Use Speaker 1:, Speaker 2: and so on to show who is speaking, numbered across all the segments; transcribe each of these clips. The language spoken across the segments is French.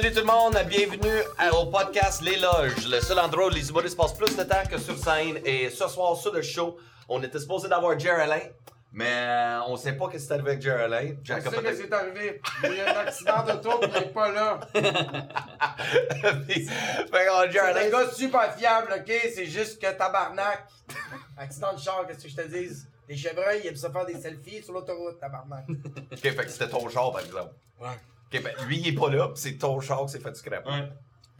Speaker 1: salut tout le monde, bienvenue à- au podcast Les Loges, le seul endroit où les humoristes passent plus de temps que sur scène. Et ce soir, sur le show, on était supposé d'avoir Jerry Alain, mais euh, on sait pas ce qui s'est arrivé avec Jerry Alain.
Speaker 2: Je
Speaker 1: Jack
Speaker 2: sais que c'est arrivé. Il y a un accident d'auto, il est pas là. C'est un gars super fiable, ok? C'est juste que tabarnak. Accident de char, qu'est-ce que je te dise? Les chevreuils, ils aiment ça faire des selfies sur l'autoroute, tabarnak.
Speaker 1: Ok, fait que c'était ton char par exemple.
Speaker 2: Ouais.
Speaker 1: Ok, ben lui il est pas là, pis c'est ton char qui s'est fait scrap.
Speaker 2: Ouais.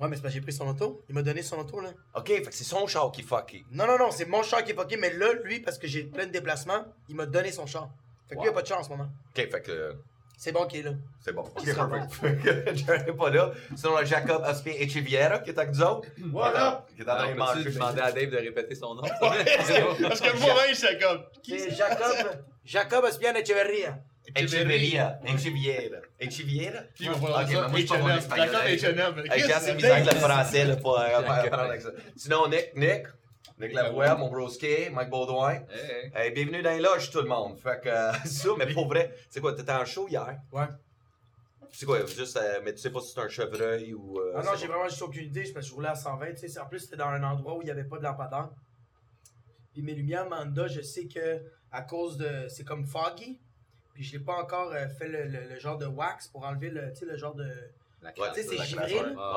Speaker 2: Ouais, mais c'est parce que j'ai pris son auto. Il m'a donné son auto, là.
Speaker 1: Ok, fait que c'est son char qui est fucké.
Speaker 2: Non, non, non, c'est mon char qui est fucké, mais là, lui, parce que j'ai plein de déplacements, il m'a donné son char. Fait que lui, il a pas de chance en ce moment.
Speaker 1: Ok, fait que euh,
Speaker 2: C'est bon qu'il est là.
Speaker 1: c'est bon. Ok,
Speaker 2: Qui sera
Speaker 1: perfect. Fait que Jerry est pas là. Sinon, on a Jacob Aspien Echeviera qui est avec nous autres.
Speaker 2: Voilà.
Speaker 1: Qui est en train de
Speaker 3: Alors,
Speaker 1: manger.
Speaker 3: peux-tu demander à Dave de répéter son nom?
Speaker 4: Parce que moi-même, j'étais comme.
Speaker 2: C'est Jacob. Jacob Espian Echeverria.
Speaker 1: Echeverria. Echeviera. Echeviera? Pas
Speaker 4: H&M. D'accord, H&M.
Speaker 1: Assez misère avec le français là, euh, apprendre avec ça. Sinon, Nick, Nick, Nick Lavoie, mon broski, Mike Baudouin.
Speaker 3: Hey, hey.
Speaker 1: Hey, bienvenue dans les loges, tout le monde. Fait que, euh, ça, mais pour vrai, c'est quoi, t'étais en show hier?
Speaker 2: Ouais.
Speaker 1: C'est quoi, juste, euh, mais tu sais pas si c'est un chevreuil ou. euh,
Speaker 2: Ah non,
Speaker 1: c'est
Speaker 2: j'ai
Speaker 1: pas-
Speaker 2: vraiment juste aucune idée, c'est parce que je roulais à 120, tu sais. c'est- En plus, c'était dans un endroit où il n'y avait pas de lampadaire. Puis mes lumières Manda, je sais que à cause de. C'est comme foggy. Puis je l'ai pas encore euh, fait le, le- le genre de wax pour enlever le, tu sais, le genre de. Tu sais, c'est.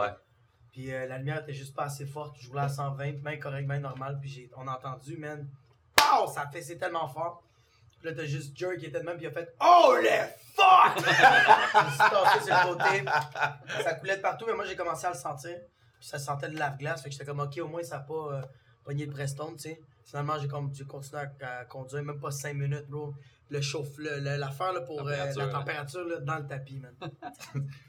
Speaker 3: Ouais.
Speaker 2: Puis euh, la lumière était juste pas assez forte. Je roulais à 120, puis même correct, même normal. Puis j'ai, on a entendu, man. Pow! Ça a fessé tellement fort. Puis là, t'as juste Jerk qui était de même, puis il a fait Oh le fuck! je sur le côté. Ça coulait de partout, mais moi, j'ai commencé à le sentir. Puis ça sentait de lave-glace. Fait que j'étais comme, ok, au moins, ça a pas euh, pogné le Preston, tu sais. Finalement, j'ai, comme, j'ai continué à, à conduire, même pas 5 minutes, bro. Le chauffe, le- le- l'affaire pour euh,
Speaker 3: Température,
Speaker 2: la
Speaker 3: hein.
Speaker 2: température là, dans le tapis, man.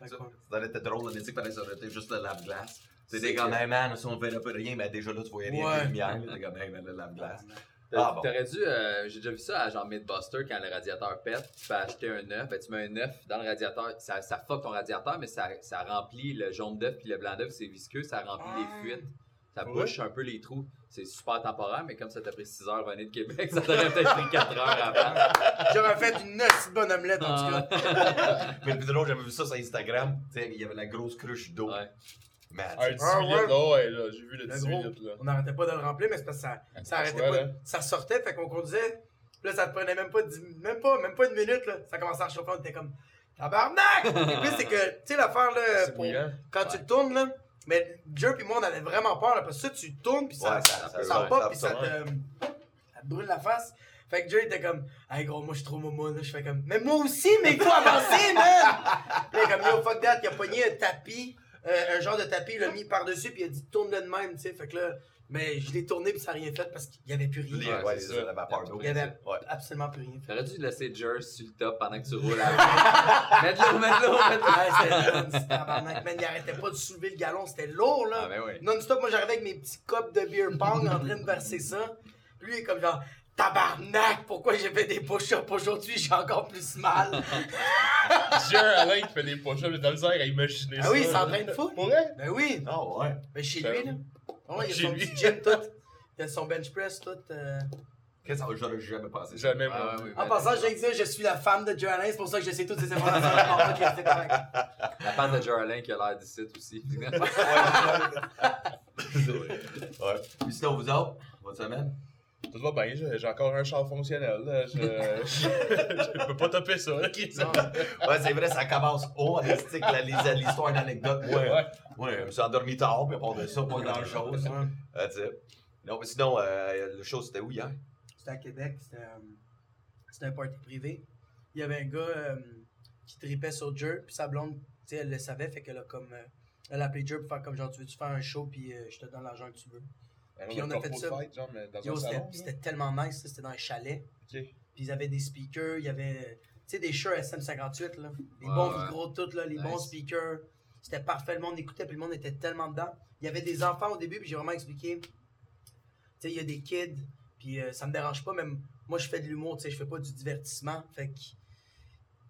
Speaker 1: Ça ça aurait été drôle, on a dit que fallait s'arrêter juste le lave-glace. C'est des gars, hey man, si on verrait pas rien, mais déjà là, tu voyais rien
Speaker 2: Ouais.
Speaker 1: de lumière. T'es comme, hey man, le lave-glace. Ah, bon.
Speaker 3: T'aurais dû, euh, j'ai déjà vu ça à genre Mythbuster quand le radiateur pète, tu fais acheter un œuf, ben, tu mets un œuf dans le radiateur, ça, ça fuck ton radiateur, mais ça, ça remplit le jaune d'œuf puis le blanc d'œuf, c'est visqueux, ça remplit
Speaker 2: Ah.
Speaker 3: les fuites, ça
Speaker 4: Ouais.
Speaker 3: bouche un peu les trous. C'est super temporaire, mais comme ça t'a pris 6 heures venir de Québec, ça t'aurait peut-être pris 4 heures avant.
Speaker 2: J'aurais fait une aussi bonne omelette, en tout cas.
Speaker 1: Mais le plus drôle, j'avais vu ça sur Instagram. Tu sais, il y avait la grosse cruche d'eau.
Speaker 3: Ouais.
Speaker 1: Man,
Speaker 4: Un 18
Speaker 2: Ah, ouais.
Speaker 4: là, ouais, là, j'ai vu le
Speaker 2: Le
Speaker 4: 18
Speaker 2: gros.
Speaker 4: litres, là.
Speaker 2: On n'arrêtait pas de le remplir, mais c'est parce que ça, ça arrêtait
Speaker 4: Ouais,
Speaker 2: pas. Ça sortait, fait qu'on conduisait. Là, ça te prenait même pas, dix- même pas, même pas une minute, là. Ça commençait à chauffer, on était comme tabarnak! Et puis, c'est que, tu sais, l'affaire, là, pour- quand tu le tournes, là, mais Jerp et moi, on avait vraiment peur, là, parce que ça, tu tournes, puis ça,
Speaker 1: Ouais,
Speaker 2: ça,
Speaker 1: ça-
Speaker 2: ça pop,
Speaker 1: ça-
Speaker 2: puis ça,
Speaker 1: ça-
Speaker 2: te, ça te brûle la face. Fait que Jerry était comme, hey gros, moi je suis trop momo, là. Je fais comme, mais moi aussi, mais il faut avancer, man! Puis il est comme, yo, fuck that, il a pogné un tapis, euh, un genre de tapis, il l'a mis par-dessus, puis il a dit, tourne-le de même, tu sais. Fait que là, mais je l'ai tourné, puis ça n'a rien fait parce qu'il y avait plus rien.
Speaker 3: Ouais,
Speaker 1: ouais,
Speaker 3: c'est ça.
Speaker 1: la vapeur d'eau.
Speaker 2: Il y avait
Speaker 1: Ouais.
Speaker 2: absolument plus rien.
Speaker 3: T'aurais dû laisser Jer sur le top pendant que tu roules à Mets-le, mets-le, mets-le.
Speaker 2: Ouais, c'était c'était tabarnak, man. Il arrêtait pas de soulever le galon, c'était lourd, là.
Speaker 3: Ah, ben oui.
Speaker 2: Non-stop, moi j'arrivais avec mes petits copes de beer pong en train de verser ça. Lui, il est comme genre, tabarnak, pourquoi j'ai fait des push-ups aujourd'hui, j'ai encore plus mal.
Speaker 4: J'ai un Alain qui fait des push-ups, j'ai de la misère à imaginer ça.
Speaker 2: ah oui, il s'entraîne fou.
Speaker 4: Pour vrai?
Speaker 2: Ben oui,
Speaker 1: Ah ouais.
Speaker 2: ben chez
Speaker 4: Ben
Speaker 2: lui, là. Ouais, il a son
Speaker 4: lui.
Speaker 2: petit gym tout. Il a son bench press tout. euh.
Speaker 1: Qu'est-ce que j'aurais jamais pensé? ça.
Speaker 4: Jamais,
Speaker 3: Ah,
Speaker 4: moi.
Speaker 3: ouais, oui,
Speaker 2: En
Speaker 3: ben,
Speaker 2: passant, de dire, je suis la femme de Joe Allen, c'est pour ça que je sais toutes ces informations.
Speaker 3: La femme de Alain qui a l'air d'ici aussi.
Speaker 1: Ouais. Puis sinon, vous autres, votre semaine?
Speaker 4: Tout va bien, j'ai encore un char fonctionnel. là. Je, je, je peux pas topper ça. là, qui-
Speaker 2: Non,
Speaker 1: Ouais, c'est vrai, ça commence haut, les- l'histoire d'anecdote. Ouais.
Speaker 4: Ouais.
Speaker 1: Ouais, je me suis endormi tard, puis part de ça, pas grand chose.
Speaker 2: Ouais.
Speaker 1: That's it. Non, mais sinon, euh, le show, c'était où hier?
Speaker 2: C'était à Québec, c'était euh, un party privé. Il y avait un gars euh, qui tripait sur Jer, puis sa blonde, tu sais, elle le savait, fait qu'elle a comme. euh, elle a appelé Jer pour faire comme genre, tu veux-tu faire un show, puis euh, je te donne l'argent que tu veux. Puis on a fait ça.
Speaker 4: Fight, genre, mais dans
Speaker 2: Yo,
Speaker 4: un
Speaker 2: c'était
Speaker 4: salon.
Speaker 2: c'était tellement nice, c'était dans un chalet. Puis ils avaient des speakers, il y avait, tu sais, des shirts SM58, là. Les
Speaker 3: Ouais,
Speaker 2: bons
Speaker 3: ouais.
Speaker 2: micros, tout, là, les
Speaker 3: Nice.
Speaker 2: bons speakers. C'était parfait, le monde écoutait, puis le monde était tellement dedans. Il y avait des enfants au début, puis j'ai vraiment expliqué. Tu sais, il y a des kids, puis euh, ça me dérange pas, même moi, je fais de l'humour, tu sais, je fais pas du divertissement. Fait que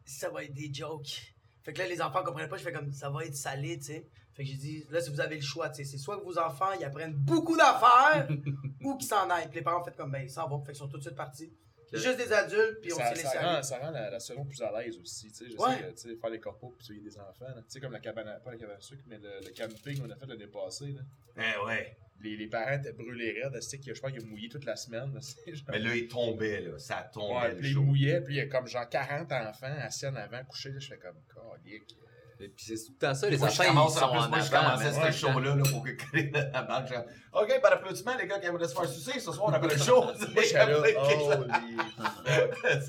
Speaker 2: ça va être des jokes. Fait que là, les enfants comprenaient pas, je fais comme ça va être salé, tu sais. Fait que j'ai dit, là, si vous avez le choix, tu sais, c'est soit que vos enfants, ils apprennent beaucoup d'affaires, ou qu'ils s'en aillent. Puis les parents ont fait comme, ben, ils s'en vont. Fait qu'ils sont tout de suite partis. C'est juste des adultes, puis on s'est laissé
Speaker 4: ça
Speaker 2: aller.
Speaker 4: rend, ça rend la, la saison plus à l'aise aussi. Tu sais, je
Speaker 2: Ouais.
Speaker 4: sais que tu sais, faire les corpos puis tuer des enfants. Tu sais, comme la cabane à, pas la cabane à sucre, mais le, le camping qu'on a fait l'année passée. Là.
Speaker 1: Eh ouais.
Speaker 4: Les, les parents étaient brûlés raides. c'est que Je pense qu'ils ont mouillé toute la semaine. là, c'est genre-
Speaker 1: Mais là, il tombait, là. Ça tombait,
Speaker 4: Ouais,
Speaker 1: le
Speaker 4: puis ils mouillaient, puis il y a comme genre 40 enfants assis en avant, couchés. Là, je fais comme, calique.
Speaker 3: Et puis c'est tout le temps ça, les
Speaker 1: Moi, je
Speaker 3: enfants,
Speaker 1: commence,
Speaker 3: ils sont
Speaker 1: en plus,
Speaker 3: en
Speaker 1: moi, je
Speaker 3: avant.
Speaker 1: commençais ce show-là là, pour que la banque. OK, par applaudissement, les gars qui aimeraient se faire sucer, ce soir, on appelle le show.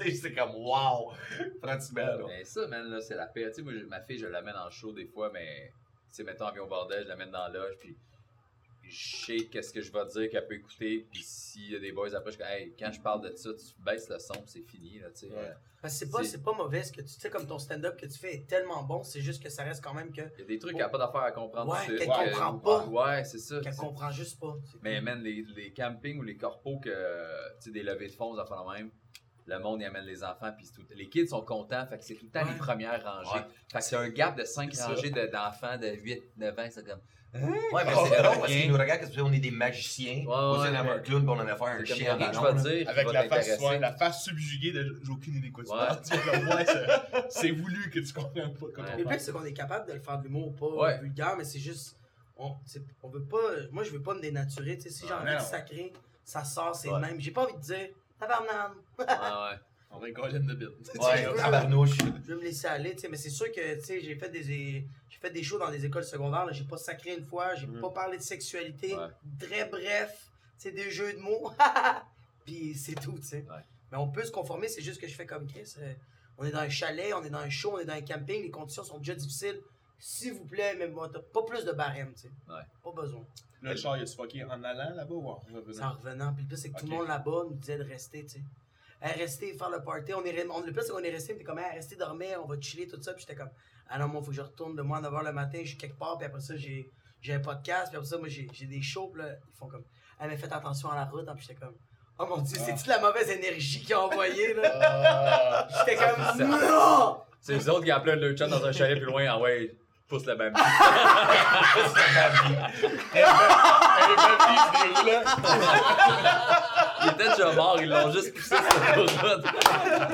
Speaker 1: C'est comme, wow! Pratiquement, là.
Speaker 3: Mais ça, man, là, c'est la paix. Tu sais, moi, ma fille, je l'amène en show des fois, mais, tu sais, mettons, elle vient au bordel, je l'amène dans la loge, puis je sais qu'est-ce que je vais dire qu'elle peut écouter, puis s'il y a des boys après, je dis, hey, quand je parle de ça, tu baisses le son, c'est fini, là, tu sais.
Speaker 4: Ouais.
Speaker 2: Parce que c'est pas,
Speaker 3: C'est-
Speaker 2: pas mauvais ce que tu sais, comme ton stand-up que tu fais est tellement bon, c'est juste que ça reste quand même que
Speaker 3: Il y a des trucs qu'elle n'a pas d'affaire à comprendre
Speaker 2: Ouais, qu'elle
Speaker 3: suite,
Speaker 2: comprend pas.
Speaker 3: Ouais, c'est ça.
Speaker 2: qu'elle comprend juste pas.
Speaker 3: Mais
Speaker 2: cool.
Speaker 3: man, les, les campings ou les corpos que, tu sais, des levées de fonds, ça fait la même. Le monde y amène les enfants, puis tout- les kids sont contents, fait que c'est tout le temps
Speaker 2: Ouais.
Speaker 3: les premières rangées.
Speaker 1: Ouais.
Speaker 3: Fait que c'est un gap de 5
Speaker 4: C'est ça.
Speaker 3: rangées de- d'enfants de 8, 9 ans, c'est comme.
Speaker 1: Ouais, mais
Speaker 4: Oh,
Speaker 1: c'est drôle parce qu'ils nous regardent parce qu'on est des magiciens.
Speaker 3: Ouais,
Speaker 1: Au
Speaker 3: ouais,
Speaker 1: cinéma,
Speaker 3: mais-
Speaker 1: un clown, on en a fait un chien
Speaker 3: vais
Speaker 4: Avec la face, la face subjuguée de j'ai aucune idée quoi tu parles. C'est- voulu que tu comprennes pas comment
Speaker 3: Ouais.
Speaker 2: Le
Speaker 4: on
Speaker 2: pire, c'est qu'on est capable de le faire de l'humour, pas
Speaker 3: Ouais.
Speaker 2: vulgaire, mais c'est juste. On, on veut pas. Moi, je veux pas me dénaturer. Tu sais, si j'ai envie de sacrer, ça sort, c'est le même. J'ai pas envie de dire tabarnane.
Speaker 3: Ouais, ouais.
Speaker 4: On va une de bite.
Speaker 1: Ouais, tabarnouche.
Speaker 2: Je veux me laisser aller, tu sais, mais c'est sûr que, tu sais, j'ai fait des, fait des shows dans des écoles secondaires, là, j'ai pas sacré une fois, j'ai
Speaker 4: Mhm.
Speaker 2: pas parlé de sexualité,
Speaker 3: Ouais.
Speaker 2: très bref, tu sais, des jeux de mots, puis c'est tout, tu sais.
Speaker 3: Ouais.
Speaker 2: Mais on peut se conformer, c'est juste que je fais comme Chris, euh, on est dans un chalet, on est dans un show, on est dans un camping, les conditions sont déjà difficiles, s'il vous plaît, mais bon, t'as pas plus de barème, tu sais.
Speaker 3: Ouais.
Speaker 2: Pas besoin.
Speaker 4: Là, le char, il a fucké en allant là-bas ou en
Speaker 2: C'est en
Speaker 4: revenant?
Speaker 2: revenant, puis le pire, c'est que tout le monde là-bas nous disait de rester, tu sais. Rester, faire le party. On est, on, le pire, c'est qu'on est resté, puis t'es comme, hey, rester dormir, on va chiller, tout ça. Puis j'étais comme, ah non, moi, faut que je retourne de moi à 9h le matin, je suis quelque part, puis après ça, j'ai, j'ai un podcast, puis après ça, moi, j'ai, j'ai des shows, puis là, ils font comme, ah, mais faites attention à la route, hein, puis j'étais comme, oh mon dieu,
Speaker 4: Ah.
Speaker 2: c'est-tu de la mauvaise énergie qu'ils ont envoyée, là?
Speaker 4: Ah,
Speaker 2: J'étais comme,
Speaker 3: c'est-
Speaker 2: non!
Speaker 3: C'est les autres qui appelaient leur chat dans un chalet plus loin. Ah ouais, pousse le même.
Speaker 4: elle est pas venue, ce déroule-là.
Speaker 3: Il était déjà mort, ils l'ont juste poussé sur la route.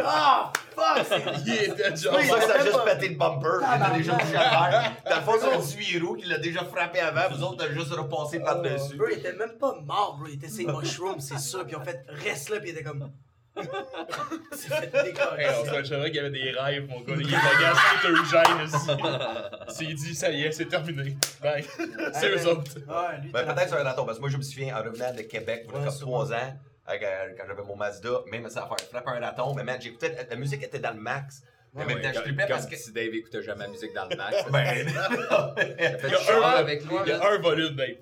Speaker 2: Ah, fuck!
Speaker 4: Il était déjà
Speaker 2: Oui,
Speaker 1: Moi,
Speaker 2: ça
Speaker 1: ça a
Speaker 2: fait
Speaker 1: juste pété le bumper, il était déjà touché à terre. Dans le fond, c'est un 18 roues qui l'a déjà frappé avant, vous autres, t'as juste repassé par-dessus.
Speaker 2: Bro, il était même pas mort, bro. Il était ses mushrooms, c'est sûr. Puis ont fait, reste là, puis il était comme.
Speaker 4: Hey, on se qu'il y avait des rêves, mon gars. Il est le gars, c'est Eugène ici. C'est dit, ça y est, c'est terminé. Bye. C'est eux autres.
Speaker 2: Ouais, lui,
Speaker 1: Ben, peut-être sur un raton, parce que moi, je me souviens, en revenant de Québec, il y a
Speaker 2: Ouais,
Speaker 1: comme
Speaker 2: sûrement.
Speaker 1: 3 ans, quand j'avais mon Mazda, même ça faire frapper un raton, mais man, j'écoutais, la musique était dans le max. Mais temps, je trippais
Speaker 3: Comme
Speaker 1: parce que.
Speaker 3: si Dave écoutait jamais la musique dans le max.
Speaker 1: Ben,
Speaker 3: Fait
Speaker 4: Il y a
Speaker 3: suis
Speaker 4: un-
Speaker 3: avec lui.
Speaker 4: Il y a un volume, Dave.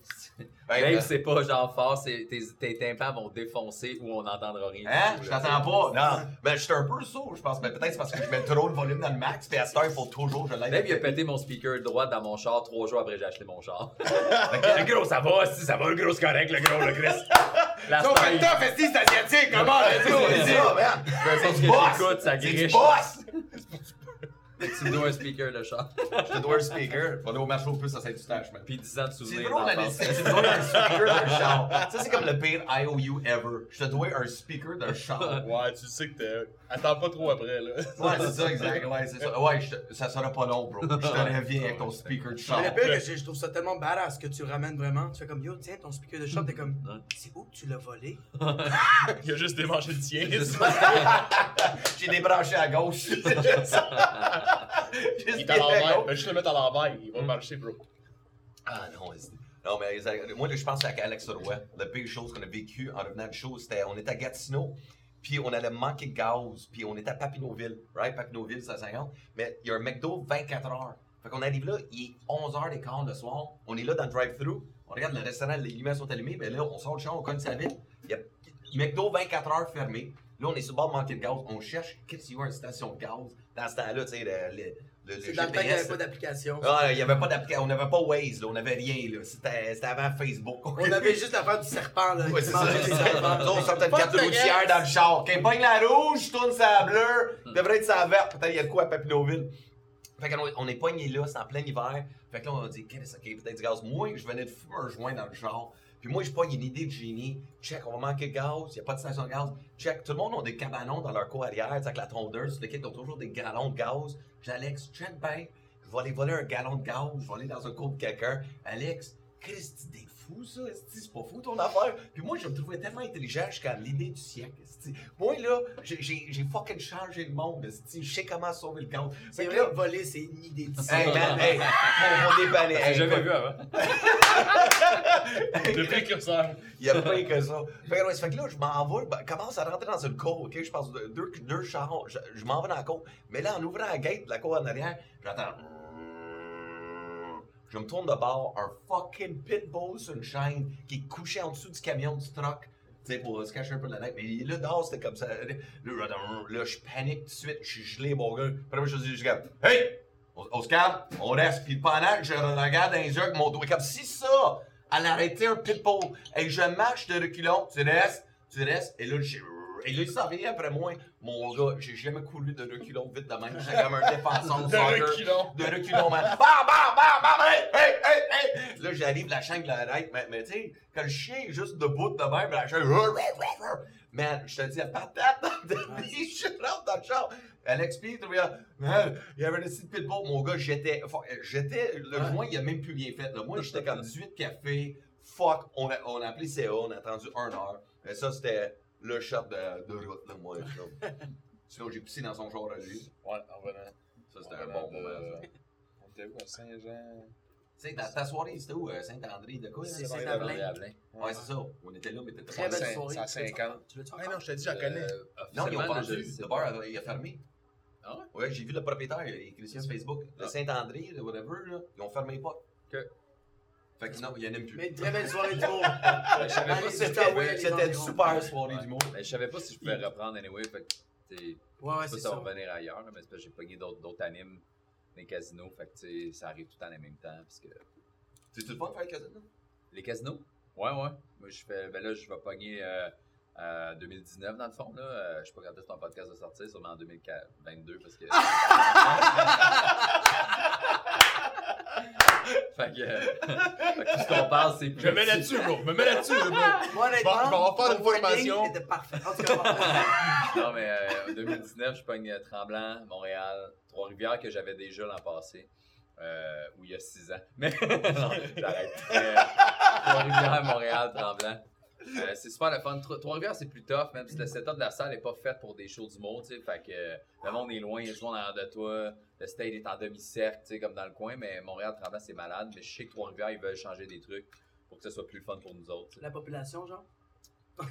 Speaker 1: Ben,
Speaker 3: Dave,
Speaker 1: ben,
Speaker 3: c'est pas genre fort, c'est tes, tes tympans vont défoncer ou on n'entendra rien.
Speaker 1: Hein?
Speaker 3: tout,
Speaker 1: Je t'entends pas. Non. Ben, j'étais un peu sourd, je pense. Mais peut-être c'est parce que je mets trop de volume dans le max. Puis à cette heure, il faut toujours que je l'aide.
Speaker 3: Dave, il a pété mon speaker droit dans mon char trois jours après que j'ai acheté mon char. le gros, ça va, si ça va, le gros, c'est correct, le gros, le Chris. La
Speaker 2: c'est asiatique, comment?
Speaker 1: Ça, c'est ça, man.
Speaker 3: Que j'écoute, ça
Speaker 1: C'est boss.
Speaker 3: Tu me dois un speaker, le char.
Speaker 1: Je te dois un speaker. On est au marché au plus à Saint-Eustache, man.
Speaker 3: Puis 10 ans de
Speaker 1: C'est
Speaker 3: souvenirs
Speaker 1: drôle, la c'est drôle un speaker d'un char. Ça, c'est comme le pire IOU ever. Je te dois un speaker d'un char.
Speaker 4: Ouais, tu sais que t'es. Attends pas trop après, là.
Speaker 1: Ouais, c'est ça, exact. Ouais, c'est ça. Ouais, je ça sera pas long, bro. Je te reviens avec ton speaker de char.
Speaker 2: Mais le pire que je, je trouve ça tellement badass que tu le ramènes vraiment. Tu fais comme yo, tiens, ton speaker de shop, t'es comme.
Speaker 3: Ouais.
Speaker 2: C'est où que tu l'as volé?
Speaker 4: Il a juste démangé le tien.
Speaker 1: J'ai débranché à gauche.
Speaker 4: Il
Speaker 1: Juste
Speaker 4: est à l'envers. Ben, juste le mettre à l'envers. Il va marcher, bro.
Speaker 1: Ah non, c'est- non mais exact. moi je pense à Alex Roy. La pire chose qu'on a vécu en revenant de show, c'était on était à Gatineau, puis on allait manquer de gaz, puis on était à Papineauville, right? Papineauville, c'est à 50. Mais il y a un McDo 24 heures. Fait qu'on arrive là, il est 11h15 le soir, on est là dans le drive-thru, on regarde le restaurant, les lumières sont allumées, mais là on sort du champ, on cogne sa ville. Il y a McDo 24 heures fermé. Là, on est sur le bord de manquer de gaz. On cherche, qu'est-ce qu'il y a une station de gaz? Dans ce temps-là, tu sais,
Speaker 2: C'est dans le temps qu'il n'y avait pas d'application.
Speaker 1: ah, il n'y avait pas d'application, on n'avait pas Waze, là, on n'avait rien, là. C'était, c'était avant Facebook.
Speaker 2: On avait juste l'affaire du serpent, là.
Speaker 1: Ouais, c'est ça. on sortait une carte routière dans le char. Quand il pogne la rouge, tourne sa bleue, devrait être sa verte. Peut-être il y a de quoi à Papineauville. Fait qu'on on est pogné là, c'est en plein hiver. Fait que là, on a dit, qu'est-ce que c'est, peut-être du gaz. Moi, je venais de fumer un joint dans le char. Puis moi, je pas une idée de génie. Check, on va manquer de gaz, il n'y a pas de station de gaz. Check, tout le monde a des cabanons dans leur cour arrière, avec la tondeuse, les kids ont toujours des gallons de gaz. Alex, check ben, je vais aller voler un gallon de gaz, je vais aller dans un cours de quelqu'un. Alex, Christ, t'es fou ça, c'est pas fou ton affaire. Puis moi, je me trouvais tellement intelligent jusqu'à l'idée du siècle. esti. Moi, là, j'ai- fucking changé le monde. esti. Je sais comment sauver le gaz.
Speaker 2: C'est
Speaker 1: Fait que
Speaker 2: vrai
Speaker 1: là,
Speaker 2: que voler, c'est une idée de
Speaker 1: Hey man, hey, on.
Speaker 3: J'ai
Speaker 1: Hey,
Speaker 3: jamais vu avant.
Speaker 4: Le précurseur.
Speaker 1: Il y a pas que ça. Fait que, ouais, ça fait que là, je m'en vais, ben, commence à rentrer dans une cour, ok? Je passe de- deux, deux chars, je, je m'en vais dans la cour. Mais là, en ouvrant la gate de la cour en arrière, j'entends. Je me tourne de bord, un fucking pitbull sur une chaîne qui est couché en dessous du camion du truck. Pour se cacher un peu de la tête. Mais là, dehors, c'était comme ça. Là, je panique tout de suite, je suis gelé, mon gars. Après, je dis, je dis, hey! On, se calme, on reste. Puis pendant que je regarde dans les yeux avec mon doigt, comme si ça, elle arrêtait un pitbull. Et je marche de reculons, tu restes, tu restes. Et là, j'ai- et là, il s'en vient après moi. Mon gars, j'ai jamais couru de reculons vite de même. J'étais comme un défenseur de
Speaker 4: De
Speaker 1: soccer.
Speaker 4: reculons.
Speaker 1: De reculons, man. Bam, bam, bam, bam, hey, hey, hey, hey. Là, j'arrive, la chaîne l'arrête. Mais, mais tu sais, quand le chien est juste debout de même, la chaîne. Man, je te dis, la patate dans le je rentre dans le char. Alex P, man, il y avait un petit pitbull. Mon gars, j'étais. J'étais. Le joint, il a même plus bien fait. là. Moi, j'étais comme 18 cafés. Fuck. On a, on a appelé CA, on a attendu un heure. Et ça, c'était le shot de, de route, là, moi. ça. Sinon, j'ai pissé dans son char à lui.
Speaker 4: Ouais, en venant.
Speaker 1: Ça, c'était un bon
Speaker 4: de-
Speaker 1: moment, ça.
Speaker 4: On était où à Saint-Jean?
Speaker 1: Tu sais, ta, ta soirée, c'était où? euh, Saint-André de quoi?
Speaker 2: C'est
Speaker 1: là?
Speaker 2: Saint-Avelin.
Speaker 1: Ouais, c'est ça. On était là, mais t'étais
Speaker 2: Très
Speaker 1: pas
Speaker 2: belle soirée.
Speaker 4: c'est à 50.
Speaker 2: Tu l'as-tu
Speaker 4: Ah non, je te dis, je la connais.
Speaker 1: Non, ils ont vendu. Le bar, il a fermé.
Speaker 3: Ah ouais?
Speaker 1: Ouais, j'ai vu le propriétaire, il écrit sur Facebook. Le
Speaker 3: Ah.
Speaker 1: Saint-André, whatever, là, ils ont fermé les portes. Fait que non, il y en a même plus.
Speaker 2: Mais une très belle soirée du monde.
Speaker 3: Je savais pas si
Speaker 2: c'était- les
Speaker 1: une super soirée monde.
Speaker 3: Mais je savais pas si je pouvais reprendre anyway. Fait que, tu sais,
Speaker 2: Ouais, ouais,
Speaker 3: je sais pas
Speaker 2: c'est
Speaker 3: si ça va revenir ailleurs, mais c'est parce que j'ai pogné d'autres d'autres animes dans les casinos. Fait que, tu sais, ça arrive tout le temps en même temps. Parce que
Speaker 1: C'est-tu le fun de faire le casino?
Speaker 3: les casinos, ouais, ouais. Moi, je fais, ben là, je vais pogner euh, euh, 2019 dans le fond. Là. Euh, je sais pas quand est-ce ton podcast va sortir, sûrement en 2022 parce que. fait que, euh, fait que tout ce qu'on parle, c'est.
Speaker 4: Je me mets là-dessus, bro. Je me mets là-dessus, là, bro.
Speaker 2: Moi, honnêtement,
Speaker 4: en faire une formation.
Speaker 2: était parfait. En tout cas,
Speaker 3: Non, mais euh, en 2019, je pogne euh, Tremblant, Montréal, Trois-Rivières que j'avais déjà l'an passé. Euh, ou il y a six ans. Mais non, j'arrête. Euh, Trois-Rivières, Montréal, Tremblant. Euh, c'est super le fun. Trois- Trois-Rivières, c'est plus tough, même si le setup de la salle n'est pas fait pour des shows du monde, tu sais. Fait que euh, le monde est loin, il y a du monde en arrière de toi. Le stage est en demi-cercle, tu sais, comme dans le coin. Mais Montréal, Tremblant, c'est malade. Mais je sais que Trois-Rivières, ils veulent changer des trucs pour que ce soit plus fun pour nous autres.
Speaker 2: la population, genre?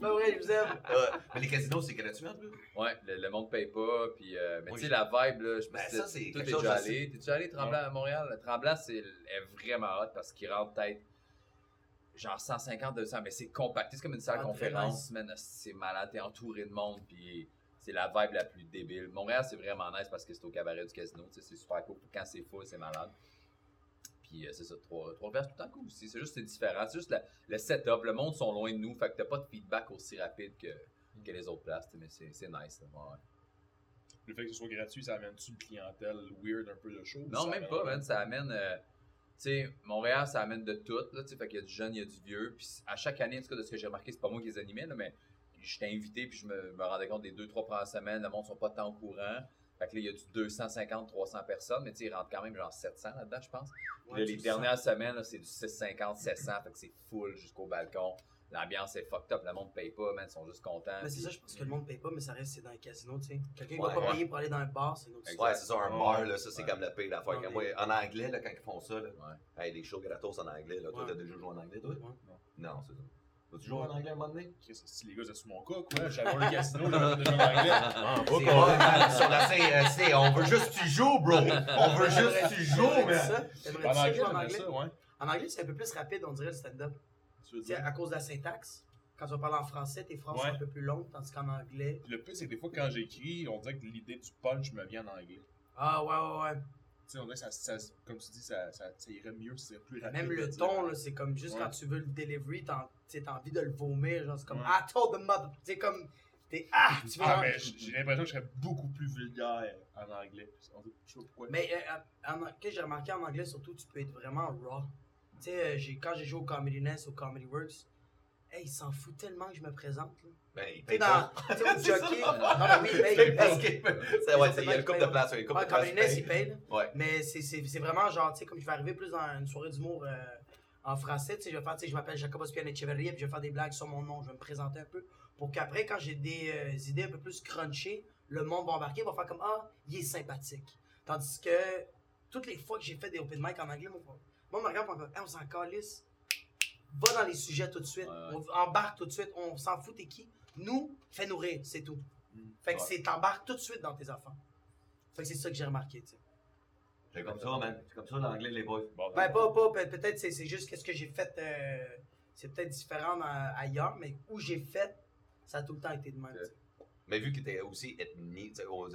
Speaker 2: Pas vrai, je vous aime.
Speaker 1: Euh, mais les casinos, c'est gratuit en plus.
Speaker 3: Ouais, le, le monde paye pas, puis euh, mais
Speaker 1: Oui.
Speaker 3: tu sais la vibe là, je
Speaker 1: Ben,
Speaker 3: pense
Speaker 1: ça,
Speaker 3: que
Speaker 1: c'est
Speaker 3: toi
Speaker 1: quelque
Speaker 3: t'es
Speaker 1: chose
Speaker 3: déjà
Speaker 1: d'assez-
Speaker 3: allé, t'es déjà allé Tremblant à Montréal, Le Tremblant c'est est vraiment hot parce qu'il rentre peut-être genre 150 200 mais c'est compacté, c'est comme une salle
Speaker 2: Ah,
Speaker 3: conférence, man, c'est malade, t'es entouré de monde puis c'est la vibe la plus débile. Montréal c'est vraiment nice parce que c'est au cabaret du casino, tu sais, c'est super cool. Quand c'est full, c'est malade. Puis euh, c'est ça, trois, trois verres, c'est tout le temps cool aussi. C'est juste c'est différent. C'est juste la- le setup. Le monde sont loin de nous. Fait que t'as pas de feedback aussi rapide que, que les autres places. Mais c'est c'est nice. là. Ouais.
Speaker 4: Le fait que ce soit gratuit, ça amène-tu une clientèle weird un peu de show?
Speaker 3: Non, même pas, man. Ça amène. euh, sais, Montréal, ça amène de tout. Là, fait qu'il y a du jeune, il y a du vieux. Puis à chaque année, en tout cas, de ce que j'ai remarqué, c'est pas moi qui les animais, là, mais j'étais invité, puis je me, me rendais compte des deux, trois premières semaines, le monde sont pas tant au courant. Fait que là, il y a du 250, 300 personnes, mais tu sais, ils rentrent quand même genre 700 là-dedans, je pense. Là, les dernières semaines, là, c'est du 650, 700, fait que c'est full jusqu'au balcon. L'ambiance est fucked up, le monde paye pas, man, ils sont juste contents.
Speaker 2: Mais c'est ça, je pense que le monde paye pas, mais ça reste c'est dans les casinos, tu sais. Quelqu'un qui
Speaker 1: Ouais,
Speaker 2: va pas
Speaker 3: ouais.
Speaker 2: payer pour aller dans un bar, c'est une autre.
Speaker 1: Ouais, c'est ça, un bar, là, ça, c'est
Speaker 3: Ouais.
Speaker 1: comme la pire affaire.
Speaker 2: Ouais.
Speaker 1: Moi, en anglais, là, quand ils font ça, là,
Speaker 3: Ouais.
Speaker 1: hey, les shows gratos en anglais, là, toi,
Speaker 2: Ouais.
Speaker 1: t'as déjà joué en anglais, toi?
Speaker 2: Ouais.
Speaker 1: Non, c'est ça. Vas-tu jouer en anglais un moment donné?
Speaker 4: Si les gars, c'est sous mon cas, quoi. J'avais le casino, j'avais déjà en anglais. Ah,
Speaker 1: sur la scène, euh, c'est- on veut juste que tu joues, bro! On veut juste que tu joues, man!
Speaker 2: ça?
Speaker 4: Anglais? ouais.
Speaker 2: En anglais, c'est un peu plus rapide, on dirait, le stand-up.
Speaker 4: Tu veux dire?
Speaker 2: à cause de la syntaxe. Quand vas parler en français, tes phrases
Speaker 4: Ouais.
Speaker 2: sont un peu plus longues, tandis qu'en anglais.
Speaker 4: Le plus, c'est que des fois, quand j'écris, on dirait que l'idée du punch me vient en anglais.
Speaker 2: Ah, ouais, ouais, ouais.
Speaker 4: Tu sais, on dirait que ça, ça- comme tu dis, ça, ça, ça irait mieux, c'est plus rapide.
Speaker 2: Même le ton, c'est comme juste
Speaker 4: Ouais.
Speaker 2: quand tu veux le delivery, t'as t'as envie de le vomir. Genre, c'est comme
Speaker 4: Ouais.
Speaker 2: I told the mother. Tu sais, comme. T'es Ah! Tu veux
Speaker 4: Ah, mais j'ai l'impression que je serais beaucoup plus vulgaire en anglais. On dirait- Je sais pas pourquoi.
Speaker 2: Mais euh, en, en- que j'ai remarqué en anglais, surtout, tu peux être vraiment raw. Tu sais, euh, quand j'ai joué au Comedy Nest, au Comedy Works, hey, il s'en fout tellement que je me présente. là.
Speaker 1: Ben, il paye
Speaker 2: dans.
Speaker 1: pas.
Speaker 2: Tu sais, au jockey. Non, mais oui, il paye. il
Speaker 1: Parce ouais, il y a une couple de couple
Speaker 2: Ouais. Comedy Nest, il
Speaker 1: payent.
Speaker 2: paye.
Speaker 1: Ouais.
Speaker 2: Mais c'est- vraiment genre, tu sais, comme je vais arriver plus dans une soirée d'humour euh, en français, tu sais, je vais faire, tu sais, je m'appelle Jacob Ospian Echeverria, puis je vais faire des blagues sur mon nom, je vais me présenter un peu, pour qu'après, quand j'ai des euh, idées un peu plus crunchées, le monde va embarquer, va faire comme, ah, il est sympathique. Tandis que, toutes les fois que j'ai fait des open mic en anglais, moi, moi, me regarde, on, on s'en calisse, va dans les sujets tout de suite,
Speaker 3: Ouais, ouais.
Speaker 2: on embarque tout de suite, on s'en fout t'es qui, nous, fais nous rire, c'est tout. Fait que
Speaker 1: Ouais.
Speaker 2: c'est, t'embarques tout de suite dans tes affaires. Fait que c'est ça que j'ai remarqué, tu sais.
Speaker 1: C'est comme ça, man. C'est comme ça l'anglais, les boys.
Speaker 4: Bon,
Speaker 2: Ben, pas, pas, peut- peut-être c'est, c'est juste qu'est-ce que j'ai fait. euh, c'est peut-être différent dans- ailleurs, mais où j'ai fait, ça a tout le temps été de même. tu sais.
Speaker 1: Mais vu que t'es aussi ethnie, on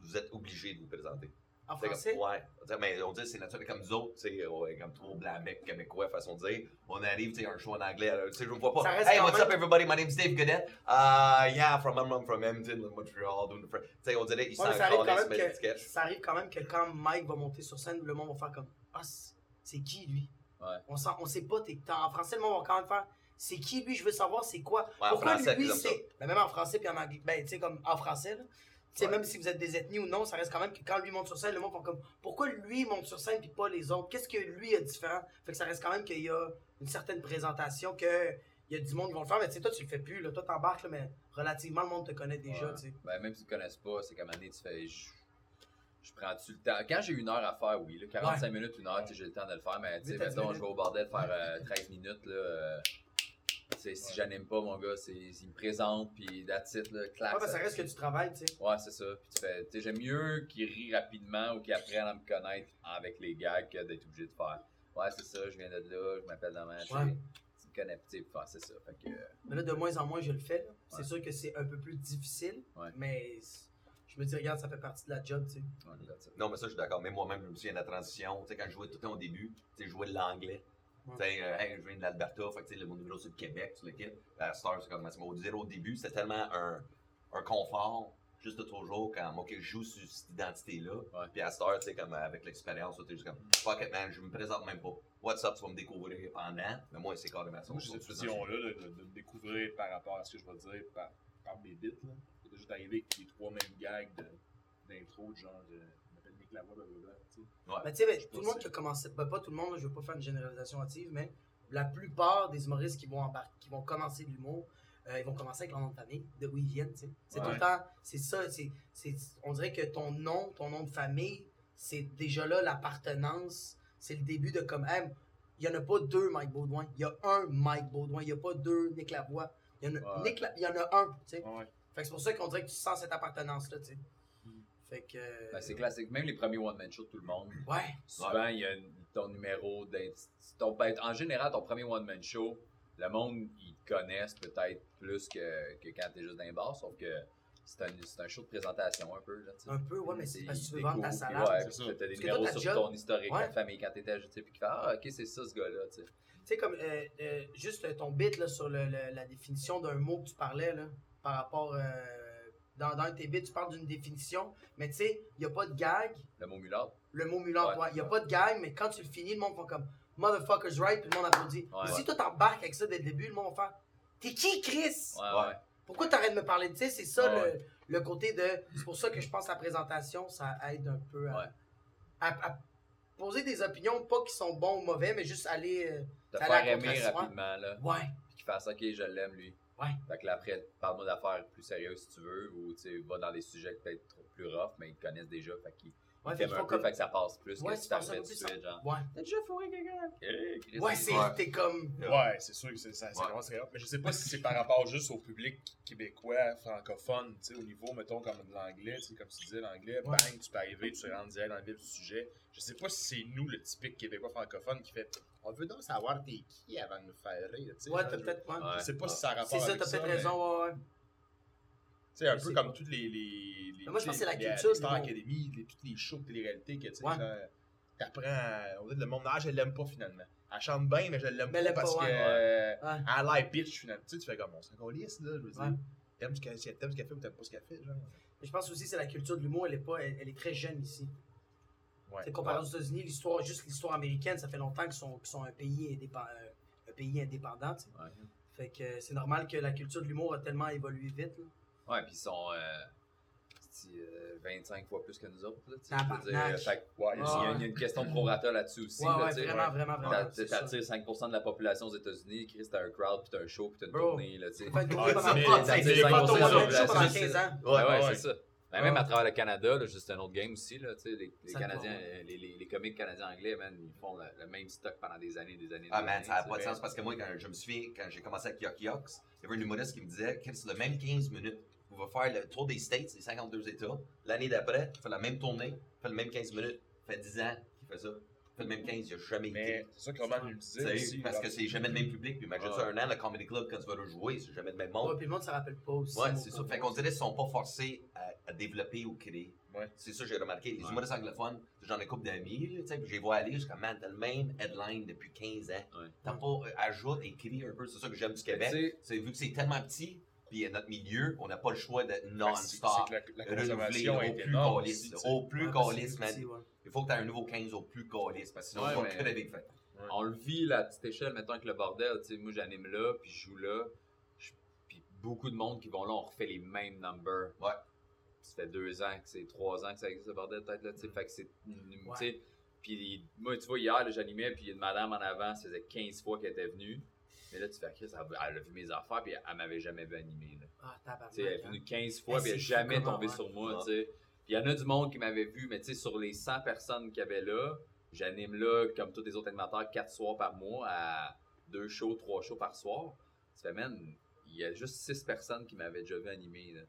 Speaker 1: vous êtes obligé de vous présenter.
Speaker 2: En français,
Speaker 1: Comme, ouais. Mais on dit c'est naturel comme nous autres, tu sais, ouais, comme trop blanc, mec, québécois, façon de dire. On arrive, tu sais, un show en anglais, tu sais, je me vois pas. Hey, what's
Speaker 2: même-
Speaker 1: up, everybody? My name's Dave Godet. Uh, yeah, from, I'm from Hamilton, Montreal, Tu sais, on dirait, ils
Speaker 2: Ouais, ça, que,
Speaker 1: sketch.
Speaker 2: ça arrive quand même que quand Mike va monter sur scène, le monde va faire comme Ah, c'est- c'est qui lui?
Speaker 3: Ouais.
Speaker 2: on, sent, on sait pas, t'es, en français, le monde va quand même faire C'est qui lui? Je veux savoir c'est quoi?
Speaker 1: Ouais,
Speaker 2: Pourquoi
Speaker 1: français,
Speaker 2: lui c'est. Ben, même en français puis en anglais. Ben, tu sais, comme en français, là.
Speaker 1: Ouais.
Speaker 2: même si vous êtes des ethnies ou non, ça reste quand même que quand lui monte sur scène, le monde fait comme pourquoi lui monte sur scène puis pas les autres? Qu'est-ce que lui a différent? Fait que ça reste quand même qu'il y a une certaine présentation que il y a du monde qui vont le faire, mais tu sais, toi tu le fais plus, là, toi t'embarques, mais relativement le monde te connaît déjà,
Speaker 3: Ouais.
Speaker 2: tu sais.
Speaker 3: Ben, même si tu ne connaisses pas, c'est comme année, tu fais. Je, je prends-tu le temps? Quand j'ai une heure à faire, oui. Là, 45 minutes, une heure, tu sais, j'ai le temps de le faire. Mais tu sais, mettons, je vais au bordel faire euh, 13 minutes. Là, euh, si j'anime pas, mon gars, c'est, il me présente, puis that's it, là, clac.
Speaker 2: Ouais, ben, ça reste que tu travailles, tu sais.
Speaker 3: Ouais, c'est ça. Puis tu fais, tu sais, j'aime mieux qu'ils rient rapidement ou qu'ils apprennent à me connaître avec les gags que d'être obligé de faire. Ouais, c'est ça, je viens de là, je m'appelle Demain. Tu sais,
Speaker 2: Ouais.
Speaker 3: Tu me connais, tu c'est ça. Fait que, euh,
Speaker 2: Mais là, de moins en moins, je le fais. C'est sûr que c'est un peu plus difficile,
Speaker 3: Ouais.
Speaker 2: mais je me dis, regarde, ça fait partie de la job, tu sais.
Speaker 1: Non, mais ça, je suis d'accord. Même moi-même, je me souviens de la transition. Tu sais, quand je jouais tout le temps au début, tu sais, je jouais de l'anglais. Euh, hey, je viens de l'Alberta, fait que le- mon numéro c'est le Québec, sur l'équipe. À Star, c'est comme au début, c'était tellement un, un confort, juste de toujours, quand moi, que je joue sur cette identité-là.
Speaker 3: Ouais.
Speaker 1: Puis à Star, tu sais, comme avec l'expérience, tu es juste comme, fuck it, man, je me présente même pas. What's up, tu vas me découvrir pendant. Mais moi, c'est carrément ça.
Speaker 4: Cette vision-là de, de, de me découvrir par rapport à ce que je vais dire par, par mes bits. Là. C'est juste arrivé avec les trois mêmes gags d'intro, de genre, de, blablabla. tu sais.
Speaker 2: Mais tu sais, ben,
Speaker 4: Je
Speaker 2: tout le monde qui a commencé, ben, pas tout le monde, je veux pas faire une généralisation hâtive, mais la plupart des humoristes qui vont embarquer, qui vont commencer l'humour, euh, ils vont commencer avec leur nom de famille, de où ils viennent, tu sais. C'est tout
Speaker 3: Ouais.
Speaker 2: le temps, c'est ça, c'est, c'est, on dirait que ton nom, ton nom de famille, c'est déjà là l'appartenance, c'est le début de comme, hey, il y en a pas deux Mike Baudouin, il y a un Mike Baudouin, il y a pas deux Nick Lavoie, il y en a,
Speaker 3: Ouais.
Speaker 2: Nick La- il y en a un, tu sais.
Speaker 4: Ouais.
Speaker 2: Fait que c'est pour ça qu'on dirait que tu sens cette appartenance-là, tu sais. Fait que...
Speaker 3: Ben, c'est classique. Même les premiers one-man shows de tout le monde,
Speaker 2: Ouais.
Speaker 3: souvent, il y a ton numéro ton- ben, En général, ton premier one-man show, le monde, ils te connaissent peut-être plus que, que quand t'es juste dans bar, sauf que c'est un, c'est un show de présentation un peu. Là.
Speaker 2: Un peu, ouais, mais c'est parce que tu veux vendre ta salade.
Speaker 3: Ouais,
Speaker 4: c'est ça.
Speaker 3: t'as des numéros sur
Speaker 2: job-
Speaker 3: ton historique,
Speaker 2: Ouais.
Speaker 3: ta famille, quand t'étais sais, puis qui fait Ah, ok, c'est ça ce gars-là. tu sais.
Speaker 2: Comme euh, euh, juste ton bit là, sur le- le- la définition d'un mot que tu parlais, là, par rapport. euh, dans, dans tes bits, tu parles d'une définition, mais tu sais, il n'y a pas de gag.
Speaker 3: Le mot mulâtre.
Speaker 2: Le mot mulâtre,
Speaker 3: Ouais.
Speaker 2: il n'y a pas de gag, mais quand tu le finis, le monde fait comme Motherfuckers right, puis le monde applaudit.
Speaker 3: Ouais.
Speaker 2: Mais si toi t'embarques avec ça dès le début, le monde va faire T'es qui, Chris?
Speaker 3: Ouais.
Speaker 2: Pourquoi t'arrêtes de me parler de ça C'est ça le, le côté de. C'est pour ça que je pense que la présentation, ça aide un peu à, à- à poser des opinions, pas qui sont bons ou mauvais, mais juste aller. euh,
Speaker 3: Te
Speaker 2: a
Speaker 3: faire aimer rapidement, là.
Speaker 2: ouais.
Speaker 3: Puis qu'il fasse Ok, je l'aime, lui.
Speaker 2: Ouais.
Speaker 3: Fait que là, après, parle-moi d'affaires plus sérieuses si tu veux, ou tu sais, va dans des sujets peut-être trop plus rough, mais ils te connaissent déjà, fait qu'ils
Speaker 2: Ouais, fait
Speaker 3: un
Speaker 2: faut
Speaker 3: peu,
Speaker 2: comme-
Speaker 3: fait que ça passe plus
Speaker 2: Ouais,
Speaker 3: que
Speaker 2: tu
Speaker 3: si
Speaker 2: peu
Speaker 3: tout de suite, genre.
Speaker 2: Ouais.
Speaker 3: T'as déjà fourré quelqu'un? Ok, Chris.
Speaker 2: Ouais, c'est.
Speaker 1: Ouais.
Speaker 2: T'es comme.
Speaker 4: Ouais, c'est sûr que c'est ça, c'est
Speaker 1: Ouais.
Speaker 4: vraiment très hot. Mais je sais pas si c'est par rapport juste au public québécois, francophone, tu sais, au niveau, mettons, comme de l'anglais, tu sais, comme tu disais, l'anglais,
Speaker 2: Ouais.
Speaker 4: bang, tu peux arriver, tu te rends direct dans le vif du sujet. Je sais pas si c'est nous, le typique québécois francophone, qui fait On veut donc savoir t'es qui avant de nous faire rire, tu sais.
Speaker 2: Ouais, t'as peut-être. ouais.
Speaker 4: Je sais pas si ça a rapport
Speaker 2: C'est ça, t'as peut-être
Speaker 4: mais-
Speaker 2: raison, ouais,
Speaker 4: sais, un peu comme
Speaker 2: pas.
Speaker 4: toutes les. les, les
Speaker 2: moi, je pense que c'est la
Speaker 4: les-
Speaker 2: culture
Speaker 4: Star. Academy, les, toutes les shows de télé-réalité que tu sais,
Speaker 2: Ouais.
Speaker 4: t'apprends. On dit le monde, ah, je l'aime pas finalement. Elle chante bien, mais je l'aime pas
Speaker 2: l'aime
Speaker 4: parce
Speaker 2: pas,
Speaker 4: que.
Speaker 2: ouais.
Speaker 4: euh,
Speaker 2: Ouais.
Speaker 4: elle a l'air bitch finalement. Tu sais, tu fais comme on s'en calisse, là. Je veux dire, t'aimes ce qu'elle t'aimes ce qu'elle fait ou t'aimes pas ce qu'elle fait, genre.
Speaker 2: Mais Je pense aussi que c'est la culture de l'humour, elle est pas, elle, elle est très jeune ici.
Speaker 4: Ouais.
Speaker 2: C'est comparé aux États-Unis, l'histoire, juste l'histoire américaine, ça fait longtemps qu'ils sont, sont un pays indépendant. Un pays indépendant.
Speaker 3: Ouais.
Speaker 2: Fait que euh, c'est normal que la culture de l'humour a tellement évolué vite. là.
Speaker 3: Ouais, puis ils sont euh, c'est, euh, 25 fois plus que nous autres. Là, tu sais, je veux dire,
Speaker 2: Tabarnak.
Speaker 3: euh, fait il y, a- il y a une question de prorata là-dessus aussi.
Speaker 2: Ouais,
Speaker 3: là,
Speaker 2: ouais, vraiment, vraiment, vraiment.
Speaker 3: T'attires 5% de la population aux États-unis, Chris, t'as un crowd, puis t'as un show, puis t'as une
Speaker 2: Bro.
Speaker 3: tournée. Là,
Speaker 2: fait une tournée pendant
Speaker 4: mais-
Speaker 2: pas-
Speaker 3: t'as
Speaker 2: c'est
Speaker 3: dit
Speaker 2: des
Speaker 3: 5%
Speaker 2: fantômes
Speaker 3: de la
Speaker 2: de même show pendant
Speaker 3: population,
Speaker 2: 15 ans.
Speaker 1: Ouais,
Speaker 3: ouais. c'est ça. Ben,
Speaker 2: Ouais.
Speaker 3: Même à travers le Canada, là, juste un autre game aussi, là, les, les Canadiens, euh, les, les, les comiques canadiens-anglais, man, ils font le, le même stock pendant des années, des années.
Speaker 1: Ah
Speaker 3: des
Speaker 1: man,
Speaker 3: années,
Speaker 1: ça n'a pas de sens parce que moi, quand je me souviens, quand j'ai commencé avec Yuck Yucks, il y avait un humoriste qui me disait que c'est le même 15 minutes. On va faire le tour des States, les 52 États. L'année d'après, il fait la même tournée, il fait le même 15 minutes. Ça fait 10 ans qu'il fait ça. Fait le même 15, il n'a jamais
Speaker 4: Mais
Speaker 1: été.
Speaker 4: c'est ça que Roman
Speaker 1: Tu
Speaker 4: disait aussi.
Speaker 1: parce que c'est jamais le même public. Puis imagine
Speaker 3: Ouais.
Speaker 1: ça un an, le Comedy Club, quand tu vas le jouer, c'est jamais le même
Speaker 2: Ouais,
Speaker 1: monde.
Speaker 2: puis le monde ne se rappelle pas aussi.
Speaker 1: Ouais, c'est ça. Fait qu'on dirait qu'ils sont pas forcés à, à développer ou créer.
Speaker 4: Ouais.
Speaker 1: C'est ça que j'ai remarqué. Les
Speaker 3: Ouais.
Speaker 1: humoristes anglophones, j'en ai couple d'amis, tu sais, puis je les vois aller, comme, man, t'as le même headline depuis 15 ans.
Speaker 3: Ouais.
Speaker 1: T'as pas, euh, ajoute, écrit un peu, c'est ça que j'aime du Québec. C'est vu que c'est tellement petit, puis notre milieu, on n'a pas le choix de
Speaker 4: c'est-
Speaker 1: non-stop.
Speaker 4: la, la
Speaker 1: renouveler
Speaker 4: consommation
Speaker 1: au
Speaker 4: est
Speaker 1: plus
Speaker 4: énorme
Speaker 1: au
Speaker 2: Ouais, c'est
Speaker 1: man.
Speaker 2: ouais.
Speaker 1: Il faut que tu aies un nouveau 15 au plus calice, parce que sinon,
Speaker 3: Ouais,
Speaker 1: on va
Speaker 3: mais-
Speaker 1: plus avec fait.
Speaker 3: on le vit à petite échelle, mettons avec le bordel, tu sais, moi j'anime là, puis je joue là, puis beaucoup de monde qui vont là, on refait les mêmes numbers.
Speaker 1: Ouais.
Speaker 3: Ça fait deux ans, que c'est trois ans que ça existe le bordel peut-être là, tu sais, fait que c'est, tu sais, puis moi tu vois hier j'animais, puis une madame en avant, ça faisait 15 fois qu'elle était venue, mais là tu fais, Chris, elle, elle a vu mes affaires, puis elle, m'avait jamais vu animer là.
Speaker 2: Ah, tabarnak.
Speaker 3: Tu sais, elle est
Speaker 2: hein.
Speaker 3: venue 15 fois,
Speaker 2: Eh,
Speaker 3: puis elle n'est jamais tombée
Speaker 2: ouais.
Speaker 3: sur moi, tu sais. Puis il y en a du monde qui m'avait vu, mais tu sais, sur les 100 personnes qu'il y avait là, j'anime là, comme tous les autres animateurs, 4 soirs par mois, à 2 shows, 3 shows par soir. Ça fait, man, il y a juste 6 personnes qui m'avaient déjà vu animer, là.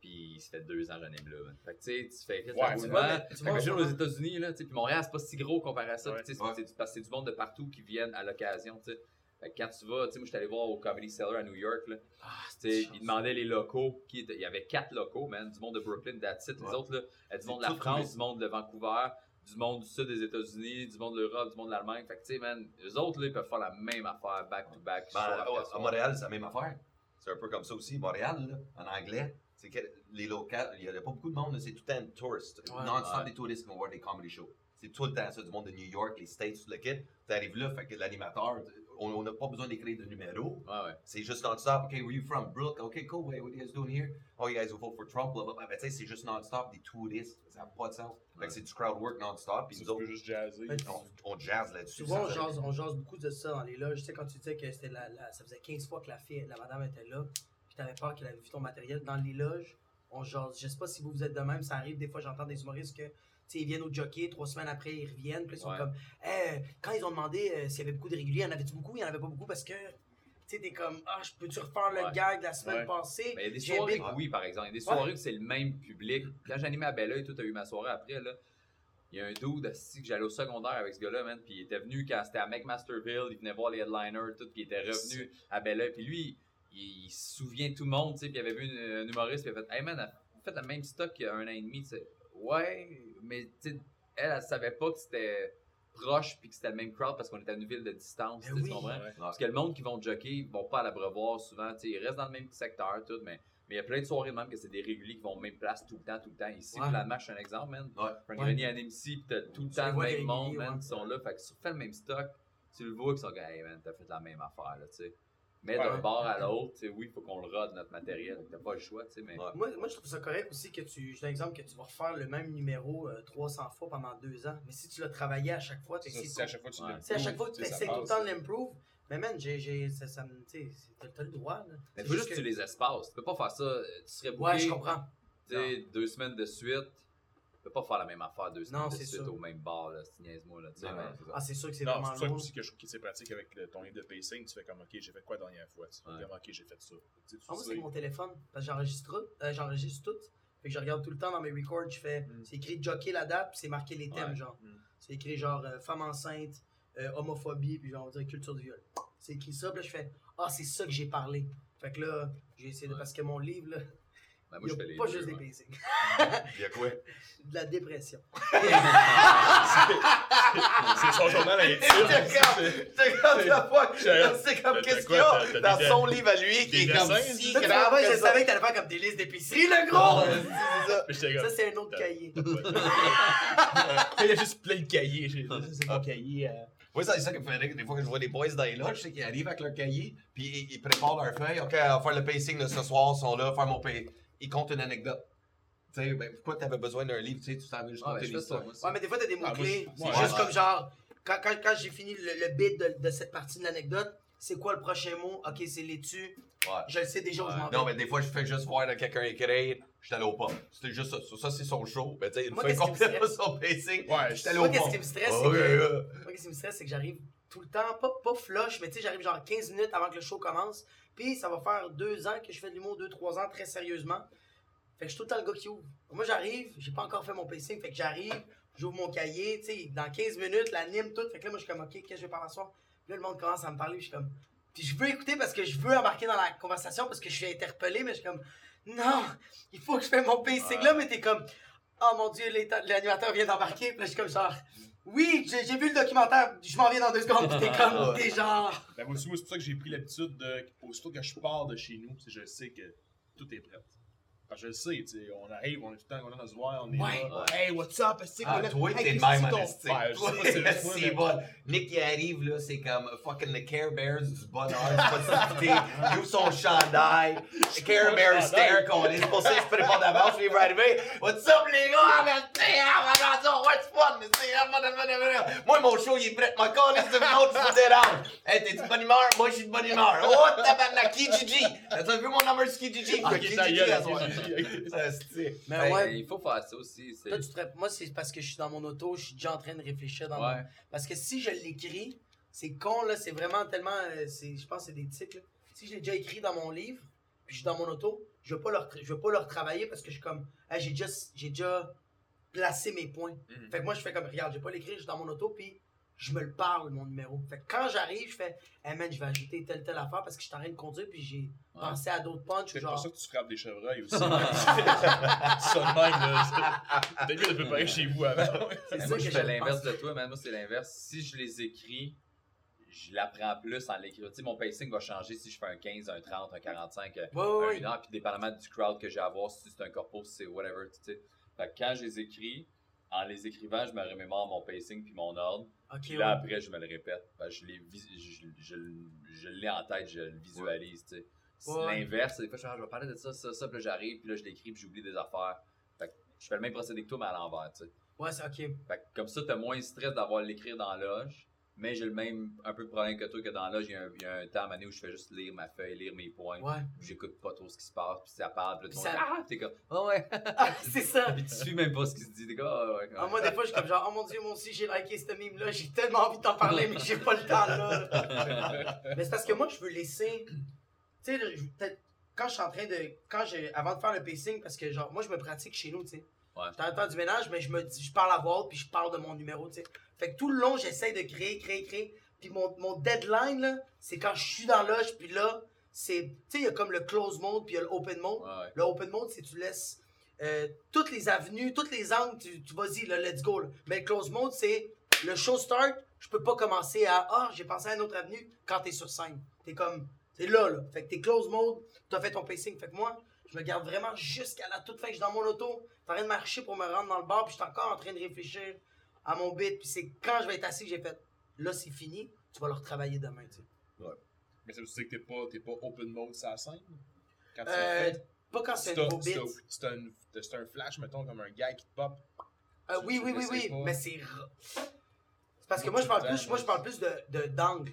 Speaker 3: Puis ça fait 2 ans que j'anime là. Fait que tu sais, tu fais,
Speaker 4: Ouais,
Speaker 3: ouais,
Speaker 4: tu
Speaker 2: vois, tu vois,
Speaker 3: aux États-Unis, là, tu sais, puis Montréal, c'est pas si gros comparé à ça.
Speaker 4: Ouais.
Speaker 3: tu
Speaker 1: Ouais.
Speaker 3: parce que c'est du monde de partout qui viennent à l'occasion, tu sais. Fait que quand tu vas, tu sais, moi, je suis allé voir au Comedy Cellar à New York, là.
Speaker 2: Ah,
Speaker 3: ils demandaient les locaux. Qui étaient- il y avait quatre locaux, man. Du monde de Brooklyn, that's it. Les autres, là, du monde de la France, du monde de Vancouver, du monde du sud des États-Unis, du monde de l'Europe, du monde de l'Allemagne. Fait que, tu sais, man, les autres, là, ils peuvent faire la même affaire back-to-back.
Speaker 1: Ben, à-. Montréal, c'est la même affaire. C'est un peu comme ça aussi. Montréal, là, en anglais, c'est que les locaux, il n'y a pas beaucoup de monde, c'est tout le temps touriste.
Speaker 2: Ouais.
Speaker 1: Non-stop
Speaker 3: Ouais.
Speaker 1: des touristes qui vont voir des comedy shows. C'est tout le temps ça, du monde de New York, les States, tout le kit. Tu arrives là, fait que l'animateur, on n'a pas besoin d'écrire de numéro.
Speaker 3: Ouais.
Speaker 1: C'est juste non-stop. OK, where you from? Brook. OK, cool. What, what are you guys doing here? Oh, you guys will vote for Trump. Blah, blah, blah. Ben, tu sais, c'est juste non-stop des touristes. Ça n'a pas de sens. Fait
Speaker 3: Ouais.
Speaker 1: que c'est du crowd work non-stop.
Speaker 4: Tu peux juste jazzer.
Speaker 1: On, on jazz là-dessus.
Speaker 2: Souvent, on jase, on jase beaucoup de ça dans les loges. Tu sais, quand tu disais que c'était la, la- ça faisait 15 fois que la fille, la madame était là, puis t'avais peur qu'elle avait vu ton matériel dans les loges, on jase. Je sais pas si vous vous êtes de même, ça arrive des fois, j'entends des humoristes que, ils viennent au jockey, trois semaines après, ils reviennent, puis ils sont
Speaker 3: Ouais.
Speaker 2: comme, Eh, quand ils ont demandé euh, s'il y avait beaucoup de réguliers, il y en avait-tu beaucoup? Il y en avait pas beaucoup parce que, tu sais, t'es comme, ah, je peux-tu refaire le
Speaker 3: Ouais.
Speaker 2: gag de la semaine
Speaker 4: Ouais.
Speaker 2: passée?
Speaker 3: Mais il y a des soirées, que oui, par exemple. Il y a des soirées où c'est le même public. Quand j'animais à Belleuil, tout a eu ma soirée après, là. Il y a un dude que j'allais au secondaire avec ce gars-là, man. Puis il était venu quand c'était à McMasterville, il venait voir les headliners, tout, puis il était revenu à Belleuil. Puis lui, il, il se souvient tout le monde, tu sais. Puis il avait vu une- un humoriste, puis il a fait Hey man, vous faites le même stock qu'il y a un an et demi, tu sais. Ouais, mais elle, elle savait pas que c'était proche, puis que c'était le même crowd parce qu'on était à une ville de distance,
Speaker 2: Ben
Speaker 3: tu sais, tu
Speaker 2: oui.
Speaker 3: comprends?
Speaker 4: Ouais.
Speaker 3: Parce que le monde qui vont jockey, ils vont pas à l'abreuvoir souvent, tu sais, ils restent dans le même secteur, tout, mais mais il y a plein de soirées de même que c'est des réguliers qui vont aux mêmes places tout le temps, tout le temps. Ici,
Speaker 2: Ouais.
Speaker 3: finalement, je suis un exemple, man.
Speaker 1: Ouais.
Speaker 3: Frank
Speaker 2: Ouais.
Speaker 3: Grenier anime ici, pis t'as tout le
Speaker 2: Tu
Speaker 3: temps le même monde, man,
Speaker 2: ouais.
Speaker 3: qui sont là. Fait que si tu fais le même stock, tu le vois qu'ils sont comme, hey man, t'as fait la même affaire, là, tu sais. Mais
Speaker 4: Ouais.
Speaker 3: d'un bord à l'autre, tu sais, oui, il faut qu'on le rode, notre matériel. T'as pas le choix, tu sais, mais.
Speaker 1: Ouais.
Speaker 2: Moi, moi, je trouve ça correct aussi que tu. Je donne l'exemple que tu vas refaire le même numéro euh, 300 fois pendant deux ans. Mais si tu l'as travaillé à chaque fois, tu essaies
Speaker 4: C'est à chaque fois que tu
Speaker 3: Ouais.
Speaker 4: l'as
Speaker 2: C'est à chaque fois tu essaies tout le temps de l'improve. Mais man, j'ai, j'ai, ça, ça me. Tu t'as, t'as le droit, là.
Speaker 3: Mais faut juste que tu les espaces. Tu peux pas faire ça. euh, Tu serais booké,
Speaker 2: Ouais, je comprends.
Speaker 3: tu sais, deux semaines de suite. Tu peux pas faire la même affaire deux semaines
Speaker 2: Non,
Speaker 3: de
Speaker 2: c'est
Speaker 3: suite au même bar, là. C'est niaise-moi, là, tu sais.
Speaker 1: C'est.
Speaker 2: Ah, c'est sûr que c'est vraiment
Speaker 4: c'est pour ça
Speaker 2: lourd.
Speaker 4: aussi que je trouve que c'est pratique avec le- ton livre de pacing. Tu fais comme, ok, j'ai fait quoi la dernière fois? Tu fais
Speaker 3: Ouais.
Speaker 4: comme, ok, j'ai fait ça. Tu sais, tu
Speaker 2: Ah, moi, c'est mon téléphone. Parce que j'enregistre tout. euh, j'enregistre tout. Fait que je regarde tout le temps dans mes records. Je fais.
Speaker 4: Mm.
Speaker 2: C'est écrit jockey la date, puis c'est marqué les thèmes,
Speaker 3: Ouais.
Speaker 2: genre.
Speaker 4: Mm.
Speaker 2: C'est écrit genre euh, femme enceinte, euh, homophobie, puis genre, on va dire culture du viol. C'est écrit ça, puis là, je fais Ah, c'est ça que j'ai parlé. Fait que là, j'ai essayé de.
Speaker 3: Ouais.
Speaker 2: Parce que mon livre, là.
Speaker 3: Ben, moi,
Speaker 2: Il
Speaker 3: je
Speaker 2: y
Speaker 3: fais
Speaker 2: a
Speaker 3: les
Speaker 2: pas
Speaker 3: deux,
Speaker 2: juste des
Speaker 3: ouais.
Speaker 2: pacings.
Speaker 1: Il y a quoi?
Speaker 2: De la dépression.
Speaker 4: C'est son journal
Speaker 1: comme, c'est C'est comme
Speaker 4: t'as
Speaker 1: qu'est-ce qu'il
Speaker 4: quoi,
Speaker 1: y
Speaker 4: t'as-
Speaker 1: a
Speaker 4: t'as
Speaker 1: dans
Speaker 4: des-
Speaker 1: son livre à lui qui est comme si grave que
Speaker 2: je savais que t'allais faire comme des listes d'épicerie, le gros!
Speaker 1: ça.
Speaker 2: C'est un autre cahier.
Speaker 4: Il y a juste plein de cahiers. c'est mon cahier.
Speaker 1: Moi, c'est ça qui me fait rire. Des fois que je vois des boys dans les loges, c'est qu'ils arrivent avec leur cahier, puis ils, ils préparent leur feuille. OK, on va faire le pacing de ce soir, ils sont là, faire mon pay. Ils comptent une anecdote. Tu sais, ben, pourquoi t'avais besoin d'un livre, tu sais, tu savais juste
Speaker 3: Ah, ben,
Speaker 1: compter
Speaker 3: ça,
Speaker 1: l'histoire.
Speaker 2: Ouais, mais des fois, t'as des
Speaker 4: moi,
Speaker 2: mots-clés.
Speaker 4: je-
Speaker 2: c'est
Speaker 4: ouais,
Speaker 2: juste
Speaker 1: ouais.
Speaker 2: comme genre, quand, quand, quand j'ai fini le, le bit de, de cette partie de l'anecdote, c'est quoi le prochain mot? Ok, c'est laitue.
Speaker 1: Ouais.
Speaker 2: Je le sais déjà où je m'en vais.
Speaker 1: Non, mais des fois, je fais juste voir quelqu'un écrire, j'étais allé au pub. C'était juste ça. Ça, c'est son show. Ben, tu sais, une
Speaker 2: Moi,
Speaker 1: fois
Speaker 2: me
Speaker 1: complète
Speaker 2: stresse?
Speaker 1: son pacing,
Speaker 4: Ouais,
Speaker 1: j'étais allé au Ah, ouais.
Speaker 2: Moi, qu'est-ce qui me stresse, c'est que j'arrive tout le temps, pas, pas flush, mais tu sais, j'arrive genre 15 minutes avant que le show commence. Puis ça va faire deux ans que je fais de l'humour, deux, trois ans, très sérieusement. Fait que je suis tout le temps le gars qui ouvre. Moi, j'arrive, j'ai pas encore fait mon pacing, fait que j'arrive, j'ouvre mon cahier, tu sais, dans 15 minutes, l'anime, tout. Fait que là, moi, je suis comme, OK, qu'est-ce que je vais faire ce soir? Puis là, le monde commence à me parler, puis je suis comme. Puis je veux écouter parce que je veux embarquer dans la conversation, parce que je suis interpellé, mais je suis comme, non, il faut que je fasse mon pacing là, mais t'es comme, oh mon dieu, l'animateur vient d'embarquer, puis là, je suis comme genre, oui, j'ai vu le documentaire, je m'en viens dans deux secondes, t'es comme, t'es genre.
Speaker 4: Ben, moi aussi, moi, c'est pour ça que j'ai pris l'habitude de. Aussitôt que je pars de chez nous, c'est je sais que tout est prêt. Parce que je le sais, tu sais, on arrive, on est tout le temps content de se voir, on est
Speaker 2: Ouais.
Speaker 4: là. Hey, what's up? Est-ce que
Speaker 1: Ah,
Speaker 4: on a-
Speaker 1: toi,
Speaker 4: Hey,
Speaker 1: t'es de
Speaker 4: qu'est-ce
Speaker 1: même,
Speaker 4: que. Ouais, je si c'est
Speaker 1: C'est bon. Nick qui arrive, là, c'est comme fucking le Care Bears du bonheur. C'est pas ça que. Il ouvre son chandail. Le Care Bears stare qu'on est supposé se préparer d'avance. Puis il va arriver. What's up, les gars? Ah, what's fun? C'est- ah, madame, madame, madame. Moi, mon show, il est prêt. Ma call, c'est une autre, tu te déranges. Hey, t'es de bonne humeur? Moi, je suis de bonne humeur. Oh, tabarnak, Kijiji. T'as vu mon number Kijiji?
Speaker 4: Ah,
Speaker 1: Kijiji, à.
Speaker 2: Mais
Speaker 1: Hey,
Speaker 2: ouais.
Speaker 3: Ben, Il faut faire ça aussi.
Speaker 2: Toi, tu te Moi, c'est parce que je suis dans mon auto, je suis déjà en train de réfléchir dans
Speaker 3: Ouais.
Speaker 2: mon... Parce que si je l'écris, c'est con, là, c'est vraiment tellement... euh, c'est- je pense que c'est des tics, là. Si je l'ai déjà écrit dans mon livre, puis je suis dans mon auto, je je veux pas le retravailler parce que je suis comme... Hey, j'ai déjà, j'ai déjà placé mes points.
Speaker 3: Mhm.
Speaker 2: Fait que moi, je fais comme, regarde, je vais pas l'écrire, je suis dans mon auto, puis je me le parle, mon numéro. Fait que quand j'arrive, je fais, hey man, je vais ajouter telle, telle affaire parce que je suis en train de conduire, puis j'ai
Speaker 3: Ouais.
Speaker 2: pensé à d'autres punchs,
Speaker 4: C'est pour ça que tu frappes des chevreuils aussi. ça de même, là. T'as mieux de préparer chez vous avant.
Speaker 2: C'est
Speaker 3: Mais
Speaker 2: ça
Speaker 3: moi,
Speaker 2: que
Speaker 3: je fais l'inverse de toi, man. Moi, c'est l'inverse. Si je les écris, je l'apprends plus en sais, mon pacing va changer si je fais un 15, un 30, un 45, euh,
Speaker 2: Ouais, ouais,
Speaker 3: un
Speaker 2: ouais.
Speaker 3: 1 heure, puis dépendamment du crowd que j'ai à voir, si c'est un corpo, si c'est whatever, tu sais. Fait que quand je les écris, en les écrivant, je me remémore mon pacing puis mon ordre. Puis là,
Speaker 2: ouais.
Speaker 3: après, je me le répète. Fait que je l'ai vis- je, je, je l'ai en tête, je le visualise, tu sais. C'est
Speaker 2: Ouais.
Speaker 3: l'inverse. Des fois, je, Ah, je vais parler de ça, ça, ça, puis là, j'arrive, puis là, je l'écris, puis j'oublie des affaires. Fait que je fais le même procédé que toi, mais à l'envers, tu sais.
Speaker 2: Ouais, c'est ok.
Speaker 3: Fait que comme ça, t'as moins de stress d'avoir l'écrire dans loge. Mais j'ai le même un peu de problème que toi que dans loge, il y a un, il y a un temps à où je fais juste lire ma feuille, lire mes points.
Speaker 2: Ouais.
Speaker 3: J'écoute pas trop ce qui se passe, puis ça parle, puis là, monde
Speaker 2: ça-
Speaker 3: Ah, t'es comme, ouais.
Speaker 2: Ah, c'est ça.
Speaker 3: puis tu suis même pas ce qui se dit, t'es comme, ah ouais.
Speaker 2: Ah, moi, des fois, je suis comme genre, oh mon dieu, moi aussi, j'ai liké ce meme-là, j'ai tellement envie de t'en parler, mais j'ai pas le temps là. mais c'est parce que moi, je veux laisser. Tu sais, quand je suis en train de. Quand j'ai. Avant de faire le pacing, parce que genre, moi, je me pratique chez nous, tu sais.
Speaker 3: Ouais.
Speaker 2: Je suis en train du ménage, mais je me dis, je parle à voix haute, puis je parle de mon numéro, tu sais. Fait que tout le long, j'essaie de créer, créer, créer. Puis mon, mon deadline, là, c'est quand je suis dans l'âge, puis là, c'est. Tu sais, il y a comme le close mode, puis il y a le open mode.
Speaker 3: Ouais, ouais.
Speaker 2: Le open mode, c'est tu laisses euh, toutes les avenues, toutes les angles, tu, tu vas-y, là, let's go. là. Mais le close mode, c'est le show start, je peux pas commencer à Ah, j'ai pensé à une autre avenue quand t'es sur scène. T'es comme. T'es là, là. Fait que t'es close mode, t'as fait ton pacing. Fait que moi, je me garde vraiment jusqu'à la toute fin. Je suis dans mon auto, en train de marcher pour me rendre dans le bar, puis je suis encore en train de réfléchir à mon bit. Puis c'est quand je vais être assis que j'ai fait Là, c'est fini, tu vas le retravailler demain, tu sais.
Speaker 4: Mais ça veut dire que t'es pas, t'es pas open mode sur la scène? Quand tu
Speaker 2: Euh, pas quand c'est un nouveau bit.
Speaker 4: c'est un- flash, mettons, comme un gars qui te pop.
Speaker 2: Euh,
Speaker 4: Tu-
Speaker 2: oui,
Speaker 4: tu
Speaker 2: oui, oui, oui,
Speaker 4: pas?
Speaker 2: mais c'est. parce que
Speaker 4: Moi,
Speaker 2: je parle plus, moi, je parle plus de d'angle.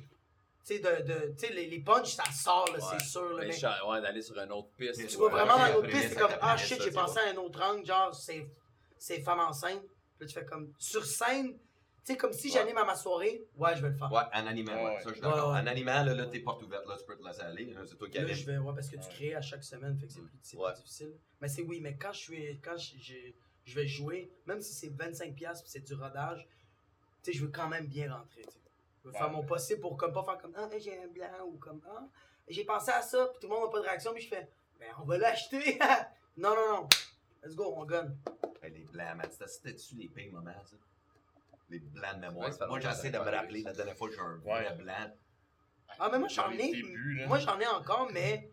Speaker 2: Tu sais, de, de, tu sais, les, les punches, ça sort, là,
Speaker 3: Ouais.
Speaker 2: c'est sûr. Là,
Speaker 3: Mais
Speaker 2: mais
Speaker 3: je- ouais, d'aller sur une autre piste.
Speaker 1: Tu
Speaker 3: ouais,
Speaker 2: vas vraiment dans l'autre
Speaker 3: après,
Speaker 2: piste, c'est comme, ah shit,
Speaker 3: tu
Speaker 2: j'ai pensé à un autre angle, genre, c'est, c'est femme enceinte. Puis là, tu fais comme, sur scène, tu sais, comme si
Speaker 1: Ouais.
Speaker 2: j'anime à ma soirée, ouais, je vais le faire.
Speaker 1: Ouais, en animant, ouais, ça, je suis d'accord.
Speaker 2: Ouais, ouais.
Speaker 1: En animant, là, là t'es porte ouverte, là, tu peux te laisser aller. C'est toi qui
Speaker 2: Là, je vais, ouais, parce que tu crées à chaque semaine, fait que c'est plus, c'est plus
Speaker 1: Ouais.
Speaker 2: difficile. Mais c'est oui, mais quand je suis, quand je, je- je vais jouer, même si c'est 25$ piastres puis c'est du rodage, tu sais, je veux quand même bien rentrer, veux faire mon possible pour comme pas faire comme, ah, j'ai un blanc ou comme, ah, j'ai pensé à ça, puis tout le monde n'a pas de réaction, puis je fais, ben, on va l'acheter. Non, non, non. Let's go, on gun.
Speaker 1: Hey, les blancs, man. C'était- C'était-tu les pires moments, ça? Les blancs de mémoire.
Speaker 3: Ouais,
Speaker 1: Moi, j'essaie de me rappeler la dernière fois que j'ai un
Speaker 4: Ouais.
Speaker 1: vrai blanc.
Speaker 2: Ah, mais moi, j'en ai.
Speaker 4: débuts.
Speaker 2: Moi, j'en ai encore, mais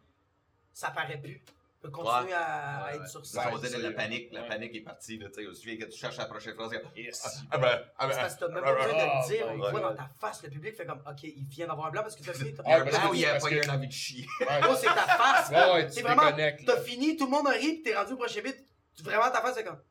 Speaker 2: ça paraît plus. Je peux continuer à, à
Speaker 3: Ouais,
Speaker 2: être
Speaker 3: ouais.
Speaker 2: sur
Speaker 1: Ça,
Speaker 2: ça.
Speaker 1: on dit
Speaker 4: c'est-
Speaker 1: la panique, la
Speaker 4: ouais.
Speaker 1: panique est partie, là, tu sais, que tu cherches la prochaine phrase.
Speaker 4: Yes.
Speaker 1: Ah ben, ah
Speaker 2: C'est
Speaker 1: ben,
Speaker 2: parce que t'as même
Speaker 1: ah,
Speaker 2: pas besoin de
Speaker 4: ah,
Speaker 2: le dire.
Speaker 4: ouais,
Speaker 2: On
Speaker 1: ouais.
Speaker 2: voit dans ta face, le public fait comme, OK, il vient d'avoir un blanc parce que t'as fini.
Speaker 1: A
Speaker 4: Ouais,
Speaker 1: un
Speaker 4: parce
Speaker 1: blanc
Speaker 4: que-
Speaker 1: où il y a pas eu envie de chier.
Speaker 4: Ouais,
Speaker 2: Gros, c'est ta face.
Speaker 4: Ouais, ouais, tu
Speaker 2: C'est vraiment,
Speaker 4: déconnectes.
Speaker 2: t'as fini, tout le monde a ri, pis t'es rendu au prochain bit. Tu- Vraiment, ta face, c'est comme. Ok,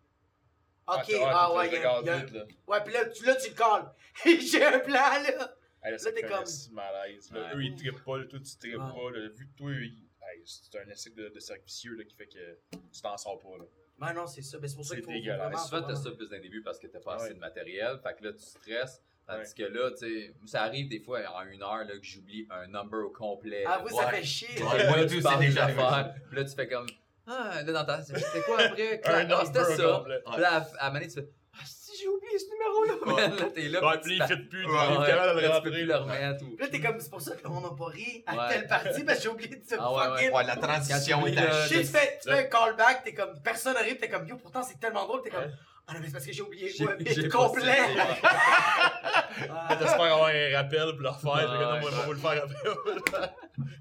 Speaker 4: t'as-
Speaker 2: ah
Speaker 4: t'as-
Speaker 2: ouais,
Speaker 4: tu
Speaker 2: il y a-
Speaker 4: regardes
Speaker 2: il y a-
Speaker 4: vite, là.
Speaker 2: Ouais, pis là, tu, là, tu le calls. J'ai un plan, là.
Speaker 4: Hey, là,
Speaker 2: t'es comme-
Speaker 4: malaise. Là,
Speaker 3: Ouais.
Speaker 4: Eux, ils trippent pas, toi, tu trippes
Speaker 2: Ouais.
Speaker 4: pas. Là, vu que toi, ils- c'est un essai de, de cercle vicieux là, qui fait que tu t'en sors pas. Là.
Speaker 2: Ben non, c'est ça. Ben, c'est pour ça
Speaker 4: C'est
Speaker 2: qu'il faut,
Speaker 4: dégueulasse.
Speaker 2: vraiment.
Speaker 3: Souvent, t'as ça plus d'un début parce que t'as pas
Speaker 4: Ouais.
Speaker 3: assez de matériel. Fait que là, tu stresses. Tandis
Speaker 4: Ouais.
Speaker 3: que là, tu sais, ça arrive des fois en une heure là, que j'oublie un number au complet.
Speaker 2: Ah, vous, ça fait chier.
Speaker 1: Ouais.
Speaker 3: Puis là,
Speaker 1: Moi,
Speaker 3: tu
Speaker 1: tout,
Speaker 3: parles
Speaker 1: déjà
Speaker 3: affaires. Puis là, tu fais comme. Ah, là, dans ta c'était quoi après?
Speaker 4: Un
Speaker 3: Ah, c'était ça. Puis là, à, à un moment donné, tu fais. Ah, si, j'ai oublié ce numéro-là, man. Là, t'es là.
Speaker 4: Ouais,
Speaker 3: puis
Speaker 4: il fit plus.
Speaker 3: Tu peux plus le remettre. ou-
Speaker 2: Là, t'es comme, c'est pour ça qu'on n'a pas ri à
Speaker 3: Ouais.
Speaker 2: telle partie, parce que j'ai oublié de te
Speaker 3: Ah ouais,
Speaker 2: fucking.
Speaker 1: Ouais, la transition est à chier.
Speaker 2: tu fais, tu fais un callback, t'es comme, personne arrive, t'es comme, yo, pourtant c'est tellement drôle, t'es comme, ah non, mais c'est parce que j'ai oublié,
Speaker 3: j'ai
Speaker 2: bit complet.
Speaker 3: ça.
Speaker 4: T'espères avoir un rappel pour le refaire. Non, moi,
Speaker 3: ouais.
Speaker 4: on va le faire après.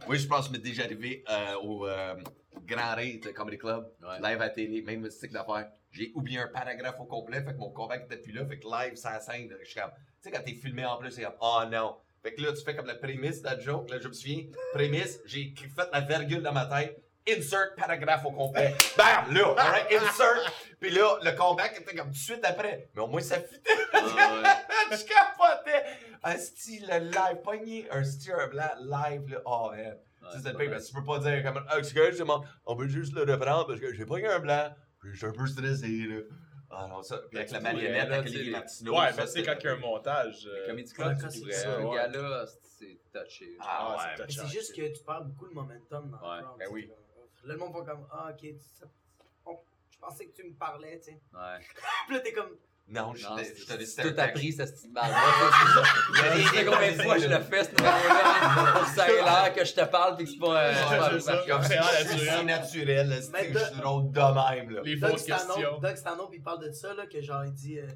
Speaker 1: Oui, je pense que m'est déjà arrivé euh, au euh, Grand de Comedy Club,
Speaker 3: Ouais.
Speaker 1: live à télé, même style d'affaires. J'ai oublié un paragraphe au complet, fait que mon convainc était plus là, fait que live, ça scène, je suis comme, tu sais, quand t'es filmé en plus, c'est comme, oh non. Fait que là, tu fais comme la prémisse de la joke, là, je me souviens, prémisse, j'ai fait la virgule dans ma tête, insert paragraphe au complet. Bam, là, alright, insert. Puis là, le comeback était comme tout de suite après. Mais au moins, ça fitait.
Speaker 3: Ah,
Speaker 1: je capotais. Un style live, pogné un style un blanc live, là. Oh, man.
Speaker 3: Ouais,
Speaker 1: Tu sais,
Speaker 3: c'est pas
Speaker 1: pire, parce que tu peux pas dire comme Ah, demande, on peut juste le reprendre parce que j'ai pas eu un blanc, puis je suis un peu stressé, là. Ah non, ça. Puis avec la marionnette, avec les- Martineau.
Speaker 4: Ouais,
Speaker 1: ça,
Speaker 4: mais tu sais,
Speaker 1: c'était-
Speaker 4: quand il y a un montage. euh,
Speaker 3: Le
Speaker 2: Ouais,
Speaker 3: Club,
Speaker 2: quand
Speaker 3: tu
Speaker 2: c'est
Speaker 4: ça,
Speaker 3: Un
Speaker 4: ouais.
Speaker 3: gars-là, c'est touché.
Speaker 1: Ah,
Speaker 4: Ah,
Speaker 1: ouais.
Speaker 4: c'est
Speaker 2: c'est juste que tu perds beaucoup de momentum dans
Speaker 3: Ouais,
Speaker 2: le crowd,
Speaker 4: ben oui.
Speaker 2: comme, Là, le monde va comme, ah, ok, tu sais, on- je pensais que tu me parlais, tu sais.
Speaker 3: Ouais.
Speaker 2: Puis là, t'es comme,
Speaker 1: Non, je
Speaker 3: c'est-
Speaker 1: je laisse
Speaker 3: c'est tout appris, cette petite balle. Sais combien de fois je le fais, ce numéro-là, pour ça l'air que je te parle pis que c'est pas. euh, c'est
Speaker 4: c'est.
Speaker 1: Comme
Speaker 4: C'est
Speaker 1: si
Speaker 4: naturel.
Speaker 1: c'est c'est suis drôle de même, là.
Speaker 4: Les
Speaker 2: Doug
Speaker 4: fausses questions.
Speaker 2: Doug Stano, puis il parle de ça, là, que genre, il dit, euh,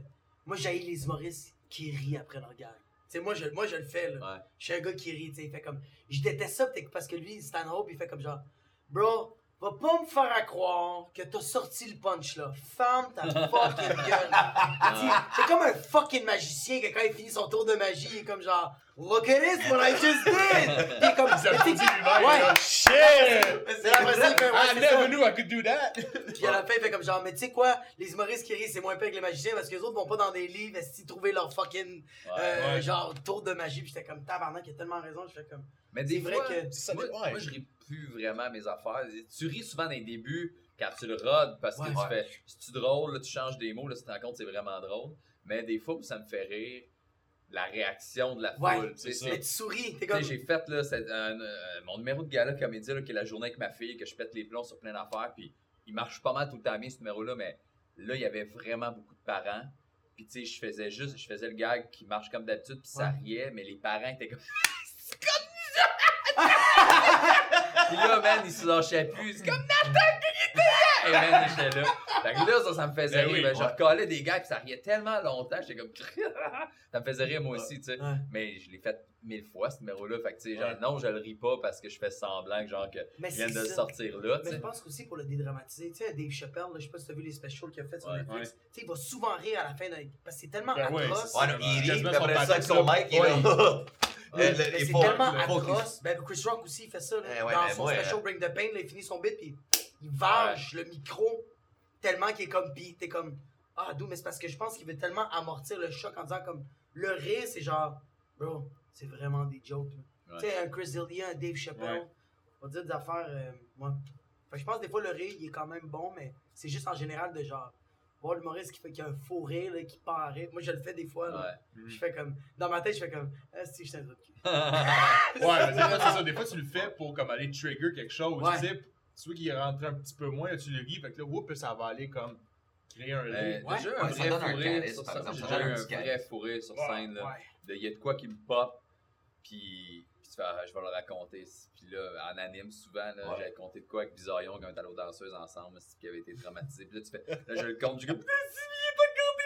Speaker 2: moi, j'ai les humoristes qui rient après leur gag. Tu sais, moi je, moi, je le fais, là.
Speaker 3: Ouais.
Speaker 2: Je suis un gars qui rit, tu sais. Il fait comme. Je déteste ça peut-être parce que lui, Stanhope, il fait comme genre. Bro, va pas me faire à croire que t'as sorti le punch là. Ferme ta fucking gueule. C'est comme un fucking magicien que quand il finit son tour de magie, il est comme genre. Look at this, what I just did! Puis comme. Sais,
Speaker 4: lui-même.
Speaker 2: Ouais.
Speaker 4: Shit!
Speaker 2: C'est ça, il fait. Ouais,
Speaker 4: I never
Speaker 2: ça.
Speaker 4: knew I could do that!
Speaker 2: Puis à la fin, il fait comme genre, mais tu sais quoi, les humoristes qui rient, c'est moins pire que les magiciens parce que les autres vont pas dans des livres, esti trouver leur fucking euh,
Speaker 4: ouais.
Speaker 2: genre tour de magie. Puis j'étais comme tabarnak, il a tellement raison. Je fais comme.
Speaker 3: Mais
Speaker 2: C'est
Speaker 3: des
Speaker 2: vrai
Speaker 3: fois,
Speaker 2: que-
Speaker 4: Ça
Speaker 3: moi,
Speaker 4: dé- ouais.
Speaker 3: moi, je ris plus vraiment à mes affaires. Tu ris souvent dans les débuts quand tu le rodes parce que
Speaker 2: Ouais.
Speaker 3: tu
Speaker 1: Ouais.
Speaker 3: fais c'est-tu drôle, là, tu changes des mots, là, tu te rends compte que c'est vraiment drôle. Mais des fois, ça me fait rire la réaction de la
Speaker 2: Ouais,
Speaker 3: foule. tu sais,
Speaker 4: c'est
Speaker 3: c'est-
Speaker 2: Mais tu souris, t'es comme.
Speaker 3: j'ai fait là, un- euh, mon numéro de gala comédie, là, qui est la journée avec ma fille, que je pète les plombs sur plein d'affaires, puis il marche pas mal tout le temps bien ce numéro-là, mais là, il y avait vraiment beaucoup de parents. Puis tu sais, je faisais juste, je faisais le gag qui marche comme d'habitude, puis ça
Speaker 2: Ouais.
Speaker 3: riait, mais les parents étaient comme. c'est comme ça! Puis là, man, ils se lâchaient plus. C'est comme Nathan! Et man, j'étais là. Fait que là, ça, ça me faisait
Speaker 4: Ben
Speaker 3: rire.
Speaker 4: oui,
Speaker 3: Ben, je
Speaker 1: ouais.
Speaker 3: recalais des gars, puis ça riait tellement longtemps, j'étais comme. ça me faisait rire moi aussi, tu sais.
Speaker 2: Ouais.
Speaker 3: Mais je l'ai fait mille fois, ce numéro-là. Fait que, tu sais, genre, non, je le ris pas parce que je fais semblant que, genre, que
Speaker 2: Mais
Speaker 3: je viens de le sortir là, tu
Speaker 2: Mais je pense aussi pour le dédramatiser. Tu sais, Dave Chappelle, là, je sais pas si t'as vu les specials qu'il a fait sur
Speaker 3: Ouais.
Speaker 2: Netflix.
Speaker 4: Ouais.
Speaker 2: Tu sais, il va souvent rire à la fin d'un. Parce que c'est tellement
Speaker 4: Ben ouais,
Speaker 2: atroce.
Speaker 1: Ouais, non, il rit, après ça, avec son mic, il
Speaker 2: mais c'est tellement atroce. Ben, Chris Rock aussi, il fait ça. Là,
Speaker 1: Eh ouais,
Speaker 2: dans
Speaker 1: mais
Speaker 2: son special
Speaker 1: euh,
Speaker 2: Bring the Pain, là, il finit son bit, puis il varge le micro tellement qu'il est comme. Puis t'es comme. Ah, d'où, mais c'est parce que je pense qu'il veut tellement amortir le choc en disant comme. Le rire, c'est genre. Bro, c'est vraiment des jokes.
Speaker 3: Ouais.
Speaker 2: Tu sais, un Chris D'Elia, un Dave Chappelle.
Speaker 4: Ouais.
Speaker 2: On va dire des affaires. Euh, ouais. Fait que je pense que des fois, le rire, il est quand même bon, mais c'est juste en général de genre. Voir l'humoriste qui fait qu'il y a un faux rire, là, qui part à rire. Moi, je le fais des fois. là. Je fais comme. Dans ma tête, je fais comme. Ah, si, je suis un truc.
Speaker 4: Ouais, mais des fois, c'est ça. Des fois, tu le fais pour comme aller trigger quelque chose. Tu sais, celui qui est rentré un petit peu moins, là, tu le ris, fait que là, whoop, ça va aller comme créer un
Speaker 3: Euh.
Speaker 2: Ouais,
Speaker 3: déjà,
Speaker 1: ouais,
Speaker 3: un
Speaker 1: ça
Speaker 3: vrai
Speaker 1: donne un
Speaker 3: fourré sur scène. J'ai déjà
Speaker 1: un
Speaker 3: vrai fourré sur
Speaker 4: Ouais,
Speaker 3: scène. là. Il y a de quoi qui me pop, puis, puis tu fais, ah, je vais le raconter. Puis là, en anime, souvent, là,
Speaker 1: Ouais.
Speaker 3: j'avais compté de quoi avec Bizarillon quand on était allé aux danseuses ensemble, qui avait été traumatisé. Puis là, tu fais, là, je le compte, je dis,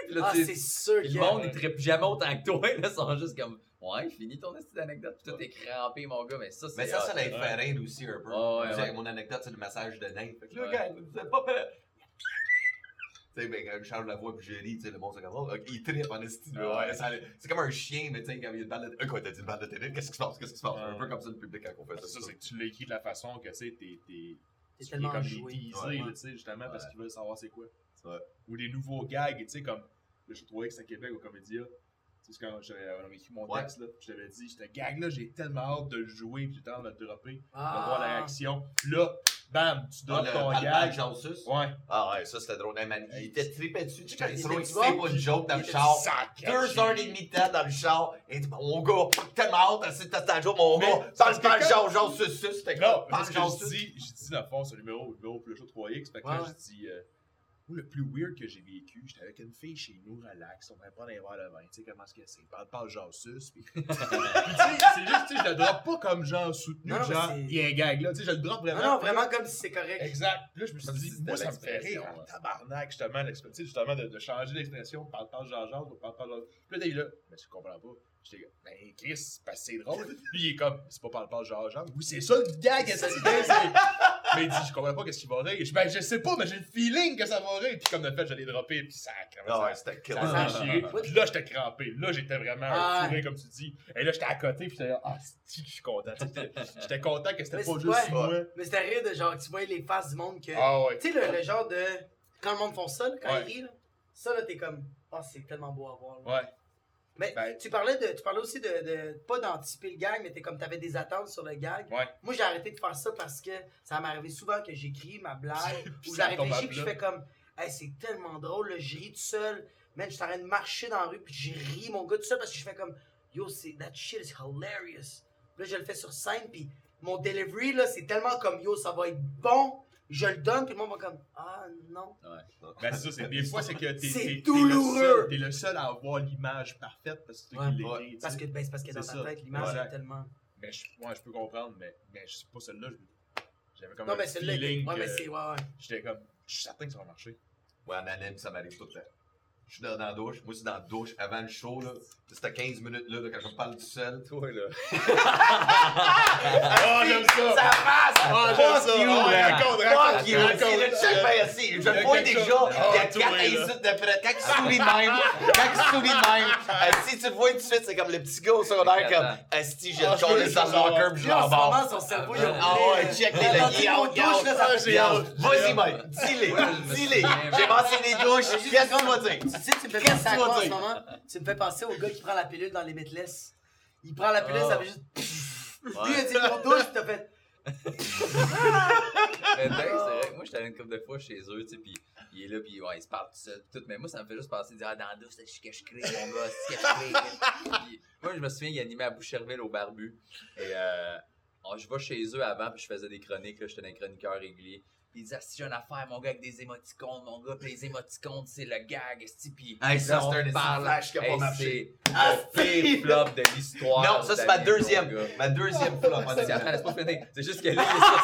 Speaker 3: il. Puis là,
Speaker 2: Ah, c'est sûr
Speaker 3: le monde, ils trippent jamais autant que toi. Là, ils sont juste comme, ouais, finis ton petite anecdote. Puis toi, t'es crampé, mon gars. Mais ça, c'est.
Speaker 1: Mais ça, ça l'a fait rire aussi un peu.
Speaker 3: Ouais, ouais.
Speaker 1: Mon anecdote, c'est le message de nain. Fait que là,
Speaker 3: Ouais.
Speaker 1: gars, vous êtes pas peur. Tu sais, ben, quand je change la voix puis je ris, tu sais, le monde, c'est comme, oh, il trippe en esti.
Speaker 3: Ouais.
Speaker 1: C'est comme un chien, mais tu sais, quand il y a une balle de. Euh, quoi, t'as dit une balle de télé? Qu'est-ce qui se passe? Qu'est-ce qui se passe? Un peu comme ça, le public, quand on fait ça.
Speaker 4: C'est ça, c'est que tu l'as écrit de la façon que, tu sais, t'es. t'es
Speaker 2: tellement
Speaker 4: comme
Speaker 2: joué.
Speaker 4: tu sais, justement, parce qu'ils veulent savoir c'est quoi.
Speaker 1: Ouais.
Speaker 4: Ou des nouveaux gags, tu sais, comme le je trouvais que c'était à Québec au Comédia. Tu sais, c'est quand j'avais on avait écrit mon
Speaker 1: Ouais.
Speaker 4: texte, là, puis je t'avais dit, ce gag-là, j'ai tellement hâte de le jouer, puis j'ai hâte de le dropper, de
Speaker 2: Ah.
Speaker 4: voir la réaction. Là, bam, tu
Speaker 1: Ah, le
Speaker 4: ton gag.
Speaker 1: Jansus?
Speaker 4: Ouais.
Speaker 1: Ah ouais, ça c'était drôle. Man, il était trippé dessus. Tu sais, quand
Speaker 2: bon,
Speaker 1: fait pas une joke dans le char. Deux heures et demie de temps dans le char. Et dit, mon gars, tellement hâte, c'est ta joke, mon gars. Parle
Speaker 4: que
Speaker 1: pas le
Speaker 4: quand-
Speaker 1: char, genre, sus, sus, c'était
Speaker 4: Non,
Speaker 1: quoi?
Speaker 4: parce
Speaker 1: Parle
Speaker 4: que
Speaker 1: genre,
Speaker 4: je
Speaker 1: sus.
Speaker 4: dis, je dis dans le fond, c'est le numéro, le numéro plus chaud 3X. Fait que
Speaker 2: Ouais,
Speaker 4: là,
Speaker 2: ouais.
Speaker 4: je dis, moi, le plus weird que j'ai vécu, j'étais avec une fille chez nous, relax, on va prendre un verre de vin, tu sais comment est-ce que c'est, parle pas genre sus, puis. puis tu sais, c'est juste, tu sais, je le drop pas comme genre soutenu,
Speaker 2: Non,
Speaker 4: genre, il y a un gag là, tu sais, je le drop vraiment.
Speaker 2: Non, non, vraiment comme si c'est correct.
Speaker 4: Exact. Puis là, je me suis dit, moi, ça me fait rire
Speaker 3: ouais.
Speaker 4: tabarnak, justement, l'expression, justement, de, de changer l'expression, parle pas genre genre, ou parle pas genre. Puis là, là, mais tu comprends pas. J'étais comme, ben, Chris, c'est parce que c'est drôle. Puis il est comme, c'est pas parle pas genre genre. Oui, c'est ça le gag, que c'est- c'est- Mais il dit, je comprends pas qu'est-ce qu'il va rire. Je, ben, je sais pas, mais j'ai le feeling que ça va rire. Puis comme de fait, j'allais dropper, puis ça a
Speaker 1: Ah ouais, c'était
Speaker 4: ça a
Speaker 2: Ah.
Speaker 4: déchiré. Puis là, j'étais crampé. Là, j'étais vraiment
Speaker 2: Ah.
Speaker 4: fourré, comme tu dis. Et là, j'étais à côté, puis j'étais là, ah, c'est je suis content. J'étais content que c'était pas juste
Speaker 2: ouais.
Speaker 4: moi.
Speaker 2: Mais c'était rire de genre, tu voyais les faces du monde que.
Speaker 4: Ah ouais.
Speaker 2: Tu sais, le, le genre de. Quand le monde font ça, là, quand
Speaker 4: Ouais.
Speaker 2: ils rient, là, ça, là, t'es comme. Ah, c'est tellement beau à voir. là.
Speaker 4: Ouais.
Speaker 2: Mais
Speaker 4: Ben-
Speaker 2: tu parlais de, tu parlais aussi de, de pas d'anticiper le gag, mais t'es comme t'avais des attentes sur le gag.
Speaker 4: Ouais.
Speaker 2: Moi, j'ai arrêté de faire ça parce que ça arrivé souvent que j'écris ma blague ou
Speaker 4: ça
Speaker 2: j'ai
Speaker 4: tombe à
Speaker 2: réfléchi puis je fais comme, hey, c'est tellement drôle, là, je ris tout seul. Man, je suis en train de marcher dans la rue puis je ris mon gars tout seul parce que je fais comme, yo, c'est that shit is hilarious. Puis là, je le fais sur scène puis mon delivery là, c'est tellement comme, yo, ça va être bon. Je le donne puis le monde va comme, ah non.
Speaker 4: Ben, c'est ça, c'est, des fois, c'est que t'es,
Speaker 2: C'est
Speaker 4: t'es- t'es
Speaker 2: douloureux.
Speaker 4: le seul, t'es le seul à avoir l'image parfaite parce que
Speaker 2: Ouais.
Speaker 1: Ouais.
Speaker 2: Parce que, ben, c'est parce que dans ta
Speaker 4: ça.
Speaker 2: tête, l'image est tellement.
Speaker 4: Mais je, ouais, je peux comprendre, mais, mais je sais pas celle-là, je- j'avais comme
Speaker 2: Non,
Speaker 4: un
Speaker 2: mais celle-là,
Speaker 4: feeling
Speaker 2: ouais, mais
Speaker 4: que
Speaker 2: c'est, ouais, ouais.
Speaker 4: j'étais comme, je suis certain que ça va marcher.
Speaker 1: Ouais, en anime, ça m'arrive tout le temps. Je suis dans, dans la douche. Moi, c'est dans la douche avant le show, là. C'était 15 minutes, là, là, quand je me parle tout seul.
Speaker 3: Toi, là.
Speaker 4: Ah, j'aime ça!
Speaker 1: Ça passe!
Speaker 4: Ah, j'aime
Speaker 1: Fuck
Speaker 4: ça!
Speaker 1: you,
Speaker 4: Ah,
Speaker 1: man!
Speaker 4: raconte,
Speaker 1: Fuck
Speaker 4: raconte,
Speaker 1: you!
Speaker 4: raconte.
Speaker 1: C'est le ben assis. Je
Speaker 4: y
Speaker 1: le vois déjà. Il y a
Speaker 4: Ah, toi,
Speaker 1: quatre
Speaker 4: là.
Speaker 1: insultes d'après. Quand il sourit de même, quand il sourit de même, euh, si tu le vois tout de suite, c'est comme le petit gars au secondaire, comme, Asti, j'ai
Speaker 4: Ah,
Speaker 1: le collé dans
Speaker 4: le
Speaker 1: locker, puis je l'embarque.
Speaker 2: son cerveau, il
Speaker 3: Ah,
Speaker 2: a
Speaker 1: Ah ouais, check les
Speaker 2: Dans
Speaker 1: là.
Speaker 2: tes
Speaker 1: Il
Speaker 2: mots
Speaker 1: out,
Speaker 2: de
Speaker 1: il
Speaker 2: douche,
Speaker 1: out.
Speaker 2: là, ça
Speaker 4: Ah,
Speaker 2: fait
Speaker 4: j'ai
Speaker 2: bien.
Speaker 4: hâte.
Speaker 1: Vas-y, mec, dis-les, dis-les. J'ai mentionné douche, qu'est-ce que tu vas dire?
Speaker 2: Tu sais, tu me fais penser à quoi en ce moment? Tu me fais penser au gars qui prend la pilule dans Limitless. Il prend la pilule,
Speaker 3: Oh.
Speaker 2: ça fait juste. Lui, il a dit mon douche, t'as fait.
Speaker 3: Mais Dave, c'est vrai que moi, j'étais allé une couple de fois chez eux, tu sais, pis il est là, pis ouais, il se parle tout seul, pis tout. Mais moi, ça me fait juste penser, dire, ah, dans la douche, c'est ce que je crée, mon gars, c'est ce que je crée. Puis moi, je me souviens, il animait à Boucherville au Barbu. Et euh, oh, je vais chez eux avant, puis je faisais des chroniques, là, j'étais un chroniqueur régulier. Puis il disait, si j'ai une affaire, mon gars, avec des émoticônes, mon gars, pis les émoticônes, c'est le gag, esti, pis
Speaker 1: Hey, ça, c'est un
Speaker 3: parle.
Speaker 1: flash qui a pas marché.
Speaker 3: C'est le pire flop de l'histoire.
Speaker 1: Non, ça, c'est ma deuxième,
Speaker 3: gars.
Speaker 1: ma deuxième flop.
Speaker 3: C'est attends, laisse pas finir. C'est juste que là, il est sur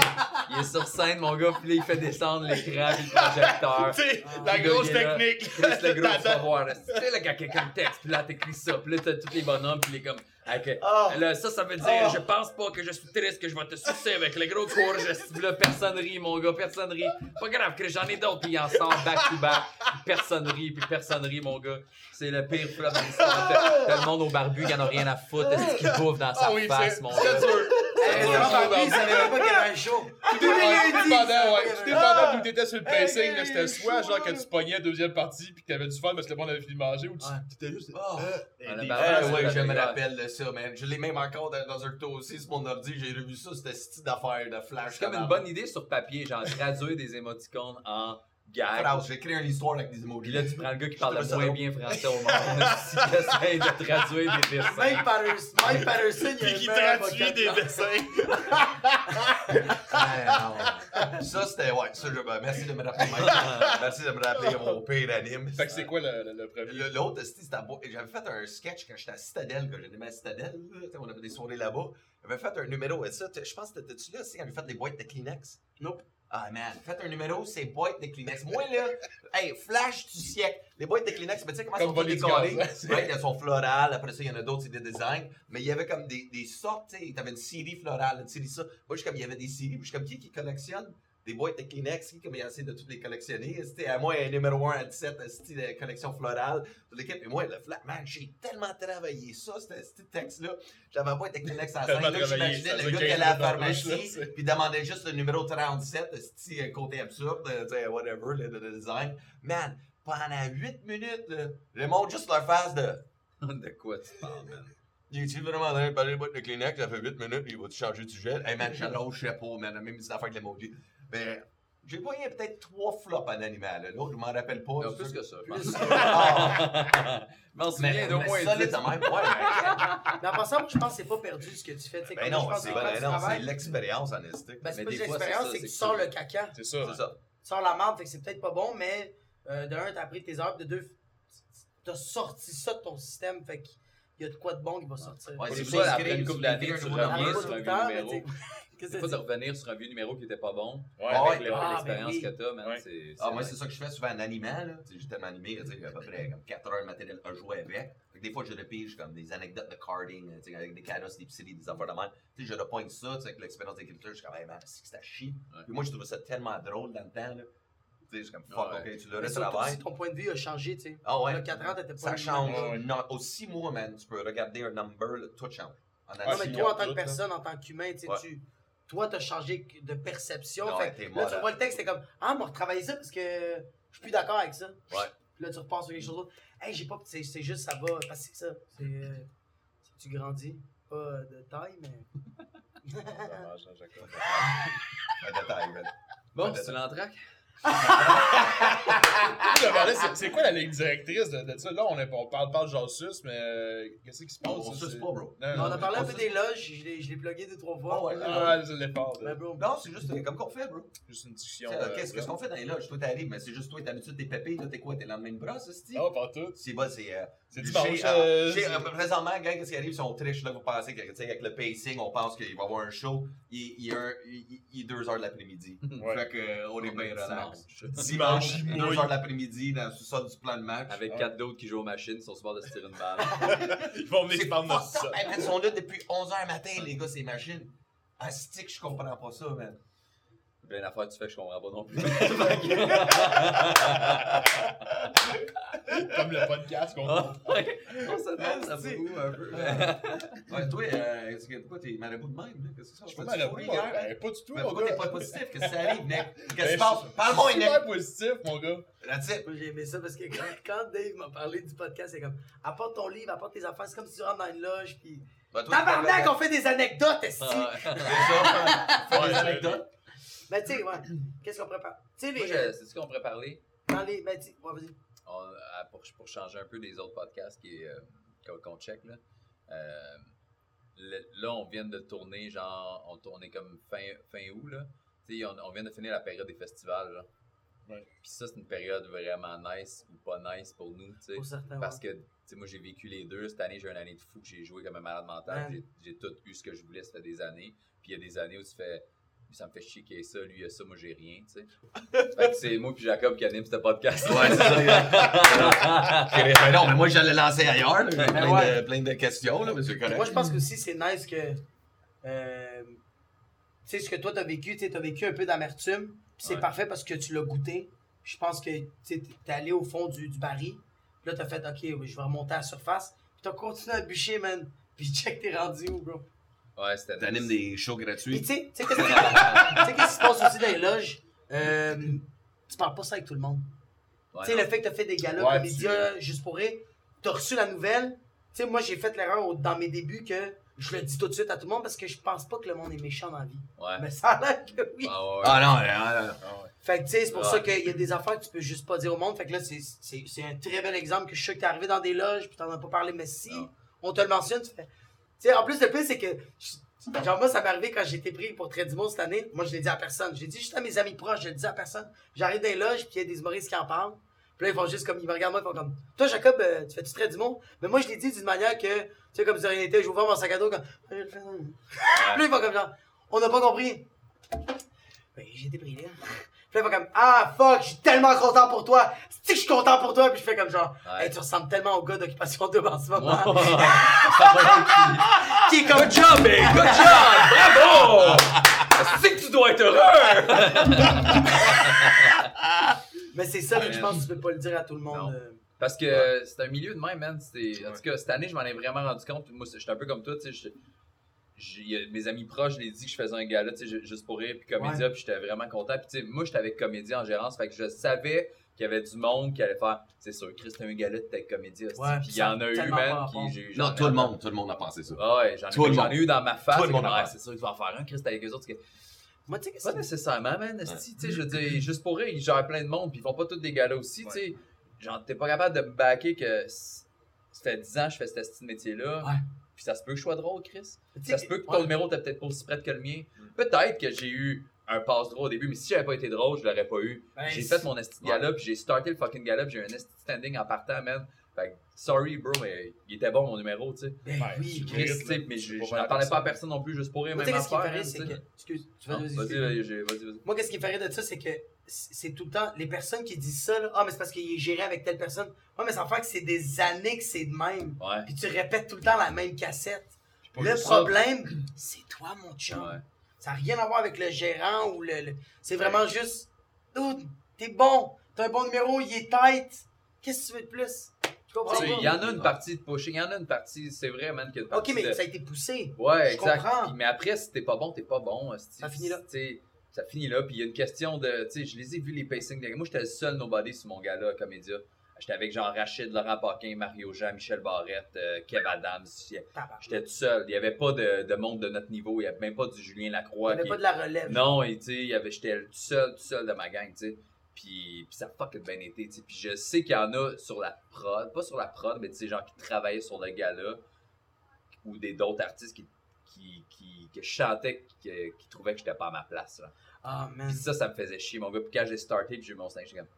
Speaker 3: scène. il est sur scène, mon gars, puis là, il fait descendre l'écran puis le projecteur.
Speaker 2: Ah.
Speaker 4: la grosse technique.
Speaker 3: Chris, le gros, tu vas
Speaker 4: T'attends.
Speaker 3: voir. là. Tu sais, là, quand quelqu'un te texte, puis là, t'écris ça, puis là, t'as tous les bonhommes, puis il est comme. Avec,
Speaker 1: Ah.
Speaker 3: là, ça, ça veut dire,
Speaker 2: Oh.
Speaker 3: je pense pas que je suis triste, que je vais te sucer avec le gros courge. Puis là, personne rit, mon gars, personne rit. Pas grave, que j'en ai d'autres, puis en sort back to back. Personne rit, puis personne rit, mon gars. C'est le pire flop de l'histoire. T'as le monde au barbu qui en a rien à foutre, est-ce qu'il bouffe dans sa
Speaker 4: Ah oui,
Speaker 3: face, mon gars?
Speaker 2: Il savait même pas qu'il y avait un show.
Speaker 4: Tout dépendant, ouais. Tout dépendant d'où t'étais sur le pacing, c'était soit genre que tu pognais la deuxième partie pis que t'avais du fun parce que le monde avait fini de manger ou tu
Speaker 2: Ouais.
Speaker 4: t'étais juste.
Speaker 1: Oh.
Speaker 4: euh,
Speaker 1: ouais, je me rappelle de ça, man. Je l'ai même encore dans, dans un tour aussi sur mon ordi. J'ai revu ça, c'était ce type d'affaire de flash.
Speaker 3: C'est comme une bonne idée sur papier, genre traduire des émoticônes en gag.
Speaker 1: phrase. J'ai écrit une histoire avec des
Speaker 3: Puis
Speaker 1: emojis.
Speaker 3: là, tu prends le gars qui parle le moins bien français au monde, si tu essaies de traduire des dessins.
Speaker 2: Mike Patterson, Mike Patterson, il
Speaker 4: qui traduit des dessins.
Speaker 1: Ça, c'était. Ouais, ça, je, ben, merci de me rappeler. Mike. merci de me rappeler mon pire anime.
Speaker 4: Fait que c'est quoi le, le, le premier?
Speaker 1: L'autre, c'était j'avais fait un sketch quand j'étais à Citadelle, quand j'animais à Citadelle. on avait des soirées là-bas. J'avais fait un numéro, et ça, je pense que t'étais-tu là aussi quand j'ai fait des boîtes de Kleenex?
Speaker 2: Nope.
Speaker 1: Ah man, faites un numéro, c'est boîtes de Kleenex. Moi là, hey, flash du siècle. Les boîtes de Kleenex, tu sais comment
Speaker 4: Comme
Speaker 1: elles sont décorées? Ouais, elles sont florales, après ça, il y en a d'autres, c'est des designs. Mais il y avait comme des, des sortes, tu sais, t'avais une série florale, une série ça. Moi, je suis comme, il y avait des séries, puis je suis comme, qui qui collectionne des boîtes de Kleenex, qui comme il essaie de toutes les collectionner? C'était à moi, un numéro 1 à 17, c'était la collection florale. L'équipe, et moi, le flat, man, j'ai tellement travaillé ça, ce ce texte-là. J'avais la boîte de Kleenex. Là,
Speaker 4: travaillé,
Speaker 1: j'imaginais
Speaker 4: ça
Speaker 1: le gars qui
Speaker 4: 15
Speaker 1: allait à la pharmacie, puis demandait juste le numéro 37, le petit euh, côté absurde, euh, sais, whatever, le, le design. Man, pendant 8 minutes, là, je montre juste leur face de.
Speaker 3: De quoi tu parles, man?
Speaker 1: J'ai-tu vraiment en train de parler de boîte de Kleenex, ça fait 8 minutes, il va-tu changer de sujet? Hey man, je lâchais pas, man, même si c'est affaire avec l'emoji. Mais j'ai voyé peut-être trois flops en animal. là. L'autre, je m'en rappelle pas.
Speaker 3: Non, plus que ça, je
Speaker 2: Plus
Speaker 3: pense.
Speaker 2: que-
Speaker 1: Ah,
Speaker 3: Je m'en
Speaker 1: mais,
Speaker 3: souviens d'au moins
Speaker 1: solide
Speaker 3: 10.
Speaker 1: de même, ouais. mais-
Speaker 2: en passant, je pense que c'est pas perdu ce que tu fais.
Speaker 1: Ben non, c'est ben non, c'est l'expérience en esti.
Speaker 2: Ben, c'est
Speaker 3: Mais
Speaker 2: pas l'expérience,
Speaker 3: ça,
Speaker 2: c'est que tu sors le caca.
Speaker 4: C'est ça.
Speaker 1: C'est ça.
Speaker 2: Tu sors la marde, fait que c'est peut-être pas bon, mais euh, de un, t'as pris tes heures, de deux, t'as sorti ça de ton système, fait qu'il y a de quoi de bon qui va sortir.
Speaker 1: Ouais, c'est vous
Speaker 3: après une couple d'années, tu
Speaker 2: Ça
Speaker 3: reviens sur un numéro.
Speaker 2: Qu'est-ce
Speaker 3: Des
Speaker 2: que
Speaker 3: fois, de revenir sur un vieux numéro qui était pas bon.
Speaker 4: Ouais, avec
Speaker 1: ouais.
Speaker 4: le-
Speaker 2: Ah,
Speaker 3: L'expérience
Speaker 2: ben oui.
Speaker 3: que t'as, man,
Speaker 4: Ouais.
Speaker 3: c'est.
Speaker 1: Ah, moi,
Speaker 3: c'est-
Speaker 1: ça que je fais souvent en animant, là. J'ai tellement animé, tu sais, à peu près comme 4 heures de matériel à jouer avec. Fait que des fois, je repige comme des anecdotes de carding, tu sais, avec des canos, des petits des affaires de même. Tu sais, je repointe ça, tu sais, avec l'expérience d'écriture, je suis comme, hey man, c'est que c'est à chier.
Speaker 3: Ouais.
Speaker 1: Puis moi, je trouvais ça tellement drôle dans le temps, là. Tu sais, je suis comme, fuck,
Speaker 3: Ouais.
Speaker 1: ok, tu le
Speaker 2: Mais surtout
Speaker 1: retravailles.
Speaker 2: si ton point de vue a changé, tu sais.
Speaker 1: Ah ouais.
Speaker 2: Là, 4 ans, t'étais pas
Speaker 1: Ça
Speaker 2: le
Speaker 1: change. 6 mois, man, tu peux regarder un number, là, tout change. En
Speaker 2: Non, mais toi, en tant que personne, en tant qu'humain, tu sais, tu. Toi, t'as changé de perception.
Speaker 1: Non,
Speaker 2: fait
Speaker 1: t'es
Speaker 2: là, tu vois le texte, c'est comme Ah, on va retravailler ça parce que je suis plus d'accord avec ça.
Speaker 1: Ouais.
Speaker 2: Puis là, tu repasses sur quelque chose d'autre. Hey, j'ai pas. C'est c'est juste, ça va. Parce que c'est ça. C'est. euh, tu grandis. Pas de taille, mais.
Speaker 4: Dommage, hein, Jacob.
Speaker 1: Un détail, man.
Speaker 3: Bon, c'est l'entraque.
Speaker 4: C'est- quoi la ligne directrice de, de ça? Là, on, est, on parle, parle genre sus, mais euh, qu'est-ce qui se passe?
Speaker 1: On
Speaker 4: ça,
Speaker 1: suce pas, bro.
Speaker 4: Non,
Speaker 2: on a parlé un peu des loges. Je l'ai je l'ai plugué deux, trois fois.
Speaker 1: Ah ouais.
Speaker 4: Ah, c'est l'effort.
Speaker 2: Ben,
Speaker 4: là.
Speaker 2: bro.
Speaker 1: Non, c'est juste comme qu'on fait, bro.
Speaker 4: Juste une discussion. Euh,
Speaker 1: Qu'est-ce qu'on fait dans les loges? Toi, t'arrives, mais c'est juste toi, t'as l'habitude des pépés, là, t'es quoi? T'es le lendemain de brosse, c'est
Speaker 4: Ah, pas tout.
Speaker 1: C'est bon, c'est. euh,
Speaker 4: C'est
Speaker 1: chez-
Speaker 4: dimanche.
Speaker 1: euh, présentement, gang, qu'est-ce qui arrive? Si on triche, là, vous pensez que, tu sais, avec le pacing, on pense qu'il va y avoir un show. Il, est un- il, il est 2 heures de l'après-midi.
Speaker 4: Ouais.
Speaker 1: Fait que, euh, on est bien relax.
Speaker 3: Dimanche.
Speaker 1: Dimanche,
Speaker 4: Dimanche,
Speaker 1: 2
Speaker 4: oui.
Speaker 1: heures de l'après-midi, dans le sous-sol du plan de match.
Speaker 3: Avec
Speaker 4: Ouais.
Speaker 3: quatre d'autres qui jouent aux machines, ils sont bord de se tirer une balle.
Speaker 4: Ils vont venir se prendre notre ça.
Speaker 1: Ils sont là depuis 11h matin, les gars, ces machines. Un stick, je comprends pas ça, man.
Speaker 3: Plein d'affaires que tu fais que je comprends pas non plus.
Speaker 4: Comme le podcast qu'on
Speaker 3: Ah, ouais. On se demande, ça beaucoup un peu.
Speaker 1: Ouais, toi, euh, est-ce que- pourquoi t'es marabout de même, là? Qu'est-ce que ça?
Speaker 4: Je suis pas
Speaker 1: T'as-tu
Speaker 4: mal à
Speaker 1: fourré
Speaker 4: bout,
Speaker 1: hier,
Speaker 4: ben,
Speaker 1: hein?
Speaker 4: Pas du tout,
Speaker 1: Mais
Speaker 4: mon
Speaker 1: pourquoi t'es pas positif? Qu'est-ce que ça arrive, Nick? Qu'est-ce qui
Speaker 4: Ben,
Speaker 1: se passe?
Speaker 4: je-
Speaker 1: Parle-moi, Nick!
Speaker 4: Super positif, mon gars.
Speaker 1: It.
Speaker 2: Moi, j'ai aimé ça parce que quand, quand Dave m'a parlé du podcast, c'est comme apporte ton livre, apporte tes affaires. C'est comme si tu rentres dans une loge. Puis.
Speaker 1: Bah,
Speaker 2: Tabarnak, on fait des anecdotes, esti!
Speaker 3: Ah,
Speaker 1: de- C'est ça. Fais
Speaker 4: Ouais,
Speaker 1: des anecdotes.
Speaker 2: Mais tu sais, ouais. Qu'est-ce qu'on prépare? Tu sais, les.
Speaker 3: c'est ce qu'on pourrait parler.
Speaker 2: Dans les. Ben, tu sais, ouais, vas-y.
Speaker 3: On- à- pour, pour changer un peu des autres podcasts qui, euh, qu'on check, là. Euh, le- là, on vient de tourner, genre, on tournait comme fin, fin août, là. Tu sais, on, on vient de finir la période des festivals, là.
Speaker 4: Ouais.
Speaker 3: Puis ça, c'est une période vraiment nice ou pas nice pour nous, tu sais.
Speaker 2: Pour certains.
Speaker 3: Parce
Speaker 2: ouais.
Speaker 3: que, tu sais, moi, j'ai vécu les deux. Cette année, j'ai une année de fou. J'ai joué comme un malade mental.
Speaker 2: Ouais.
Speaker 3: J'ai- J'ai tout eu ce que je voulais, ça fait des années. Puis il y a des années où tu fais, lui, ça me fait chier qu'il y ait ça, lui, il a ça, moi, j'ai rien, tu sais. fait que c'est moi puis Jacob qui anime ce podcast.
Speaker 1: Ouais, c'est ça. gars. Ben non, mais moi, j'allais lancer ailleurs. là. J'ai
Speaker 2: Ben
Speaker 1: plein,
Speaker 2: ouais.
Speaker 1: de, plein de questions, là, mais c'est correct.
Speaker 2: Moi, je pense que aussi, c'est nice que. euh, tu sais, ce que toi, t'as vécu, tu as vécu un peu d'amertume. Puis c'est
Speaker 3: Ouais.
Speaker 2: parfait parce que tu l'as goûté. Je pense que tu t'es allé au fond du, du baril. Là, t'as fait, OK, oui, je vais remonter à la surface. Puis t'as continué à bûcher, man. Puis check, t'es rendu où, bro?
Speaker 3: Ouais, c'était
Speaker 1: T'animes des shows gratuits.
Speaker 2: tu sais, tu sais, qu'est-ce qui sais, se passe aussi dans les loges? Euh, tu parles pas ça avec tout le monde.
Speaker 3: Ouais,
Speaker 2: tu sais,
Speaker 3: non.
Speaker 2: le fait que t'as fait des galas
Speaker 4: Ouais,
Speaker 2: comédiens juste pour rire, t'as reçu la nouvelle. Tu sais, moi, j'ai fait l'erreur dans mes débuts que je le dis tout de suite à tout le monde parce que je pense pas que le monde est méchant dans la vie.
Speaker 3: Ouais.
Speaker 2: Mais ça a l'air que oui.
Speaker 3: Ah ouais.
Speaker 1: Ah non, ah, non.
Speaker 4: Ah.
Speaker 2: Fait que, tu sais, c'est pour
Speaker 3: Ouais.
Speaker 2: ça qu'il y a des affaires que tu peux juste pas dire au monde. Fait que là, c'est- c'est c'est un très bel exemple que je suis sûr que t'es arrivé dans des loges puis t'en as pas parlé, mais si
Speaker 3: Non.
Speaker 2: on te le mentionne, tu fais. Tu sais, en plus, le pire, c'est que Genre, moi, ça m'est arrivé quand été pris pour Très d'humour cette année. Moi, je l'ai dit à personne. J'ai dit juste à mes amis proches, je le dis à personne. J'arrive dans les loges, puis il y a des humoristes qui en parlent. Puis là, ils font juste comme, ils me regardent moi, ils font comme, toi, Jacob, euh, tu fais-tu Très d'humour? Mais moi, je l'ai dit d'une manière que, tu sais, comme si rien n'était, j'ouvre mon sac à dos, comme, là, ils font comme genre, on n'a pas compris. Ben, pris là. Puis là, ils font comme, ah, fuck, je suis tellement content pour toi. C'est que je suis content pour toi? Puis je fais comme genre,
Speaker 3: Ouais.
Speaker 2: hey, tu ressembles tellement au gars d'Occupation Double en ce moment. Qui est comme,
Speaker 3: Good job, big! Good job! Bravo! C'est que tu dois être heureux!
Speaker 2: Mais c'est ça, que je pense que tu peux pas le dire à tout le monde.
Speaker 3: Non.
Speaker 2: euh.
Speaker 3: Parce que c'est un milieu de même, man. C'est- En tout cas, cette année, je m'en ai vraiment rendu compte. Moi, c'est- j'étais un peu comme toi, tu sais. je- j'ai- a mes amis proches, je les ai dit que je faisais un gala, tu sais, ju- juste pour rire, puis comédia, puis j'étais vraiment content. Puis, tu sais, moi, j'étais avec comédia en gérance, fait que je savais qu'il y avait du monde qui allait faire, c'est sûr, Chris, t'as un gala, t'es avec comédia.
Speaker 2: Ouais,
Speaker 3: puis il y en a eu, man, qui j'ai
Speaker 1: Non, tout le monde, tout le monde a pensé ça.
Speaker 3: Ah ouais, j'en ai,
Speaker 1: Tout le
Speaker 3: j'en
Speaker 1: monde.
Speaker 3: ai eu dans ma face.
Speaker 1: Tout le
Speaker 3: c'est
Speaker 1: monde parle.
Speaker 3: c'est sûr, tu vas en faire un, Chris, t'es avec eux autres.
Speaker 2: Moi, tu sais que
Speaker 3: Pas nécessairement, man. esti, tu sais, je veux dire, juste pour rire, ils gèrent plein de monde, puis ils font pas tous des galas aussi, tu sais. Genre, t'es pas capable de me backer que ça fait 10 ans que je fais ce métier-là.
Speaker 2: Ouais.
Speaker 3: Puis ça se peut que je sois drôle, Chris. Ça se peut que ton
Speaker 2: ouais.
Speaker 3: numéro t'es peut-être pas aussi près que le mien. Peut-être que j'ai eu un passe drôle au début, mais si j'avais pas été drôle, je l'aurais pas eu.
Speaker 2: Ben,
Speaker 3: j'ai fait mon esti puis j'ai starté le fucking gala, puis j'ai eu un esti standing en partant, man. Fait que, sorry, bro, mais il était bon mon numéro, tu sais.
Speaker 2: Ben
Speaker 4: Ouais,
Speaker 2: oui.
Speaker 3: Chris, tu sais, mais je je
Speaker 4: faire
Speaker 3: n'en parlais pas à
Speaker 4: personne.
Speaker 3: non plus, juste pour rire, même
Speaker 2: tu sais, qu'est-ce qui me
Speaker 3: affaire.
Speaker 2: Moi, qu'est-ce qui me ferait de ça, c'est que c'est tout le temps les personnes qui disent ça, là. Ah, mais c'est parce qu'il est géré avec telle personne. Ouais, mais ça fait que c'est des années que c'est de même.
Speaker 3: Ouais.
Speaker 2: Puis tu répètes tout le temps la même cassette. Le problème, c'est toi, mon chum.
Speaker 3: Ouais.
Speaker 2: Ça n'a rien à voir avec le gérant ou le. le- C'est vraiment juste. Dude, t'es bon. T'as un bon numéro, il est tête. Qu'est-ce que tu veux de plus?
Speaker 3: Il y en a une partie de pushing, il y en a une partie, c'est vrai, man, qu'il y a une partie
Speaker 2: Ok, mais
Speaker 3: de-
Speaker 2: ça a été poussé.
Speaker 3: Ouais,
Speaker 2: je
Speaker 3: exact.
Speaker 2: comprends.
Speaker 3: Mais après, si t'es pas bon, t'es pas bon.
Speaker 2: Ça finit là.
Speaker 3: Ça finit là. Puis il y a une question de. Tu sais, je les ai vus les gars. Moi, j'étais le seul nobody sur mon gala à Comédia. J'étais avec Jean Rachid, Laurent Paquin, Mario Jean, Michel Barrette, euh, Kev Adams. J'étais tout seul. Il n'y avait pas de, de monde de notre niveau. Il n'y avait même pas du Julien
Speaker 2: Il
Speaker 3: Lacroix.
Speaker 2: n'y avait pas de la relève.
Speaker 3: Non, et tu sais, il j'étais tout seul, tout seul de ma gang, tu sais. Puis, puis ça a fucking bien été, tu sais. Puis je sais qu'il y en a sur la prod, pas sur la prod, mais tu sais, genre qui travaillaient sur le gala, ou des d'autres artistes qui, qui, qui, que je chantais, qui, qui trouvaient que j'étais pas à ma place, là.
Speaker 2: Ah, man.
Speaker 3: Puis ça, ça me faisait chier, mon gars. Puis quand j'ai starté, puis j'ai eu mon singe, j'étais comme,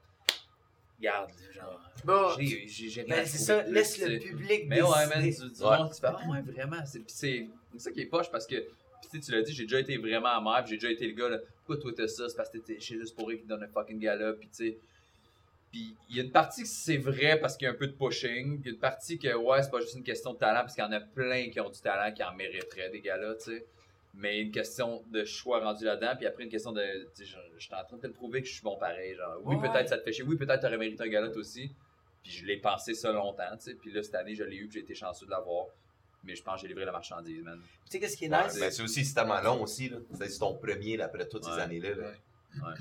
Speaker 3: regarde, genre,
Speaker 2: Bon,
Speaker 3: j'ai j'ai j'ai rien
Speaker 2: ben, c'est ça,
Speaker 3: plus,
Speaker 2: laisse le public
Speaker 3: Mais ouais, man, du, du
Speaker 1: Ouais.
Speaker 3: monde, tu fais, ah ouais, vraiment. C'est, puis c'est, c'est ça qui est poche parce que, puis tu l'as dit, j'ai déjà été vraiment amer, j'ai déjà été le gars, là, pourquoi toi t'as ça, c'est parce que t'étais chez Juste pour qui donne un fucking gala, puis tu sais. Puis il y a une partie que c'est vrai parce qu'il y a un peu de pushing, puis il y a une partie que, ouais, c'est pas juste une question de talent, parce qu'il y en a plein qui ont du talent qui en mériteraient des galas, tu sais. Mais une question de choix rendu là-dedans, puis après une question de. Tu sais, je, je suis en train de te le prouver que je suis bon pareil. Genre, oui,
Speaker 2: Ouais.
Speaker 3: peut-être ça te fait chier. Oui, peut-être t'aurais mérité un toi aussi. Puis je l'ai pensé ça longtemps, tu sais. Puis là, cette année, je l'ai eu, puis j'ai été chanceux de l'avoir. Mais je pense que j'ai livré la marchandise, man.
Speaker 2: Tu sais, qu'est-ce qui est
Speaker 1: Ouais,
Speaker 2: nice?
Speaker 1: mais c'est aussi c'est tellement long aussi. là. C'est c'est ton premier là, après toutes ces
Speaker 3: Ouais.
Speaker 1: années-là. Là.
Speaker 3: Ouais.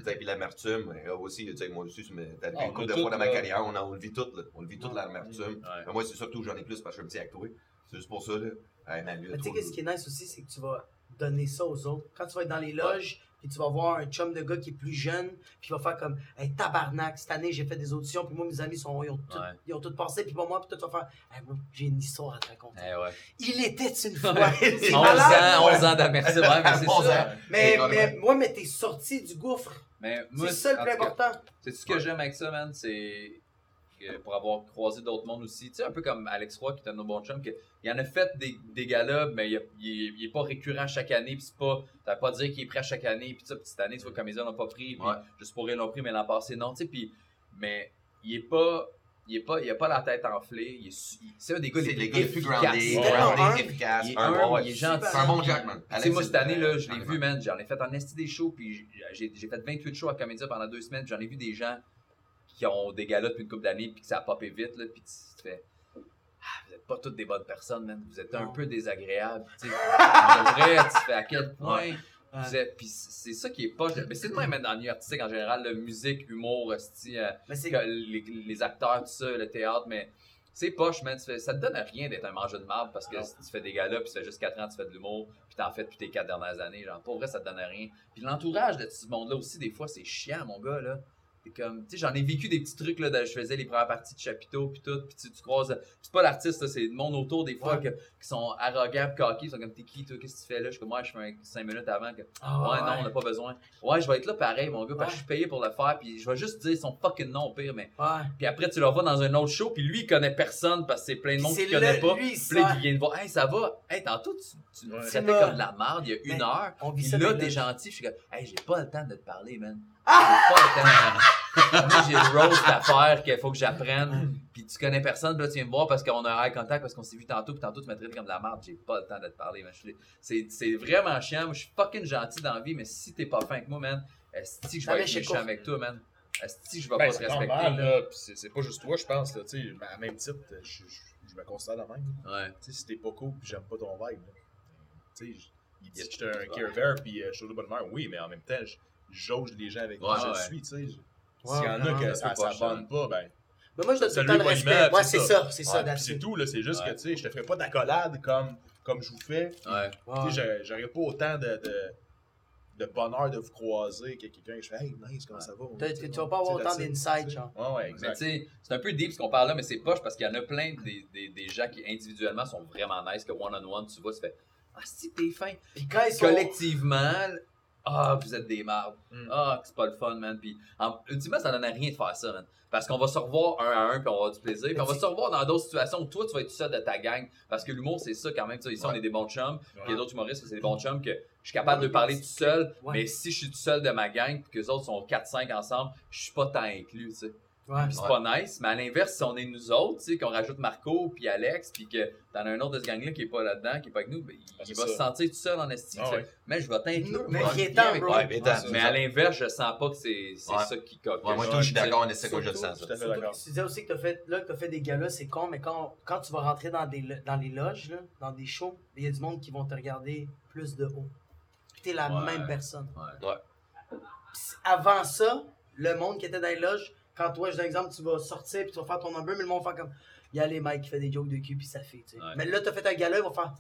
Speaker 1: Puis l'amertume, euh, aussi, tu sais, moi aussi, m'est arrivé
Speaker 4: Ah,
Speaker 1: une
Speaker 4: on
Speaker 1: couple de fois dans ma
Speaker 4: là.
Speaker 1: carrière, on, le vit tout, là. On le vit toute l'amertume. Moi, c'est surtout j'en ai plus parce que je suis un petit acteur. C'est juste pour ça, là.
Speaker 2: Mais tu sais,
Speaker 1: de-
Speaker 2: qui est nice aussi, c'est que tu vas donner ça aux autres. Quand tu vas être dans les loges, puis tu vas voir un chum de gars qui est plus jeune, puis il va faire comme, hey, tabarnak, cette année, j'ai fait des auditions, puis moi, mes amis, sont, ils, ont tout,
Speaker 3: Ouais.
Speaker 2: ils ont tout passé, puis pour moi, puis toi, tu vas faire, hey, moi, j'ai une histoire à te raconter.
Speaker 3: Eh ouais.
Speaker 2: Il était une fois.
Speaker 3: Ouais.
Speaker 2: C'est
Speaker 3: 11
Speaker 2: malade.
Speaker 3: ans, 11 ans d'amertume, ouais, mais c'est
Speaker 1: 11
Speaker 3: ça.
Speaker 1: ans.
Speaker 2: Mais, moi, mais t'es sorti du gouffre.
Speaker 3: Mais
Speaker 2: C'est ça le plus important.
Speaker 3: C'est ce que j'aime avec ça, man, c'est que pour avoir croisé d'autres mondes aussi. Tu sais, un peu comme Alex Roy, qui est un de nos bons chums, que, il en a fait des, des galas, mais il, a- il est- il est pas récurrent chaque année, puis c'est pas, veut pas dire qu'il est prêt à chaque année, puis cette année, tu vois, comme ils l'ont pas pris, puis
Speaker 1: Ouais.
Speaker 3: juste pour rire l'ont pris, mais l'an passé, non, tu sais, puis, mais il est pas, il est pas, il a pas la tête enflée, c'est un des gars
Speaker 1: C'est
Speaker 3: les
Speaker 1: les
Speaker 3: plus
Speaker 1: gars les plus
Speaker 3: efficaces.
Speaker 1: groundés.
Speaker 3: Il est
Speaker 1: un bon,
Speaker 3: il est gentil.
Speaker 1: C'est un bon Jackman.
Speaker 3: Tu sais, moi, cette année, là, je l'ai vu, man. J'en ai fait en esti des shows, puis j'ai j'ai fait 28 shows à Comédia pendant deux semaines. J'en ai vu des gens qui ont des galas depuis une couple d'années, puis que ça a popé vite, là, puis tu te fais. Ah, vous êtes pas toutes des bonnes personnes, man. Vous êtes un
Speaker 2: Non.
Speaker 3: peu désagréables. Tu vrai, tu te fais à quel point. Puis c'est ça qui est pas. Mais c'est de même même dans le milieu artistique en général, la musique, humour, euh, les, les acteurs, tout ça, le théâtre, mais c'est poche, man. Tu fais- ça te donne rien d'être un mangeur de marde parce que si tu fais des galas, puis ça fait juste 4 ans que tu fais de l'humour, puis t'en fais depuis tes 4 dernières années. Genre, pour vrai, ça te donne rien. Puis l'entourage de ce monde-là aussi, des fois, c'est chiant, mon gars, là. T'es comme, tu sais, j'en ai vécu des petits trucs, là, de- je faisais les premières parties de chapiteau, puis tout, puis tu, tu croises, c'est pas l'artiste, c'est le monde autour, des fois,
Speaker 2: Ouais.
Speaker 3: que- qui sont arrogants, pis coqués, ils sont comme, t'es qui, toi, qu'est-ce que tu fais là? Je suis comme, moi, je fais 5 minutes avant, que,
Speaker 2: Ah,
Speaker 3: ouais, non, on n'a pas besoin. Ouais, je vais être là pareil, mon gars, parce que
Speaker 2: Ouais.
Speaker 3: je suis payé pour le faire, puis je vais juste dire son fucking nom, au pire, mais.
Speaker 2: Ouais.
Speaker 3: Puis après, tu le vois dans un autre show, puis lui, il connaît personne, parce que c'est plein de monde qu'il connaît
Speaker 2: le-
Speaker 3: pas.
Speaker 2: lui,
Speaker 3: Puis là, il vient de voir, hey, ça va? Hey, tantôt, tu, tu
Speaker 4: Ouais.
Speaker 3: traitais comme de la merde il y a une heure.
Speaker 2: On vit
Speaker 3: Puis
Speaker 2: ça
Speaker 3: là, t'es gentil. Je suis comme, hey, j'ai pas le temps de te parler, man. J'ai pas le temps? Moi, j'ai le roast à faire qu'il faut que j'apprenne. Puis tu connais personne, puis là, tu viens me voir parce qu'on a un eye contact, parce qu'on s'est vu tantôt, puis tantôt, tu m'as traité comme de la merde. J'ai pas le temps de te parler, man. C'est vraiment chiant. Moi, je suis fucking gentil dans la vie, mais si t'es pas fin avec moi, man, est-ce que je vais être méchant avec toi, man? Est-ce que je vais
Speaker 4: Ben,
Speaker 3: pas te
Speaker 4: c'est
Speaker 3: respecter?
Speaker 4: normal,
Speaker 3: là?
Speaker 4: là. Pis c'est pas juste toi, je pense, là. Tu sais, à même titre, je, je, je me considère la même.
Speaker 3: Ouais.
Speaker 4: Tu sais, si t'es pas cool pis j'aime pas ton vibe. Tu sais, il dit que j'étais un care bear pis euh, je suis de bonne humeur. Oui, mais en même temps, jauge les gens avec qui
Speaker 3: Ouais,
Speaker 4: je
Speaker 3: ouais.
Speaker 4: suis, tu sais. S'il y en a que
Speaker 3: ça
Speaker 4: s'abonne pas, ben.
Speaker 2: Mais moi, je donne tout le temps le respect.
Speaker 4: C'est ça.
Speaker 2: c'est ça,
Speaker 4: c'est tout, là. C'est juste que, tu sais, je te ferai pas d'accolade comme, comme je vous fais. Tu sais, j'aurais- pas autant de, de, de bonheur de vous croiser que quelqu'un que je fais, hey, nice, comment ça va?
Speaker 2: Tu vas pas avoir autant d'insight, genre.
Speaker 4: Ouais, ouais,
Speaker 3: Mais
Speaker 4: exact.
Speaker 3: tu sais, c'est un peu deep ce qu'on parle là, mais c'est poche parce qu'il y en a plein des, des, des gens qui individuellement sont vraiment nice, que one-on-one, tu vois, tu fais Ah, si t'es fin.
Speaker 2: Puis quand ils sont...
Speaker 3: Ah, vous êtes des mardes.
Speaker 4: Mm.
Speaker 3: Ah, que c'est pas le fun, man. Puis, en, ultimement, ça donne à rien de faire ça, man. Parce qu'on va se revoir un à un, puis on va avoir du plaisir. Puis on va se revoir dans d'autres situations où toi, tu vas être tout seul de ta gang. Parce que l'humour, c'est ça quand même. Tu sais, ici, on est des bons chums. Puis il y a d'autres humoristes que c'est des bons chums que je suis capable
Speaker 2: Ouais,
Speaker 3: de parler tout seul.
Speaker 2: Ouais.
Speaker 3: Mais si je suis tout seul de ma gang, puis que les autres sont 4-5 ensemble, je suis pas tant inclus, tu sais.
Speaker 2: Ouais.
Speaker 3: Puis c'est pas nice, mais à l'inverse, si on est nous autres, tu sais, qu'on rajoute Marco puis Alex, puis que t'en as un autre de ce gang-là qui est pas là-dedans, qui est pas avec nous, ben, il,
Speaker 4: Ah,
Speaker 3: il va
Speaker 4: ça.
Speaker 3: se sentir tout seul en esti.
Speaker 4: Ah ouais.
Speaker 3: Mais je vais.
Speaker 2: Mais
Speaker 3: Ouais,
Speaker 2: viens
Speaker 3: viens
Speaker 2: t'en,
Speaker 3: avec
Speaker 2: bro.
Speaker 1: Ouais, mais
Speaker 3: Mais à l'inverse, je sens pas que c'est ça qui coque.
Speaker 1: Ouais, moi, je suis d'accord, on essaie que je le sens. Ça.
Speaker 2: Surtout que tu disais aussi que t'as fait, là, que t'as fait des galas, c'est con, mais quand, quand tu vas rentrer dans, des, dans les loges, là, dans des shows, il y a du monde qui vont te regarder plus de haut. Puis t'es la
Speaker 3: Ouais.
Speaker 2: même personne.
Speaker 3: Ouais.
Speaker 2: Avant ça, le monde qui était dans les loges, quand toi, je donne exemple, tu vas sortir puis tu vas faire ton number, mais le monde va faire comme. Il y a les Mike qui fait des jokes de cul puis ça fait, tu sais.
Speaker 3: Ouais.
Speaker 2: Mais là, t'as fait un gala, ils vont faire.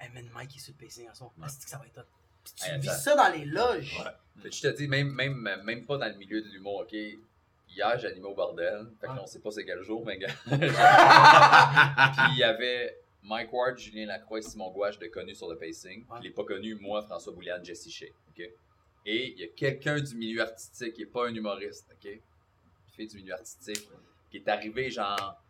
Speaker 2: Hey man, Mike est sur le pacing en son.
Speaker 3: Ouais.
Speaker 2: Que ça va être top? Puis tu
Speaker 3: Hey,
Speaker 2: vis ça dans les loges.
Speaker 1: Ouais.
Speaker 3: Je te dis, même, même, même pas dans le milieu de l'humour, ok? Hier, j'ai animé au bordel. Fait que on sait pas c'est quel jour, mais gars. Puis il y avait Mike Ward, Julien Lacroix et Simon Gouache de connus sur le pacing. Je l'ai pas connu, moi, François Boulian, Jesse Shea. ok? Et il y a quelqu'un du milieu artistique qui est pas un humoriste, ok? Fille du milieu artistique qui est arrivée, genre,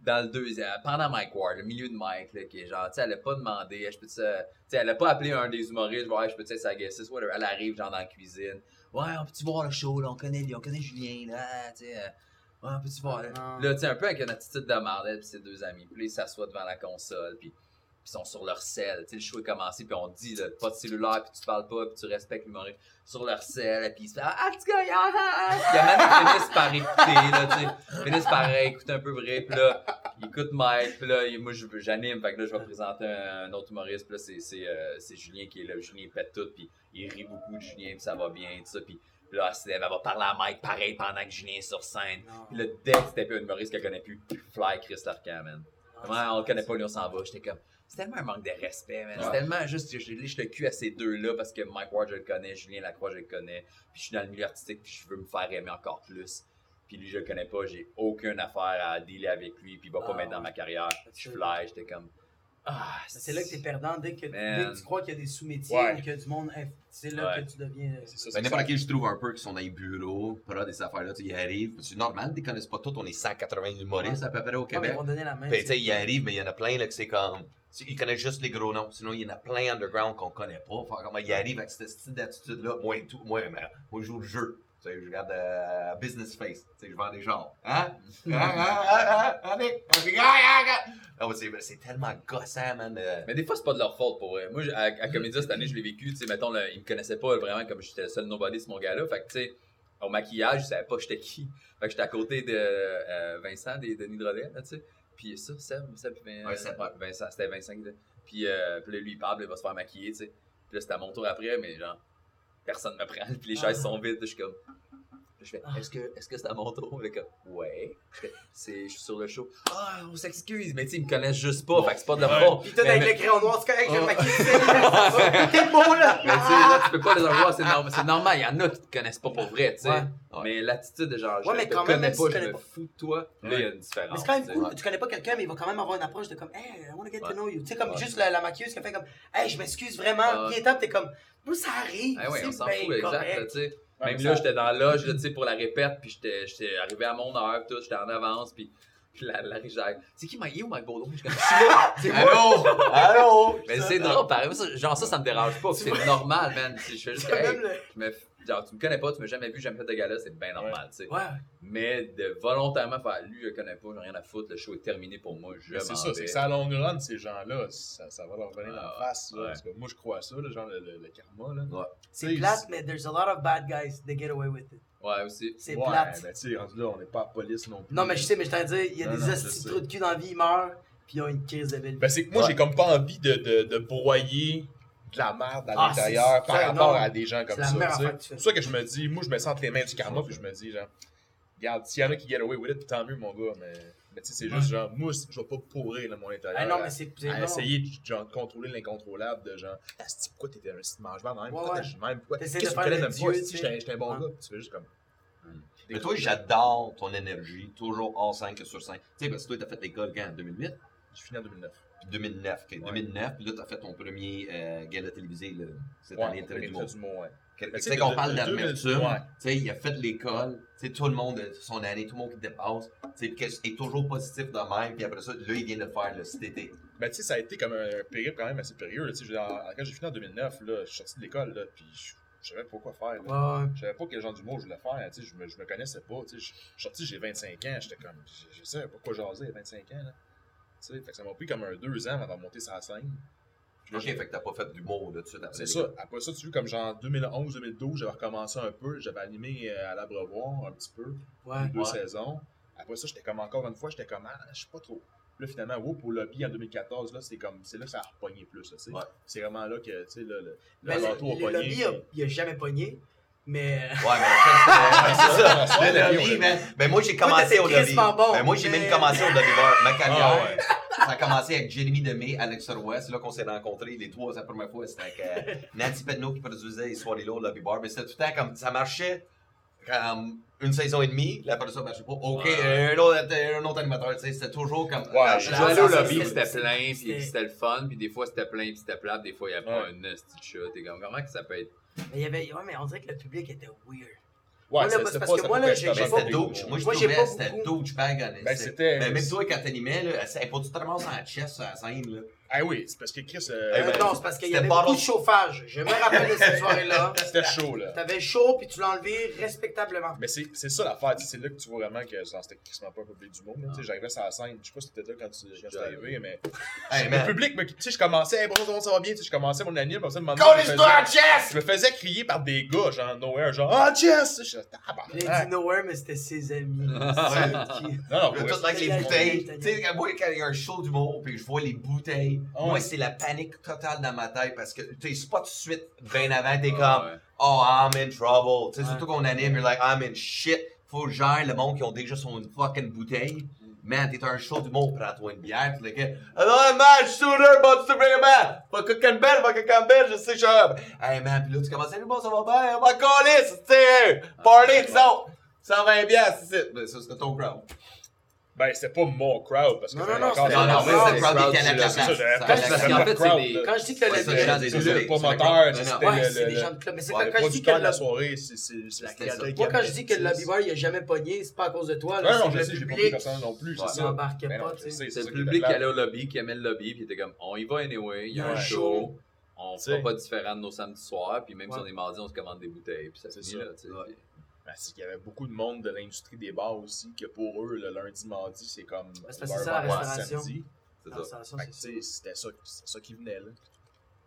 Speaker 3: dans le deuxième, pendant Mike Ward, le milieu de Mike, là, qui est genre, tu sais, elle a pas demandé, je peux tu sais, elle a pas appelé un des humoristes, ouais, je peux tu sais, whatever. Elle arrive, genre, dans la cuisine. Ouais, on peut-tu voir le show, là, on connaît, lui, on connaît Julien, là, tu sais. euh, Ouais, on peut-tu voir, là.
Speaker 2: Non.
Speaker 3: Là, tu sais, un peu avec une attitude de merde, puis ses deux amis. Puis là, ils s'assoient devant la console, puis puis sont sur leur sel. Tu sais, le show est commencé, puis on dit, là, pas de cellulaire, puis tu parles pas, puis tu respectes l'humoriste. Sur leur sel, puis ils se font Ah, petit gars, ah, ah, ah. Puis ils finissent par écouter, là, tu sais. Finissent par écouter un peu vrai, puis là, ils écoutent Mike, puis là, moi, j'anime, fait que là, je vais présenter un, un autre humoriste, puis là, c'est- c'est euh, c'est Julien qui est là. Julien pète tout, puis il rit beaucoup de Julien, puis ça va bien, tout ça, puis là, elle va parler à Mike pareil pendant que Julien est sur scène. Puis là, dès que c'était un humoriste qu'elle connaît plus, Fly Chris Larcan, man.
Speaker 2: Ah,
Speaker 3: Comment on le connaît pas, lui, on s'en va. J'étais comme, c'est tellement un manque de respect, man. C'est tellement juste que je liche le cul à ces deux-là parce que Mike Ward, je le connais, Julien Lacroix, je le connais. Puis je suis dans le milieu artistique, puis je veux me faire aimer encore plus. Puis lui, je le connais pas, j'ai aucune affaire à dealer avec lui, puis il va pas
Speaker 2: Ah,
Speaker 3: m'aider dans ma carrière. Je fly, j'étais comme, ah,
Speaker 2: Mais C'est là que t'es perdant dès que, dès que tu crois qu'il y a des sous-métiers
Speaker 4: Ouais.
Speaker 2: ou qu'il y a du monde. C'est là
Speaker 3: Ouais.
Speaker 2: que tu deviens. euh,
Speaker 4: C'est ça,
Speaker 1: Ben, n'importe qui, je trouve un peu, qui sont dans les bureaux, prod, des affaires-là, ils arrivent. C'est normal, ils connaissent pas tous, on est 180 humoristes à peu près au
Speaker 2: Ouais,
Speaker 1: Québec.
Speaker 2: ils vont donner la main.
Speaker 1: Ils arrivent, mais il y en a plein, là, que c'est comme. Ils connaissent juste les gros noms. Sinon, il y en a plein underground qu'on connaît pas. Fait comment ils arrivent avec cette style d'attitude-là. Moi, et tout, moi, mais, moi, je joue le jeu. Tu sais, je regarde euh, Business Face. Tu sais, je vends des genres. Hein? Hein? Hein? Hein? Hein? Ah, ah, ah. Ah, c'est- tellement gossant, man. euh.
Speaker 3: Mais des fois, c'est pas de leur faute pour vrai. Moi, à, à Comédia, cette année, je l'ai vécu. Tu sais, mettons, là, ils me connaissaient pas vraiment comme j'étais le seul nobody sur mon gars-là. Fait que, tu sais, au maquillage, je savais pas j'étais qui. Fait que j'étais à côté de euh, Vincent, des Denis Drolet, là, tu sais. Puis ça, Seb, Seb, Vin-
Speaker 1: Ouais, Seb.
Speaker 3: ouais, Vincent, c'était Vincent. Puis, euh, puis là, lui, il parle, il va se faire maquiller, tu sais. Puis là, c'était à mon tour après, mais genre, personne me prend. Puis les chaises sont vides. Je suis comme. Je fais, est-ce que est-ce que c'est à mon tour? Le gars, ouais. Je fais, c'est, je suis sur le show. Ah, on s'excuse, mais tu sais, ils me connaissent juste pas, fait que c'est pas de leur
Speaker 4: Ouais.
Speaker 3: faute.
Speaker 2: Puis tout avec le crayon noir, c'est correct, j'ai
Speaker 3: Oh.
Speaker 2: maquillé. T'es beau, là.
Speaker 3: Mais tu sais, là, tu peux pas les avoir, c'est normal, c'est normal, il y en a qui te connaissent pas pour vrai, tu sais.
Speaker 2: Ouais.
Speaker 3: Mais l'attitude de genre, je
Speaker 2: Ouais, mais
Speaker 3: te
Speaker 2: quand même,
Speaker 3: connais pas,
Speaker 2: tu
Speaker 3: je
Speaker 2: connais
Speaker 3: me
Speaker 2: pas.
Speaker 3: fous de toi. Là, il y a une différence.
Speaker 2: Mais c'est quand même cool, tu connais pas quelqu'un, mais il va quand même avoir une approche de comme, hey, I wanna get to know you. Tu sais, comme
Speaker 3: Ouais.
Speaker 2: juste la, la maquilleuse qui a fait comme, hey, je m'excuse vraiment. Viens temps, t'es comme, nous, ça arrive.
Speaker 3: Ah ouais, on s'en fout, exact, sais.
Speaker 4: Ouais,
Speaker 3: Même là,
Speaker 4: ça-
Speaker 3: j'étais dans la loge, là, tu sais, pour la répète, puis j'étais j'étais arrivé à mon heure, tout, j'étais en avance, puis puis la, la c'est qui Mike, où Mike Baudouin? Je suis là, c'est.
Speaker 1: Allô? Allô?
Speaker 3: Mais c'est drôle, pareil, genre ça, ça me dérange pas, c'est normal, man. Je fais juste,
Speaker 2: Quand
Speaker 3: hey,
Speaker 2: même, le-
Speaker 3: je me, genre, tu me connais pas, tu m'as jamais vu, jamais fait de gala, c'est bien normal, tu sais.
Speaker 2: Ouais.
Speaker 3: Mais de volontairement faire, lui, je le connais pas, j'ai rien à foutre, le show est terminé pour moi, je
Speaker 4: c'est ça, c'est que ça à long run, ces gens-là, ça, ça va leur venir
Speaker 3: Ah,
Speaker 4: en face. là,
Speaker 3: ouais.
Speaker 4: parce que moi, je crois à ça, là, genre le, le- le karma. Là.
Speaker 2: C'est plate, mais there's a lot of bad guys that get away with it.
Speaker 3: Ouais, aussi.
Speaker 2: C'est
Speaker 4: ouais,
Speaker 2: plate.
Speaker 4: mais tu sais, là, on n'est pas à la police non plus.
Speaker 2: Non, mais je sais, mais je t'en dire, il y a
Speaker 4: Non,
Speaker 2: des
Speaker 4: sais.
Speaker 2: de trous de cul dans la vie, ils meurent, puis ils ont une crise de belle vie.
Speaker 4: Ben, c'est que moi,
Speaker 1: Ouais.
Speaker 4: j'ai comme pas envie de, de, de broyer de la merde à
Speaker 2: Ah,
Speaker 4: l'intérieur par rapport
Speaker 2: non.
Speaker 4: à des gens comme ça. C'est pour ça que je me dis, moi, je me sens entre les mains du karma, puis je me dis, genre, regarde, s'il y en a qui get away with it, tant mieux, mon gars, mais, mais tu sais, c'est juste, genre, moi, je vais pas pourrir mon intérieur.
Speaker 2: Ah non,
Speaker 4: à-
Speaker 2: mais c'est.
Speaker 4: à
Speaker 2: non.
Speaker 4: essayer de, genre, de contrôler l'incontrôlable de genre ah, c'est pourquoi t'étais un petit mangeur même? Pourquoi t'es même? Pourquoi? Pas
Speaker 2: tu
Speaker 4: si j'étais un bon gars? Tu fais juste comme
Speaker 1: Mais toi, j'adore ton énergie, toujours hors 5 sur 5. Tu sais, parce que toi, t'as fait l'école quand? En 2008?
Speaker 4: Je finis en 2009
Speaker 1: Puis 2009. ok,
Speaker 4: Ouais.
Speaker 1: 2009, puis là, t'as fait ton premier euh, gala télévisé là, cette
Speaker 4: ouais
Speaker 1: année, du Tu
Speaker 4: tu
Speaker 1: sais,
Speaker 4: sais,
Speaker 1: qu'on parle d'amertume,
Speaker 4: ouais.
Speaker 1: tu sais, il a fait l'école, tu sais, tout le monde, son année, tout le monde qui dépasse, tu sais, est toujours positif de même, puis après ça, là, il vient de faire le cet été.
Speaker 4: ben tu sais ça a été comme un périple quand même assez périlleux tu sais quand j'ai fini en 2009 là je suis sorti de l'école là puis je je savais pas quoi faire.
Speaker 2: Ouais,
Speaker 4: je savais pas quel genre d'humour je voulais faire tu je me, je me connaissais pas tu je suis sorti j'ai 25 ans j'étais comme je, je savais pas quoi jaser à 25 ans là tu fait que ça m'a pris comme un deux ans avant de monter sur la scène Puis
Speaker 1: Ok,
Speaker 4: j'ai-
Speaker 1: fait que t'as pas fait d'humour là, tout de suite après
Speaker 4: C'est ça. Après ça, tu vois, comme genre 2011-2012, j'avais recommencé un peu. J'avais animé euh, à l'Abreuvoir un petit peu,
Speaker 2: ouais.
Speaker 4: deux
Speaker 1: Ouais.
Speaker 4: saisons. Après ça, j'étais comme encore une fois, j'étais comme, ah, je sais pas trop. Puis là, finalement, Whoop au lobby en 2014, là, c'est comme, c'est là que ça a repogné plus, là.
Speaker 1: Ouais.
Speaker 4: C'est vraiment là que, tu sais, là, le,
Speaker 2: Mais
Speaker 4: le
Speaker 2: le,
Speaker 4: bateau a
Speaker 2: le
Speaker 4: pogné.
Speaker 2: lobby, il a- il a jamais pogné, mais.
Speaker 1: Ouais, mais en fait, c'est c'est ça. Le
Speaker 4: ouais,
Speaker 1: lobby, man. Ben, moi, j'ai commencé au lobby. Ben, moi, j'ai
Speaker 2: mais-
Speaker 1: même commencé au lobby bar. Ma
Speaker 4: Ah,
Speaker 1: carrière,
Speaker 4: ouais.
Speaker 1: ça a commencé avec Jérémy Demé, Alex Roy. C'est là qu'on s'est rencontrés. Les trois, c'est la première fois. C'était avec euh, Nancy Pedneau qui produisait les soirées là au lobby bar. Mais c'était tout le temps comme ça marchait comme une saison et demie. Là, après ça, ça marchait pas. OK,
Speaker 3: Ouais.
Speaker 1: un, autre, un autre animateur. Tu sais, c'était toujours comme.
Speaker 4: Ouais,
Speaker 1: Ah,
Speaker 4: je
Speaker 3: jouais au lobby, c'était plein, puis
Speaker 2: c'était-
Speaker 3: le fun, puis des fois c'était plein, puis c'était plat, des fois il n'y avait pas un de chat. T'es comme, comment que ça peut être.
Speaker 2: Mais il y avait. Ouais, mais on dirait que le public était weird.
Speaker 4: Ouais, c'est-
Speaker 2: parce que
Speaker 4: pas- c'est
Speaker 2: moi, là,
Speaker 4: que
Speaker 2: j'ai- pas
Speaker 1: douche. Moi, je trouvais c'était
Speaker 2: beaucoup.
Speaker 1: douche bag.
Speaker 4: Ben,
Speaker 1: Mais
Speaker 4: c'était.
Speaker 1: même toi, quand t'animais, là, c'est pas du tout vraiment en chess à la scène, là.
Speaker 4: Ah oui, c'est parce que Chris. euh,
Speaker 1: Eh
Speaker 2: Euh,
Speaker 1: ben,
Speaker 2: non, c'est parce qu'il y avait beaucoup de chauffage. Je me rappelle de cette soirée-là.
Speaker 4: C'était chaud, là.
Speaker 2: T'avais chaud, puis tu l'as enlevé respectablement.
Speaker 4: Mais c'est c'est ça l'affaire, c'est là que tu vois vraiment que c'était quasiment pas un public du monde. là. Tu sais, J'arrivais sur la scène, je sais pas si t'étais là quand tu c'est arrivé, mais
Speaker 1: Hey,
Speaker 4: le public, me- tu sais, je commençais, hey, bonjour, ça va bien, je commençais mon anime, comme ça! Je me faisais crier par des gars, genre nowhere, genre Ah, Jess! Je suis
Speaker 2: Il a
Speaker 4: tabarnak!
Speaker 2: dit nowhere, mais c'était ses amis.
Speaker 4: Non, non,
Speaker 1: tout avec les bouteilles. Tu sais, moi, quand il y a un show d'humour, puis je vois les bouteilles,
Speaker 4: Ah
Speaker 1: moi,
Speaker 4: ouais.
Speaker 1: c'est la panique totale dans ma tête parce que tu sais, c'est pas tout de suite, bien avant, t'es
Speaker 3: Ah,
Speaker 1: comme,
Speaker 3: ouais.
Speaker 1: oh, I'm in trouble. Tu sais, surtout qu'on anime, you're like, I'm in shit. Faut que je gère le monde qui ont déjà son une fucking bouteille. Man, t'es un show d'humour, prends-toi une bière, puis le gars, alors, match, sooner, but to bring a man. Pas que Campbell, pas que Campbell, je sais, je. Hey, man, pis là, tu commences à dire, bon, ça va bien, on va coller, tu sais, party, disons. 120 bières, c'est ça. Ça, c'était ton crowd.
Speaker 4: Ben, c'était pas mon crowd, parce que
Speaker 2: Non, non, non,
Speaker 4: encore
Speaker 2: c'était-
Speaker 1: Non, non,
Speaker 2: non, non,
Speaker 1: le crowd cannes à la place.
Speaker 4: pas-.
Speaker 2: Quand je dis que le
Speaker 4: c'est
Speaker 1: la-
Speaker 4: c'était
Speaker 2: des gens de club. Mais quand, je dis que
Speaker 4: la soirée, c'est
Speaker 2: Moi, quand je dis que le
Speaker 4: ça.
Speaker 2: lobby bar, il a jamais pogné, c'est pas à cause de toi.
Speaker 4: Non,
Speaker 2: c'est
Speaker 4: je
Speaker 2: le
Speaker 4: sais, j'ai pas pris
Speaker 2: public
Speaker 4: personne non plus, c'est
Speaker 2: qui
Speaker 4: ça. non,
Speaker 2: pas,
Speaker 3: C'est le
Speaker 4: était
Speaker 3: public qui allait au lobby, qui aimait le lobby, puis il était comme, on y va anyway, il y a un show, on fera pas différent de nos samedis soirs, puis même si on est mardi, on se commande des bouteilles, puis ça
Speaker 4: C'est
Speaker 3: finit là, tu sais.
Speaker 4: C'est qu'il y avait beaucoup de monde de l'industrie des bars aussi, que pour eux, le lundi, mardi, c'est comme.
Speaker 2: parce c'est ça, la restauration.
Speaker 3: ça.
Speaker 2: ça, ça,
Speaker 4: c'était ça, qui venait, là.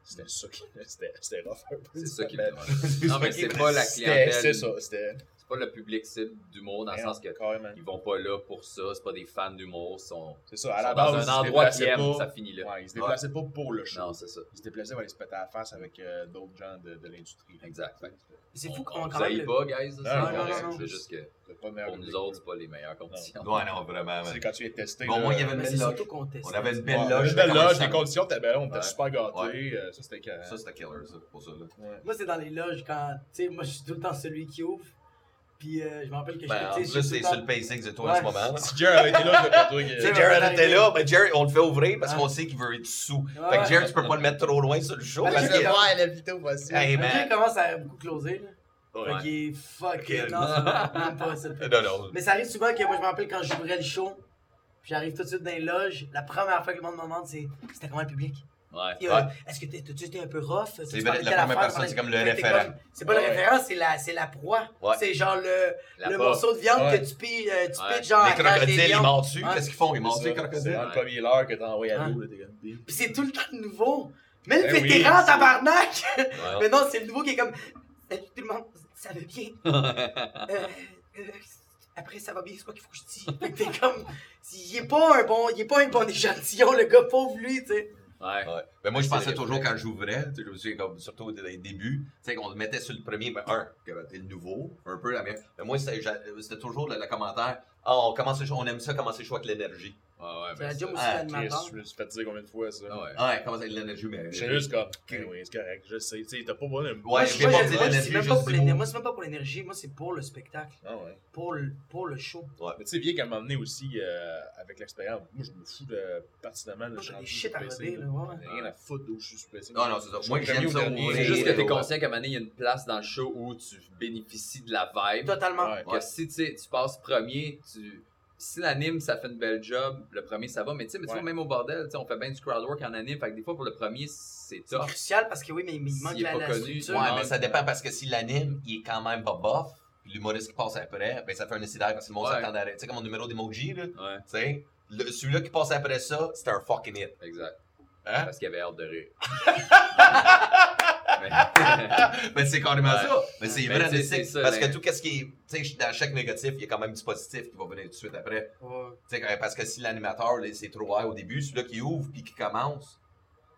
Speaker 4: C'était ça qui c'était c'était rough un peu.
Speaker 3: C'est ça qui
Speaker 4: Mais-
Speaker 3: Non, mais c'est pas la
Speaker 4: C'était
Speaker 3: clientèle.
Speaker 4: c'est ça, c'était.
Speaker 3: C'est pas le public cible d'humour dans le sens
Speaker 4: non,
Speaker 3: que
Speaker 4: carrément.
Speaker 3: ils vont pas là pour ça, c'est pas des fans d'humour, ils sont,
Speaker 4: C'est ça, à
Speaker 3: ils
Speaker 4: la
Speaker 3: sont
Speaker 4: base,
Speaker 3: dans un endroit aiment,
Speaker 4: pas-
Speaker 3: ça finit là.
Speaker 4: Ouais, ils se déplaçaient pas pour le show.
Speaker 3: Non, c'est ça.
Speaker 4: Ils se déplaçaient pour aller se péter à la face avec euh, d'autres gens de, de l'industrie.
Speaker 3: Exact. Fait
Speaker 2: C'est fou
Speaker 3: on
Speaker 2: comment
Speaker 3: vous
Speaker 2: quand même.
Speaker 3: pas, guys.
Speaker 4: Non, non,
Speaker 3: c'est correct.
Speaker 2: non, non.
Speaker 3: C'est juste que pour nous autres, c'est pas les meilleures conditions.
Speaker 1: Ouais, non, vraiment.
Speaker 4: C'est quand tu es testé.
Speaker 1: Bon, moi, il y avait une belle
Speaker 2: c'est
Speaker 1: loge. On avait une belle
Speaker 4: une
Speaker 1: loge.
Speaker 4: belle
Speaker 1: comment
Speaker 4: loge, les conditions, t'es ben, on était super gâtés. Euh, Ça, c'était
Speaker 1: killer, ça, pour.
Speaker 2: Moi, c'est dans les loges quand. Tu sais, moi, je suis tout le temps celui qui ouvre. Puis euh, je me rappelle que
Speaker 1: Ben, en
Speaker 2: j'étais. tu sais,
Speaker 1: plus,
Speaker 2: je suis
Speaker 1: c'est sur le pacing de toi
Speaker 2: Ouais.
Speaker 1: en ce moment.
Speaker 4: Si Jerry avait été là, c'était pas toi
Speaker 2: Ouais,
Speaker 1: Jared
Speaker 2: ouais,
Speaker 1: était
Speaker 2: ouais.
Speaker 1: là, mais Jerry, on le fait ouvrir parce
Speaker 2: Ouais.
Speaker 1: qu'on sait qu'il veut être sous.
Speaker 2: Ouais,
Speaker 1: Fait que
Speaker 2: ouais.
Speaker 1: Jerry, tu peux pas le mettre trop loin sur le show.
Speaker 2: Ouais,
Speaker 1: parce que-
Speaker 2: vrai.
Speaker 4: la vidéo facile.
Speaker 1: Hey,
Speaker 2: Le
Speaker 1: man.
Speaker 2: commence à beaucoup closer. Là?
Speaker 1: Ouais.
Speaker 2: Fait qu'il est fuck. Non, même pas ça.
Speaker 1: Non, non.
Speaker 2: Mais ça arrive souvent que moi, je me rappelle quand j'ouvrais le show. Puis j'arrive tout de suite dans les loges. La première fois que le monde me demande, c'est c'était comment le public?
Speaker 3: Ouais.
Speaker 2: Euh, Est-ce que t'es- t'as-tu été un peu rough? Tu
Speaker 1: C'est la
Speaker 2: telle
Speaker 1: première personne,
Speaker 2: tu
Speaker 1: c'est comme le référent.
Speaker 2: comme- C'est pas le référent, c'est la, c'est la proie.
Speaker 1: Ouais.
Speaker 2: C'est genre le,
Speaker 3: La
Speaker 2: le morceau de viande
Speaker 4: Ouais.
Speaker 2: que tu pilles, euh, tu
Speaker 3: Ouais.
Speaker 2: pitches genre
Speaker 1: Les
Speaker 2: la
Speaker 1: crocodiles, ils mentent dessus. Qu'est-ce qu'ils font? Ils mentent
Speaker 4: C'est
Speaker 1: dessus, les
Speaker 4: C'est
Speaker 1: crocodiles.
Speaker 4: dans le premier heure que t'as envoyé à l'eau.
Speaker 2: Puis c'est tout le temps nouveau. Mais le
Speaker 4: Ben
Speaker 2: vétéran,
Speaker 4: c'est-
Speaker 2: tabarnak! Mais non, c'est le nouveau qui est comme. Salut tout le monde, ça va bien. Euh, euh, après, ça va bien, c'est quoi qu'il faut que je dise? T'es comme. Il est pas un bon, il est pas un bon échantillon, le gars pauvre lui, tu sais.
Speaker 3: Ouais.
Speaker 1: Ouais. Ben moi, je
Speaker 3: C'est
Speaker 1: pensais toujours quand j'ouvrais, je me souviens comme, surtout dans les débuts, tu sais, qu'on le mettait sur le premier, ben, un, que t'es le nouveau, un peu la même. Mais moi, c'était toujours le, le commentaire, ah, on commence on aime ça commencer le show avec l'énergie.
Speaker 3: Ouais, ouais,
Speaker 2: C'est
Speaker 3: ben,
Speaker 2: la
Speaker 3: c'est-
Speaker 2: job aussi
Speaker 1: Ah.
Speaker 4: Chris, Je me suis fait dire combien de fois ça.
Speaker 3: Ah ouais.
Speaker 1: Ouais, commencer avec l'énergie, mais.
Speaker 4: J'étais juste comme. Oui, c'est correct, je sais. Tu sais, t'as pas besoin de.
Speaker 1: Ouais,
Speaker 2: Moi,
Speaker 1: je
Speaker 2: je-
Speaker 1: viens
Speaker 2: je- moi, je-
Speaker 1: l'énergie,
Speaker 2: c'est même
Speaker 1: juste
Speaker 2: pas pour
Speaker 1: du
Speaker 2: l'énergie.
Speaker 1: mot.
Speaker 2: Moi, c'est même pas pour l'énergie, moi, c'est pour le spectacle.
Speaker 4: Ah ouais.
Speaker 2: Pour le, pour le show.
Speaker 4: Mais tu sais, bien qu'à un moment donné aussi, euh, avec l'expérience, moi je me fous de pertinemment
Speaker 2: Moi,
Speaker 4: le
Speaker 2: j'ai des shit à
Speaker 4: là.
Speaker 2: ouais.
Speaker 4: Rien à foutre d'où je suis PC.
Speaker 1: Non, non, c'est ça.
Speaker 4: Je
Speaker 1: Moi,
Speaker 4: suis
Speaker 1: j'aime ça.
Speaker 3: C'est juste que t'es
Speaker 1: Ouais.
Speaker 3: conscient qu'à un moment donné, il y a une place dans le show où tu bénéficies de la vibe.
Speaker 2: Totalement.
Speaker 4: Ouais.
Speaker 3: Que si tu sais, tu passes premier, tu. Si l'anime, ça fait une belle job, le premier, ça va. Mais tu sais, mais tu vois,
Speaker 4: Ouais.
Speaker 3: même au bordel, tu sais, on fait bien du crowd work en anime. Fait que des fois, pour le premier, c'est
Speaker 2: C'est
Speaker 3: tough.
Speaker 2: crucial parce que oui, mais il manque
Speaker 3: est
Speaker 2: la,
Speaker 3: pas
Speaker 2: la
Speaker 3: connu,
Speaker 2: structure.
Speaker 1: Ouais, mais ça
Speaker 3: c'est-
Speaker 1: dépend parce que si l'anime, il est quand même pas bof, puis l'humoriste qui passe après, ben ça fait un incident parce que le monde
Speaker 3: Ouais.
Speaker 1: s'attend à. Tu sais, comme mon numéro d'emoji, là. Tu
Speaker 3: Ouais,
Speaker 1: sais, le- celui-là qui passe après ça, c'était un fucking hit.
Speaker 3: exact.
Speaker 1: Hein?
Speaker 3: Parce qu'il avait hâte de rire. Mais-
Speaker 1: c'est carrément
Speaker 3: Ouais.
Speaker 1: ça. Mais c'est
Speaker 3: Mais
Speaker 1: vrai, parce
Speaker 3: mais-
Speaker 1: que tout ce qui est. Tu sais, dans chaque négatif, il y a quand même du positif qui va venir tout de suite après.
Speaker 2: Ouais.
Speaker 1: Parce que si l'animateur, c'est trop high au début, celui-là qui ouvre puis qui commence,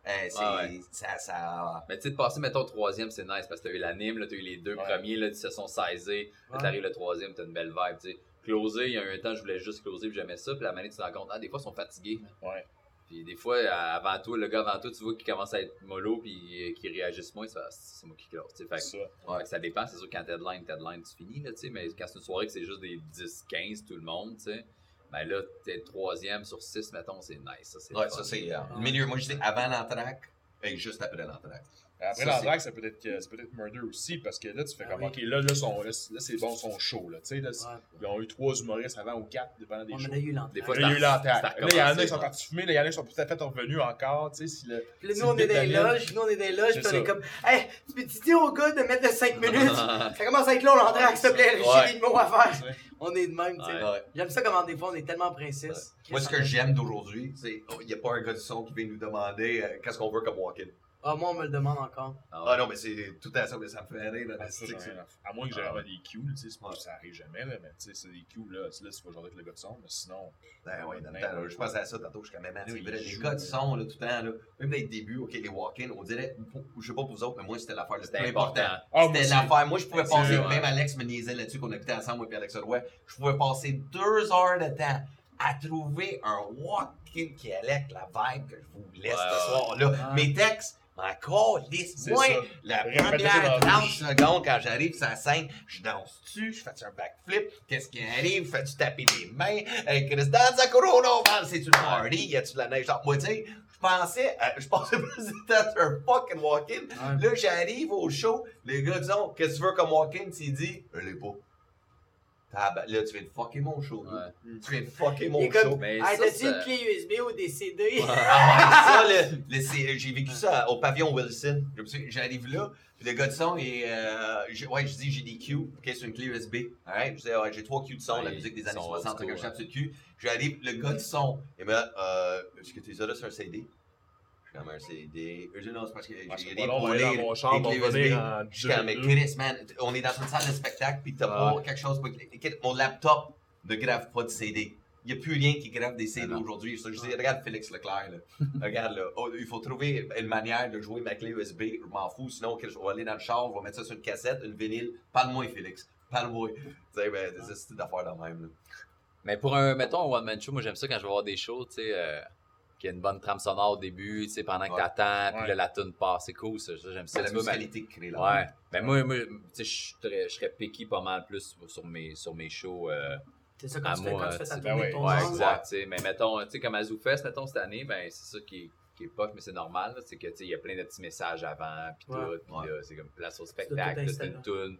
Speaker 1: c'est.
Speaker 3: Ah ouais.
Speaker 1: Ça. ça...
Speaker 3: Mais tu sais, de passer, mettons, au troisième, c'est nice parce que t'as eu l'anime, t'as eu les deux
Speaker 4: Ouais.
Speaker 3: premiers, là, ils se sont. Là,
Speaker 2: Ouais.
Speaker 3: t'arrives le troisième, t'as une belle vibe, tu sais. Closer, il y a un temps, je voulais juste closer, puis j'aimais ça, puis la manette, tu te rends compte, ah, des fois, ils sont fatigués.
Speaker 4: Ouais.
Speaker 3: Puis des fois, avant toi, le gars avant toi, tu vois qu'il commence à être mollo, puis qu'il réagisse moins, c'est moi qui close. Fait, que-
Speaker 4: Ça.
Speaker 3: que ça dépend, c'est sûr, quand deadline, deadline, tu finis, là, tu sais. Mais quand c'est une soirée que c'est juste des 10, 15, tout le monde, tu sais. Ben là, t'es le troisième sur 6, mettons, c'est nice, ça, c'est
Speaker 1: Ouais, ça c'est. euh, le milieu, moi je dis avant l'entraque et juste après l'entraque.
Speaker 4: Après
Speaker 1: Ça,
Speaker 4: l'entraque, ça peut être ça peut être murder aussi, parce que là, tu fais
Speaker 2: Ah
Speaker 4: comme,
Speaker 2: oui.
Speaker 4: ok, là, là, son- là, c'est- là, c'est bon, son show, là. Tu sais, là,
Speaker 2: Ouais.
Speaker 4: ils ont eu trois humoristes avant ou quatre, dépendant des
Speaker 2: On
Speaker 4: shows.
Speaker 2: en a eu l'entrée.
Speaker 3: Des fois,
Speaker 4: Là, il y a eu
Speaker 3: à
Speaker 4: Là, il y en a qui sont partis fumer, là, il y en a qui sont tout à fait revenus encore, tu sais, si le.
Speaker 2: Puis là,
Speaker 4: si
Speaker 2: nous, on est dans les
Speaker 4: Daniel-
Speaker 2: loges, nous, on est dans les loges, puis on est
Speaker 4: ça.
Speaker 2: comme, hey, tu peux-tu dire au gars de mettre le 5 minutes? ça commence à être long, l'entraque, s'il te plaît, j'ai des mots à faire. On est de même, tu sais. J'aime ça comment des fois on est tellement princesse.
Speaker 1: Moi, ce que j'aime d'aujourd'hui, c'est il n'y a pas un gars du son qui vient nous demander euh, qu'est-ce qu'on veut comme walk-in.
Speaker 2: Ah, moi, on me le demande encore.
Speaker 3: Ah,
Speaker 1: Ah non, mais c'est tout à ça, mais ça me fait rire. là,
Speaker 4: Ah, ça,
Speaker 1: c'est que c'est-
Speaker 4: à- moins que j'ai
Speaker 1: Ah,
Speaker 4: des cues, tu sais, c'est pas- ça arrive jamais, là, mais tu sais, c'est des cues, là, là, tu vas jaser avec le gars de son, mais sinon.
Speaker 1: Ben ouais, dans le temps, là, je pensais à ça tantôt, je suis quand même
Speaker 4: sais,
Speaker 1: Les gars du son, là, tout le temps, là, même dans les débuts, ok, les walk-in, on dirait, pour- je sais pas pour vous autres, mais moi, c'était l'affaire le plus
Speaker 3: C'était
Speaker 1: important. C'était l'affaire. Moi, je pouvais
Speaker 3: C'est
Speaker 1: passer, même. Alex me niaisait là-dessus qu'on habitait ensemble, moi et Alex Roy. Je pouvais passer deux heures de temps à trouver un walk-in qui allait avec la vibe que je voulais
Speaker 3: Ouais,
Speaker 1: ce soir-là. Mes textes, encore lisse.
Speaker 4: C'est
Speaker 1: Moi,
Speaker 4: ça.
Speaker 1: la première
Speaker 4: dans la
Speaker 1: 30
Speaker 4: bouche.
Speaker 1: secondes quand j'arrive sur la scène, je danse-tu, je fais un backflip, qu'est-ce qui arrive, fais-tu taper les mains, hey Chris, dans Corona, man, c'est-tu le party, y a-tu de la neige? Dans moi, tu sais, je pensais, à- je pensais temps sur un fucking walk-in,
Speaker 2: Ouais.
Speaker 1: Là, j'arrive au show, les gars disent Qu'est-ce que tu veux comme walk-in Tu dis Je l'ai pas. Tab- Là, tu viens de fucker mon show.
Speaker 3: Ouais.
Speaker 1: Tu viens de fucker mon
Speaker 2: comme,
Speaker 1: show.
Speaker 3: Mais
Speaker 2: hey,
Speaker 3: ça,
Speaker 2: t'as-tu une clé USB ou des CD?
Speaker 1: Ah ouais, ça, le- le- c'est- j'ai vécu ça au pavillon Wilson. Je me suis- J'arrive là, puis le gars de son, et, euh, j'ai- ouais, je dis j'ai des cues, ok, c'est une clé USB. Alright, je dis ouais, j'ai trois cues de son, la musique des années
Speaker 3: sont
Speaker 1: 60,
Speaker 3: old
Speaker 1: fait que je
Speaker 3: school,
Speaker 1: tape sur le cul. J'arrive, le gars de son, il me dit euh, est-ce que tu es là sur un CD Comme un CD. Je non, c'est parce que j'ai des Je suis comme, mais. Chris, man, on est dans une salle de spectacle, puis t'as pas quelque chose. Mon laptop ne grave pas de CD. Il n'y a plus rien qui grave des CD
Speaker 3: Ah
Speaker 1: aujourd'hui. Je dis, regarde Félix Leclerc, là. regarde, là. Oh, il faut trouver une manière de jouer ma clé USB. Je m'en fous. Sinon, Chris, on va aller dans le char, on va mettre ça sur une cassette, une vinyle. Parle-moi, Félix. Parle-moi. Tu sais, ben, c'est d'affaires de même, là.
Speaker 3: Mais pour un, mettons, un one-man show, moi j'aime ça quand je vais voir des shows, tu sais, euh, qu'il y a une bonne trame sonore au début, tu sais, pendant que
Speaker 1: Ouais.
Speaker 3: t'attends, puis
Speaker 4: Ouais.
Speaker 3: là la tune passe, c'est cool ça, j'aime ça.
Speaker 1: C'est la musicalité qui crée là.
Speaker 3: Ouais. Ben moi, moi tu sais, je serais picky pas mal plus sur mes, sur mes shows. euh,
Speaker 2: C'est ça quand
Speaker 3: À
Speaker 2: tu fais,
Speaker 3: moi,
Speaker 2: quand tu fais ta
Speaker 3: c'est-
Speaker 4: ben
Speaker 2: tournée
Speaker 4: ouais,
Speaker 2: de ton
Speaker 3: Ouais,
Speaker 2: genre.
Speaker 3: exact. tu sais. Mais mettons, tu sais, comme à ZooFest, mettons, cette année, ben, c'est ça qui est, qui est poche, mais c'est normal. C'est que, tu sais, il y a plein de petits messages avant, puis
Speaker 2: Ouais.
Speaker 3: tout. Puis
Speaker 1: Ouais.
Speaker 3: là, c'est comme place au spectacle, c'est une tune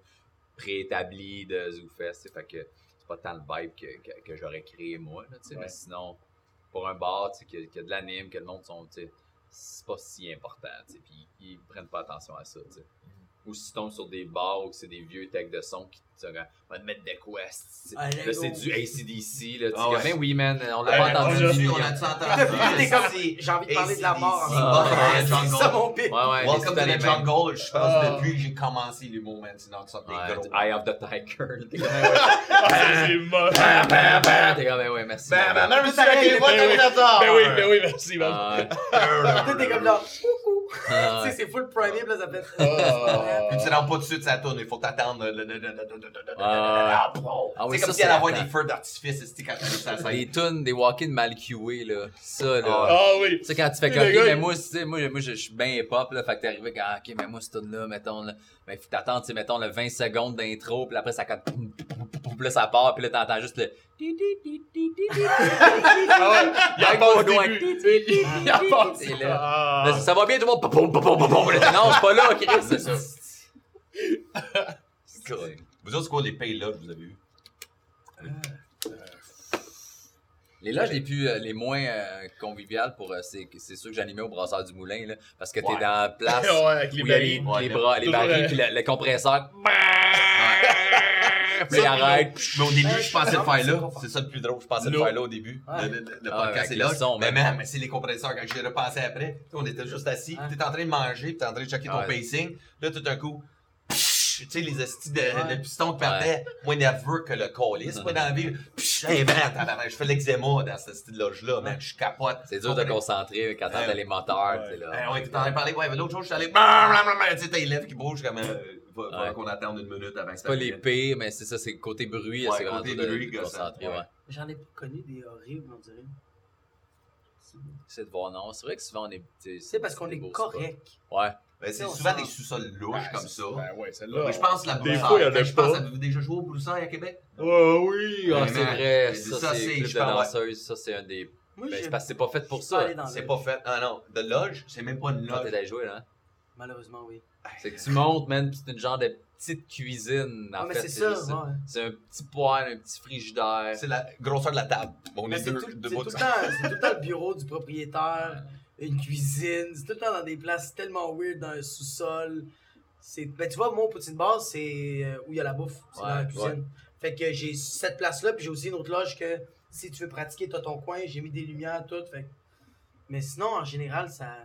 Speaker 3: préétablie de ZooFest, tu sais. Fait que c'est pas tant le vibe que, que, que j'aurais créé moi, tu sais.
Speaker 4: Ouais.
Speaker 3: Mais sinon, pour un bar, tu sais, y a de l'anime, que le monde sont, tu sais, c'est pas si important, tu sais. Puis ils prennent pas attention à ça, tu sais ou si tu tombes sur des bars ou que c'est des vieux tags de son qui te disent « va mettre des
Speaker 2: quests ».
Speaker 3: Là, c'est
Speaker 2: oh.
Speaker 3: du ACDC. Là,
Speaker 1: ah
Speaker 3: ben oui, man, on l'a
Speaker 4: euh,
Speaker 3: entendu.
Speaker 4: On
Speaker 1: a entendu.
Speaker 2: j'ai envie de parler de la mort.
Speaker 1: Hein.
Speaker 2: C'est ça mon
Speaker 3: pic.
Speaker 1: Welcome to the jungle. Je pense
Speaker 4: ah.
Speaker 1: depuis que j'ai commencé l'humour, man, sinon tu des.
Speaker 3: Eye of the Tiger.
Speaker 4: C'est
Speaker 3: ouais, merci.
Speaker 1: Ben
Speaker 4: oui, ben oui, merci,
Speaker 3: ah,
Speaker 2: man. T'es comme. C'est full primé, là, ça fait.
Speaker 4: Ah,
Speaker 1: Puis tu rentres pas tout de suite, ça tourne. Il faut t'attendre.
Speaker 3: Ah, ah oui,
Speaker 1: c'est comme si elle
Speaker 3: avait
Speaker 1: des feux d'artifice, c'était quand tu ça scène.
Speaker 3: Des tunes, des walk-in mal cués, là. Ça, là.
Speaker 4: Ah oui.
Speaker 3: Ça, quand tu fais comme, mais moi, tu sais, moi, moi, je suis bien hip-hop, là. Fait que t'es arrivé, quand, OK, mais moi, cette tune-là, mettons, là. Ben, faut t'attendre, tu mettons, le 20 secondes d'intro, puis après, ça. Puis ça part, puis là, t'entends juste le.
Speaker 4: Ah. Il a pas Ah.
Speaker 3: ça va bien, tout le monde. Non, je suis pas là, Chris.
Speaker 1: C'est ça. Vous autres, c'est quoi les pays là que vous avez eu?
Speaker 3: Les loges les plus, euh, les moins euh, conviviales pour, euh, c'est, c'est ceux que j'animais au brasseur du moulin, là. Parce que t'es
Speaker 1: Ouais.
Speaker 3: dans la place
Speaker 4: Ouais, avec les
Speaker 3: où il y a les.
Speaker 1: Ouais,
Speaker 3: bras, les barils,
Speaker 4: euh,
Speaker 3: puis le, le compresseur. Puis arrête.
Speaker 1: Mais au début, je pensais le
Speaker 2: non,
Speaker 1: faire
Speaker 2: c'est
Speaker 1: là. C'est ça le plus drôle. Je pensais le faire là au début.
Speaker 2: Ouais.
Speaker 1: Le, le- le
Speaker 3: Ah,
Speaker 1: podcast est
Speaker 3: le
Speaker 1: là.
Speaker 3: son,
Speaker 1: Mais
Speaker 3: même.
Speaker 1: c'est les compresseurs. Quand j'y ai repensé après, on était juste assis.
Speaker 2: Ouais.
Speaker 1: T'es en train de manger, t'es en train de checker ton pacing. Là, tout d'un coup, tu sais, les estis de,
Speaker 2: Ouais.
Speaker 1: de piston qui partaient, moins nerveux que le colis. Moi, dans la vie, psh, hey, man, je fais l'eczéma dans ce style loge-là, man. Je capote.
Speaker 3: C'est dur de concentrer quand t'entends
Speaker 1: Ouais.
Speaker 3: les moteurs,
Speaker 4: Ouais.
Speaker 3: tu sais,
Speaker 1: Euh,
Speaker 3: là.
Speaker 1: ouais, t'es en train de parler, ouais, mais l'autre jour, je suis allé, tu sais, t'as les lèvres qui bougent comme, euh, va, va
Speaker 3: Ouais.
Speaker 1: qu'on attende une minute avant que
Speaker 3: C'est
Speaker 1: ça
Speaker 3: pas les pires, mais c'est ça, c'est le côté bruit,
Speaker 1: Ouais,
Speaker 3: c'est vraiment
Speaker 1: côté bruit,
Speaker 3: de
Speaker 1: gossant,
Speaker 3: concentrer,
Speaker 1: ouais.
Speaker 3: ouais.
Speaker 2: J'en ai connu des horribles, on dirait.
Speaker 3: C'est de voir, non. C'est vrai que souvent on est.
Speaker 2: C'est parce qu'on est
Speaker 3: spots.
Speaker 2: correct.
Speaker 3: Ouais.
Speaker 1: Ben, c'est souvent
Speaker 2: sent-
Speaker 1: des sous-sols louches
Speaker 4: Ben,
Speaker 1: comme ça.
Speaker 4: Ben ouais, celle-là.
Speaker 1: Mais je pense la
Speaker 4: Des
Speaker 1: broussaille.
Speaker 4: fois, il y en a
Speaker 1: Fait que Je pense, avez-vous déjà joué au broussailles à Québec?
Speaker 4: Ouais, oui.
Speaker 3: Ah,
Speaker 1: Ouais,
Speaker 3: c'est vrai,
Speaker 1: Ça, c'est-
Speaker 3: de danseuses, ça c'est un des.
Speaker 2: Moi,
Speaker 3: Ben, c'est parce que c'est pas fait pour ça.
Speaker 1: C'est pas fait. Ah non, de loge, c'est même pas une
Speaker 3: Quand t'es
Speaker 1: loge.
Speaker 3: allé jouer, là. hein.
Speaker 2: Malheureusement, oui.
Speaker 3: C'est que tu montes, man, pis c'est une genre de petite cuisine. En fait,
Speaker 2: c'est ça,
Speaker 3: juste ça.
Speaker 2: ouais.
Speaker 3: C'est un petit poêle, un petit frigidaire.
Speaker 1: C'est la grosseur de la table. On
Speaker 2: Mais
Speaker 1: est
Speaker 2: c'est
Speaker 1: deux,
Speaker 2: tout,
Speaker 1: deux
Speaker 2: c'est
Speaker 1: bouts
Speaker 2: tout
Speaker 1: de
Speaker 2: le temps, c'est tout le temps le bureau du propriétaire, une cuisine, c'est tout le temps dans des places tellement weird, dans un sous-sol. C'est, ben tu vois, mon poutine bar, c'est euh, où il y a la bouffe, c'est dans la
Speaker 3: Ouais,
Speaker 2: cuisine. Fait que j'ai cette place-là, puis j'ai aussi une autre loge que si tu veux pratiquer, t'as ton coin, j'ai mis des lumières, tout. Fait Mais sinon, en général, ça.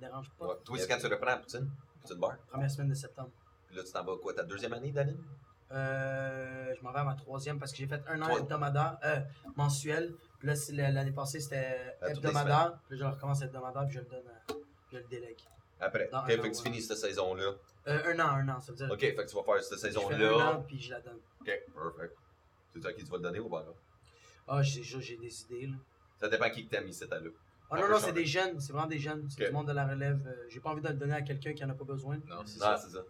Speaker 2: Ça dérange pas.
Speaker 1: Ouais. Toi, c'est quand tu reprends, Poutine? Poutine bar?
Speaker 2: Première semaine de septembre.
Speaker 1: Puis là, tu t'en vas quoi, ta deuxième année d'année?
Speaker 2: Euh, je m'en vais à ma troisième parce que j'ai fait un an
Speaker 1: Toi-
Speaker 2: hebdomadaire, euh, mensuel. Puis là, c'est- l'année passée, c'était
Speaker 1: À
Speaker 2: hebdomadaire. Puis là, je recommence hebdomadaire, puis je le donne, à- je le délègue.
Speaker 1: Après.
Speaker 2: Non,
Speaker 1: ok,
Speaker 2: non,
Speaker 1: fait que tu finis cette saison-là.
Speaker 2: Euh, un an, un an, ça veut dire.
Speaker 1: Ok, fait que tu vas faire cette
Speaker 2: fais un
Speaker 1: saison-là.
Speaker 2: an, puis je la donne.
Speaker 1: Ok, perfect. Tu sais à qui tu vas le donner ou pas? là?
Speaker 2: Ah, j'ai déjà j'ai des idées, là.
Speaker 1: Ça dépend qui que t'as mis cette année-là.
Speaker 2: Ah
Speaker 1: On
Speaker 2: non, non, c'est des jeunes, c'est vraiment des jeunes. C'est du monde de la relève. Euh, J'ai pas envie de le donner à quelqu'un qui en a pas besoin.
Speaker 3: Non, c'est
Speaker 1: Ah,
Speaker 3: ça.
Speaker 1: c'est ça.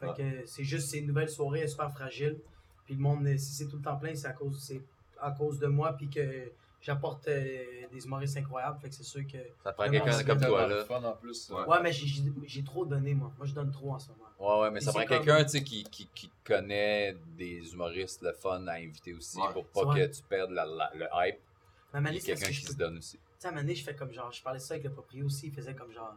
Speaker 2: Fait que c'est juste, c'est une nouvelle soirée, elle est super fragile. Puis le monde, euh, si c'est tout le temps plein, c'est à cause, c'est à cause de moi, puis que j'apporte euh, des humoristes incroyables. Fait que c'est sûr que.
Speaker 3: Ça prend quelqu'un comme toi, là.
Speaker 4: fun en plus.
Speaker 1: Ouais.
Speaker 2: Ouais, mais j'ai- trop donné, moi. Moi, je donne trop en ce moment.
Speaker 3: Ouais, ouais, mais ça prend
Speaker 2: comme-
Speaker 3: quelqu'un, tu sais, qui, qui, qui connaît des humoristes, le fun à inviter aussi,
Speaker 1: Ouais.
Speaker 3: pour pas que tu perdes la- la- le hype.
Speaker 2: Parce
Speaker 3: quelqu'un
Speaker 2: que
Speaker 3: qui se donne aussi.
Speaker 2: Sais, un je fais comme genre, je parlais ça avec le proprio aussi, il faisait comme genre,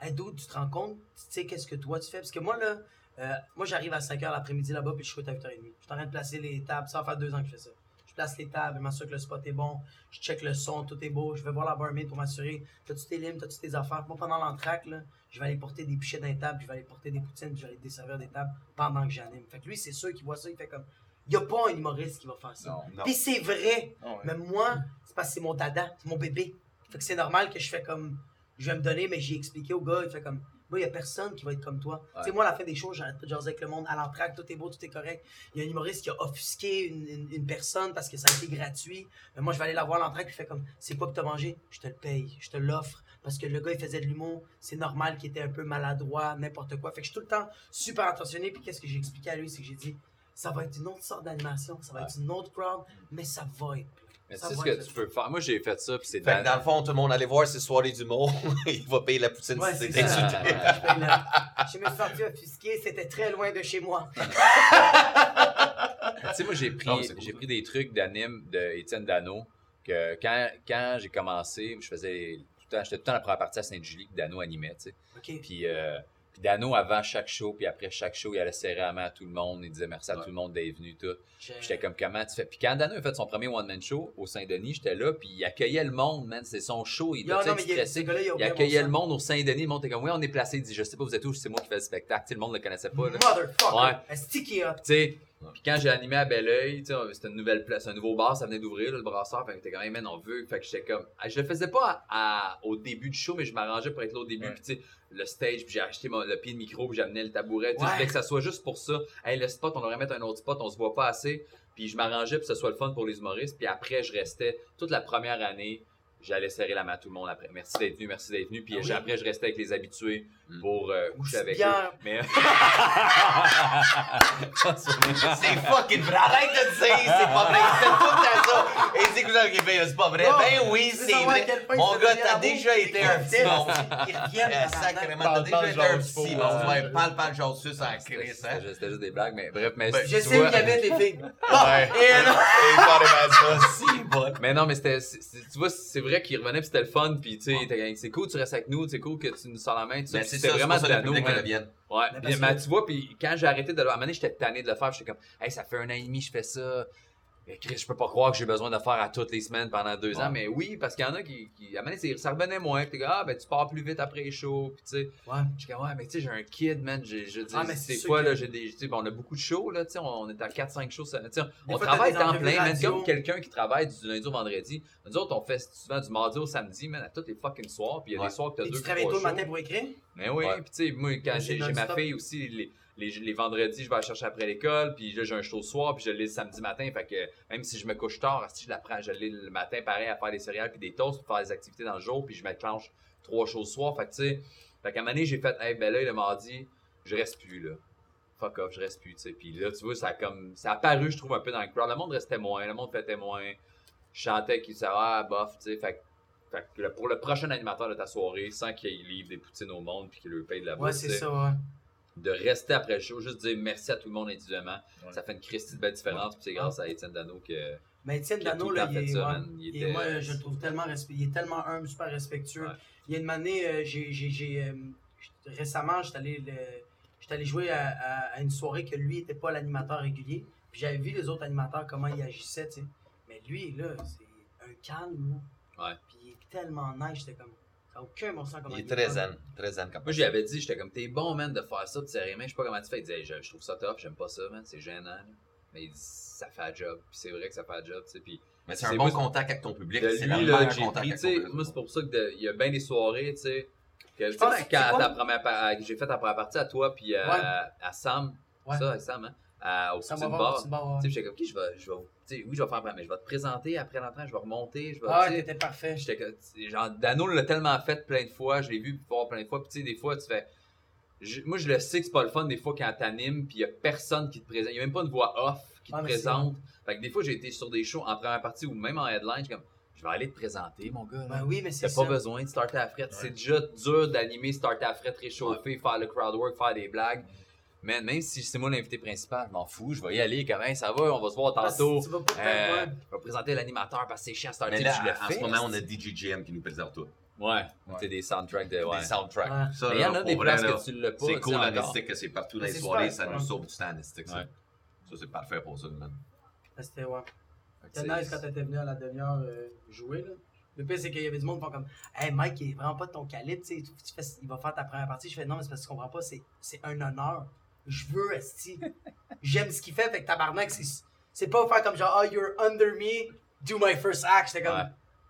Speaker 2: hey dude, tu te rends compte, tu sais, qu'est-ce que toi tu fais? Parce que moi, là, euh, moi, j'arrive à 5h l'après-midi là-bas, puis je suis à 8h30. Je suis en train de placer les tables, ça va faire deux ans que je fais ça. Je place les tables, je m'assure que le spot est bon. Je check le son, tout est beau. Je vais voir la barmaid pour m'assurer. T'as-tu tes limes, t'as-tu tes affaires? Moi, pendant l'entraque, là, je vais aller porter des pichets dans les tables, je vais aller porter des poutines, je vais aller desservir des tables pendant que j'anime. Fait que lui, c'est sûr qu'il voit ça, il fait comme. Il a pas un humoriste qui va faire ça.
Speaker 3: Non.
Speaker 1: Non.
Speaker 2: Puis c'est vrai.
Speaker 4: Ah ouais.
Speaker 2: Mais moi, c'est parce que c'est mon dada, c'est mon bébé. Fait que c'est normal que je fais comme. Je vais me donner, mais j'ai expliqué au gars, il fait comme. Moi, il y a personne qui va être comme toi. Tu sais, moi, à la fin des shows, j'arrête pas de jaser avec le monde. À l'entraque, tout est beau, tout est correct. Il y a un humoriste qui a offusqué une, une- une personne parce que ça a été gratuit. Mais moi, je vais aller la voir à l'entraque, puis il fait comme. C'est quoi que t'as mangé? Je te le paye, je te l'offre. Parce que le gars, il faisait de l'humour. C'est normal qu'il était un peu maladroit, n'importe quoi. Fait que je suis tout le temps super attentionné. Puis qu'est-ce que j'ai expliqué à lui, c'est que j'ai dit. Ça va être une autre sorte d'animation, ça va être une autre crowd, mais ça va être.
Speaker 3: Mais tu sais ce que tu peux faire. Moi, j'ai fait ça, puis c'est
Speaker 1: Fait que
Speaker 3: Dan-
Speaker 1: dans le fond, tout le monde allait voir ses soirées d'humour. il va payer la poutine
Speaker 2: Ouais,
Speaker 1: si
Speaker 2: c'est
Speaker 1: insulté.
Speaker 2: Je me suis senti offusqué, c'était très loin de chez moi.
Speaker 3: Tu sais, moi, j'ai pris,
Speaker 1: Non,
Speaker 3: j'ai pris des trucs d'anime de Étienne Dano. Que quand, quand j'ai commencé, je faisais tout le temps, j'étais tout le temps la première partie à Saint-Julie que Dano animait, tu sais.
Speaker 2: Ok.
Speaker 3: Puis, euh, puis Dano, avant chaque show, puis après chaque show, il allait serrer la main à tout le monde. Il disait merci à
Speaker 1: Ouais.
Speaker 3: tout le monde d'être venu, tout. J'étais comme, comment tu fais? Puis quand Dano a fait son premier one-man show au Saint-Denis, j'étais là, puis il accueillait le monde, man. C'est son show. Il était
Speaker 2: il
Speaker 3: stressé.
Speaker 2: il
Speaker 3: Il accueillait le monde au Saint-Denis. Le monde était comme, oui, on est placé. Il dit, je sais pas, vous êtes où? C'est moi qui fais le spectacle. Tu sais, le monde le connaissait pas, là.
Speaker 2: Motherfucker.
Speaker 3: Ouais.
Speaker 2: Sticky up.
Speaker 3: Puis quand j'ai animé à Belleuil, tu sais, c'était une nouvelle place, un nouveau bar, ça venait d'ouvrir, le brasseur, fait que t'es quand même, man, on veut. Fait que j'étais comme, ah, je le faisais pas à, à- au début du show, mais je m'arrangeais pour être là au début,
Speaker 4: Ouais.
Speaker 3: puis tu sais, le stage, puis j'ai acheté mon- le pied de micro, puis j'amenais le tabouret, tu sais,
Speaker 2: Ouais.
Speaker 3: que ça soit juste pour ça. Hey, le spot, on devrait mettre un autre spot, on se voit pas assez. Puis je m'arrangeais pour que ce soit le fun pour les humoristes, puis après, je restais toute la première année. J'allais serrer la main à tout le monde après. Merci d'être venu, merci d'être venu. Puis
Speaker 2: Ah oui?
Speaker 3: après, je restais avec les habitués
Speaker 1: Mm.
Speaker 3: pour euh, coucher avec
Speaker 2: bien.
Speaker 3: eux. Mais...
Speaker 1: C'est fucking vrai. Arrête de dire, c'est pas vrai. Fait tout ça. Et dit que là, ben, c'est pas vrai.
Speaker 2: Non,
Speaker 1: Ben oui, c'est
Speaker 2: à
Speaker 1: vrai. Mon gars, t'as déjà
Speaker 2: l'amour?
Speaker 1: été un petit
Speaker 2: tabarnak.
Speaker 1: Sacrément, t'as déjà été un petit bon.
Speaker 3: Ouais.
Speaker 1: Parle pas de genre ça
Speaker 3: C'était
Speaker 1: Chris, hein.
Speaker 3: c'était juste, des blagues, mais bref, mais
Speaker 1: Ben,
Speaker 2: Je sais où il y avait des filles.
Speaker 4: Ouais.
Speaker 2: Et non.
Speaker 1: Et pas de ça.
Speaker 3: Mais non, mais c'était, c'est- c'est- tu vois, c'est vrai qu'il revenait puis c'était le fun, puis tu sais, c'est cool, tu restes avec nous, c'est cool que tu nous sors la main.
Speaker 1: Mais
Speaker 3: Puis
Speaker 1: c'est
Speaker 3: c'était vraiment de
Speaker 1: revienne.
Speaker 3: Ouais,
Speaker 2: Mais
Speaker 3: tu vois, puis quand j'ai arrêté de le. Donné, j'étais tanné de le faire, j'étais comme, hey, ça fait un an et demi, je fais ça. Chris, je peux pas croire que j'ai besoin de faire à toutes les semaines pendant deux
Speaker 1: Ouais.
Speaker 3: ans, mais oui, parce qu'il y en a qui. qui à un moment donné, c'est- ça revenait moins, t'es ah, ben tu pars plus vite après les shows, puis tu sais.
Speaker 2: Ouais.
Speaker 3: Je comme, ouais, mais tu sais, j'ai un kid, man. Je dis,
Speaker 2: Ah, c'est que-
Speaker 3: là, j'ai des. On a beaucoup de shows, là, tu sais, on, on est à 4-5 shows. on
Speaker 2: fois,
Speaker 3: travaille temps plein,
Speaker 2: radio.
Speaker 3: comme quelqu'un qui travaille du lundi au vendredi. Nous autres, on fait souvent du mardi au samedi, man, à tous les fucking soirs, puis il y a
Speaker 1: Ouais.
Speaker 3: des soirs que
Speaker 2: Et
Speaker 3: deux
Speaker 2: tu travailles tôt le matin pour écrire?
Speaker 3: Mais oui,
Speaker 1: Ouais.
Speaker 3: puis tu sais, moi, quand j'ai ma fille aussi, les, les, vendredis, je vais la chercher après l'école, puis là, j'ai un show le soir, puis je l'ai le samedi matin, fait que même si je me couche tard, si je la prends, je l'ai le matin, pareil, à faire des céréales puis des toasts, pour faire des activités dans le jour, puis je m'enclenche trois shows le soir, fait que tu sais, fait qu'à un moment donné, j'ai fait, hey, ben là, le mardi, je reste plus, là. Fuck off, je reste plus, tu sais. Puis là, tu vois, ça a comme, ça a apparu, je trouve, un peu dans le crowd. Le monde restait moins, le monde fêtait moins. Je chantais qu'il disait, ah, bof, tu sais. Fait, que- fait que pour le prochain animateur de ta soirée, sans qu'il livre des poutines au monde puis qu'il leur paye de la
Speaker 2: Ouais,
Speaker 3: bouffe,
Speaker 2: c'est
Speaker 3: tu sais,
Speaker 2: ça, ouais.
Speaker 3: De rester après le show, juste dire merci à tout le monde individuellement.
Speaker 4: Ouais.
Speaker 3: Ça fait une Christie de belle différence. Puis c'est grâce à Étienne Dano que.
Speaker 2: Mais Étienne Dano,
Speaker 3: tout le
Speaker 2: là, il
Speaker 3: fait
Speaker 2: est,
Speaker 3: ça,
Speaker 2: ouais.
Speaker 3: man. Il
Speaker 2: Et
Speaker 3: était-
Speaker 2: moi, je le trouve tellement respect- il est tellement humble, super respectueux.
Speaker 3: Ouais.
Speaker 2: Il y a une année, euh, j'ai, j'ai, j'ai, euh, j'- récemment, j'étais allé, le- j'étais allé jouer à, à- à une soirée que lui n'était pas l'animateur régulier. Puis j'avais vu les autres animateurs, comment ils agissaient, tu sais. Mais lui, là, c'est un calme, là.
Speaker 3: Ouais.
Speaker 2: Puis il est tellement nice, j'étais comme, ça n'a aucun bon sens comment
Speaker 1: Il est très zen. Très zen comme
Speaker 3: Moi, j'y avais dit, j'étais comme, t'es bon, man, de faire ça, de serrer les mains. Je sais pas comment tu fais. Il disait, Hey, je, je trouve ça tough, j'aime pas ça, man, c'est gênant. là. Mais il dit, ça fait un job. Puis c'est vrai que ça fait un job, tu sais. Puis
Speaker 1: Mais c'est un bon contact avec ton public.
Speaker 3: de
Speaker 1: C'est
Speaker 3: lui, là,
Speaker 1: meilleur
Speaker 3: j'ai
Speaker 1: contact
Speaker 3: pris,
Speaker 1: avec
Speaker 3: tu sais,
Speaker 1: ton public.
Speaker 3: moi, c'est pour ça qu'il y a bien des soirées, tu sais. Que, quand première pa- que j'ai fait ta première partie à toi, puis à,
Speaker 2: Ouais.
Speaker 3: à Sam,
Speaker 2: Ouais.
Speaker 3: ça, avec Sam, hein, à- au
Speaker 2: va
Speaker 3: Bar.
Speaker 2: tu
Speaker 3: sais, j'étais comme, ok, je vais, je vais, tu sais, oui, je vais faire, mais je vais te présenter après l'entraînement, je vais remonter, je vais,
Speaker 2: Ah, t'étais parfait.
Speaker 3: J'étais genre, Dano l'a tellement fait plein de fois, je l'ai vu voir plein de fois, puis tu sais, des fois, tu fais. je- moi, je le sais que c'est pas le fun, des fois, quand t'animes, puis il y a personne qui te présente. Il y a même pas une voix off qui te
Speaker 2: Ah, c'est
Speaker 3: présente. Fait que des fois, j'ai été sur des shows en première partie ou même en headline, je suis comme, je vais aller te présenter, mon gars.
Speaker 2: Ben oui, mais c'est
Speaker 3: T'as
Speaker 2: ça.
Speaker 3: pas besoin de starter à frette. C'est déjà dur d'animer, starter à frette, réchauffer, faire le crowd work, faire des blagues. Mais même si c'est moi l'invité principal, je m'en fous, je vais y aller quand même, ça va, on va se voir tantôt.
Speaker 2: Tu vas pas
Speaker 3: Euh, je vais présenter l'animateur parce que c'est chiant
Speaker 1: là,
Speaker 3: tu le
Speaker 1: en
Speaker 3: fais.
Speaker 1: ce moment, on a DJGM qui nous présente tout.
Speaker 3: Ouais,
Speaker 4: Ouais.
Speaker 3: c'est des soundtracks de. Ouais.
Speaker 1: Des soundtracks.
Speaker 2: Ouais.
Speaker 1: Ça,
Speaker 3: Mais il y en a des places
Speaker 1: là,
Speaker 3: que tu l'as pas.
Speaker 1: C'est cool,
Speaker 3: sais,
Speaker 1: la
Speaker 3: encore.
Speaker 1: mystique que c'est partout dans les
Speaker 2: c'est
Speaker 1: soirées, ça nous sauve du temps, la mystique, ça.
Speaker 3: Ouais.
Speaker 1: Ça, c'est parfait pour ça, man.
Speaker 2: C'était ouais. C'était nice quand t'étais venu à la demi-heure euh, jouer. Là. Le pire, c'est qu'il y avait du monde qui font comme Hey Mike, il est vraiment pas de ton calibre, tu sais, il va faire ta première partie. Je fais Non, mais c'est parce que tu comprends pas, c'est c'est un honneur. Je veux, Esti. J'aime ce qu'il fait, fait que tabarnak, c'est c'est pas faire comme genre, oh, you're under me, do my first act. J'étais comme,
Speaker 3: Ouais.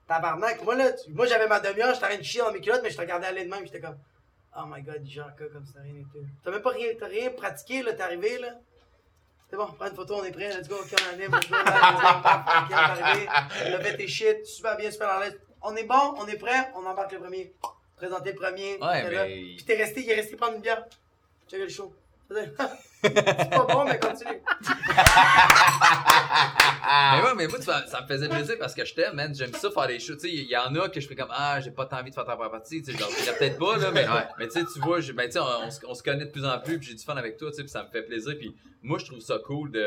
Speaker 2: tabarnak. Moi, là, tu- moi j'avais ma demi-heure, j'étais en train de chier dans mes culottes, mais je te regardais aller de même, j'étais comme, oh my god, genre, comme t'as rien été. T'as même pas rien, pratiqué, là, t'es arrivé, là. C'est bon, prends une photo, on est prêt, let's go, ok, on let's go, ok, est arrivé, on a fait tes shit, super bien, super à l'aise. On est bon, on est prêt, on embarque le premier. Présenter le premier.
Speaker 3: Ouais,
Speaker 2: là.
Speaker 3: mais-
Speaker 2: Puis t'es resté, il est resté prendre une bière. Check le show. C'est pas bon, mais continue.
Speaker 3: Mais ouais, mais moi, ça me faisait plaisir parce que je t'aime, man. J'aime ça faire des shows. Tu sais, il y en a que je fais comme, ah, j'ai pas tant envie de faire ta première partie. Tu sais, genre, dirais peut-être pas, là, mais,
Speaker 1: Ouais.
Speaker 3: mais tu sais, tu vois, ben, tu sais, on, on se- on se connaît de plus en plus, puis j'ai du fun avec toi, tu sais, puis ça me fait plaisir. Puis moi, je trouve ça cool de,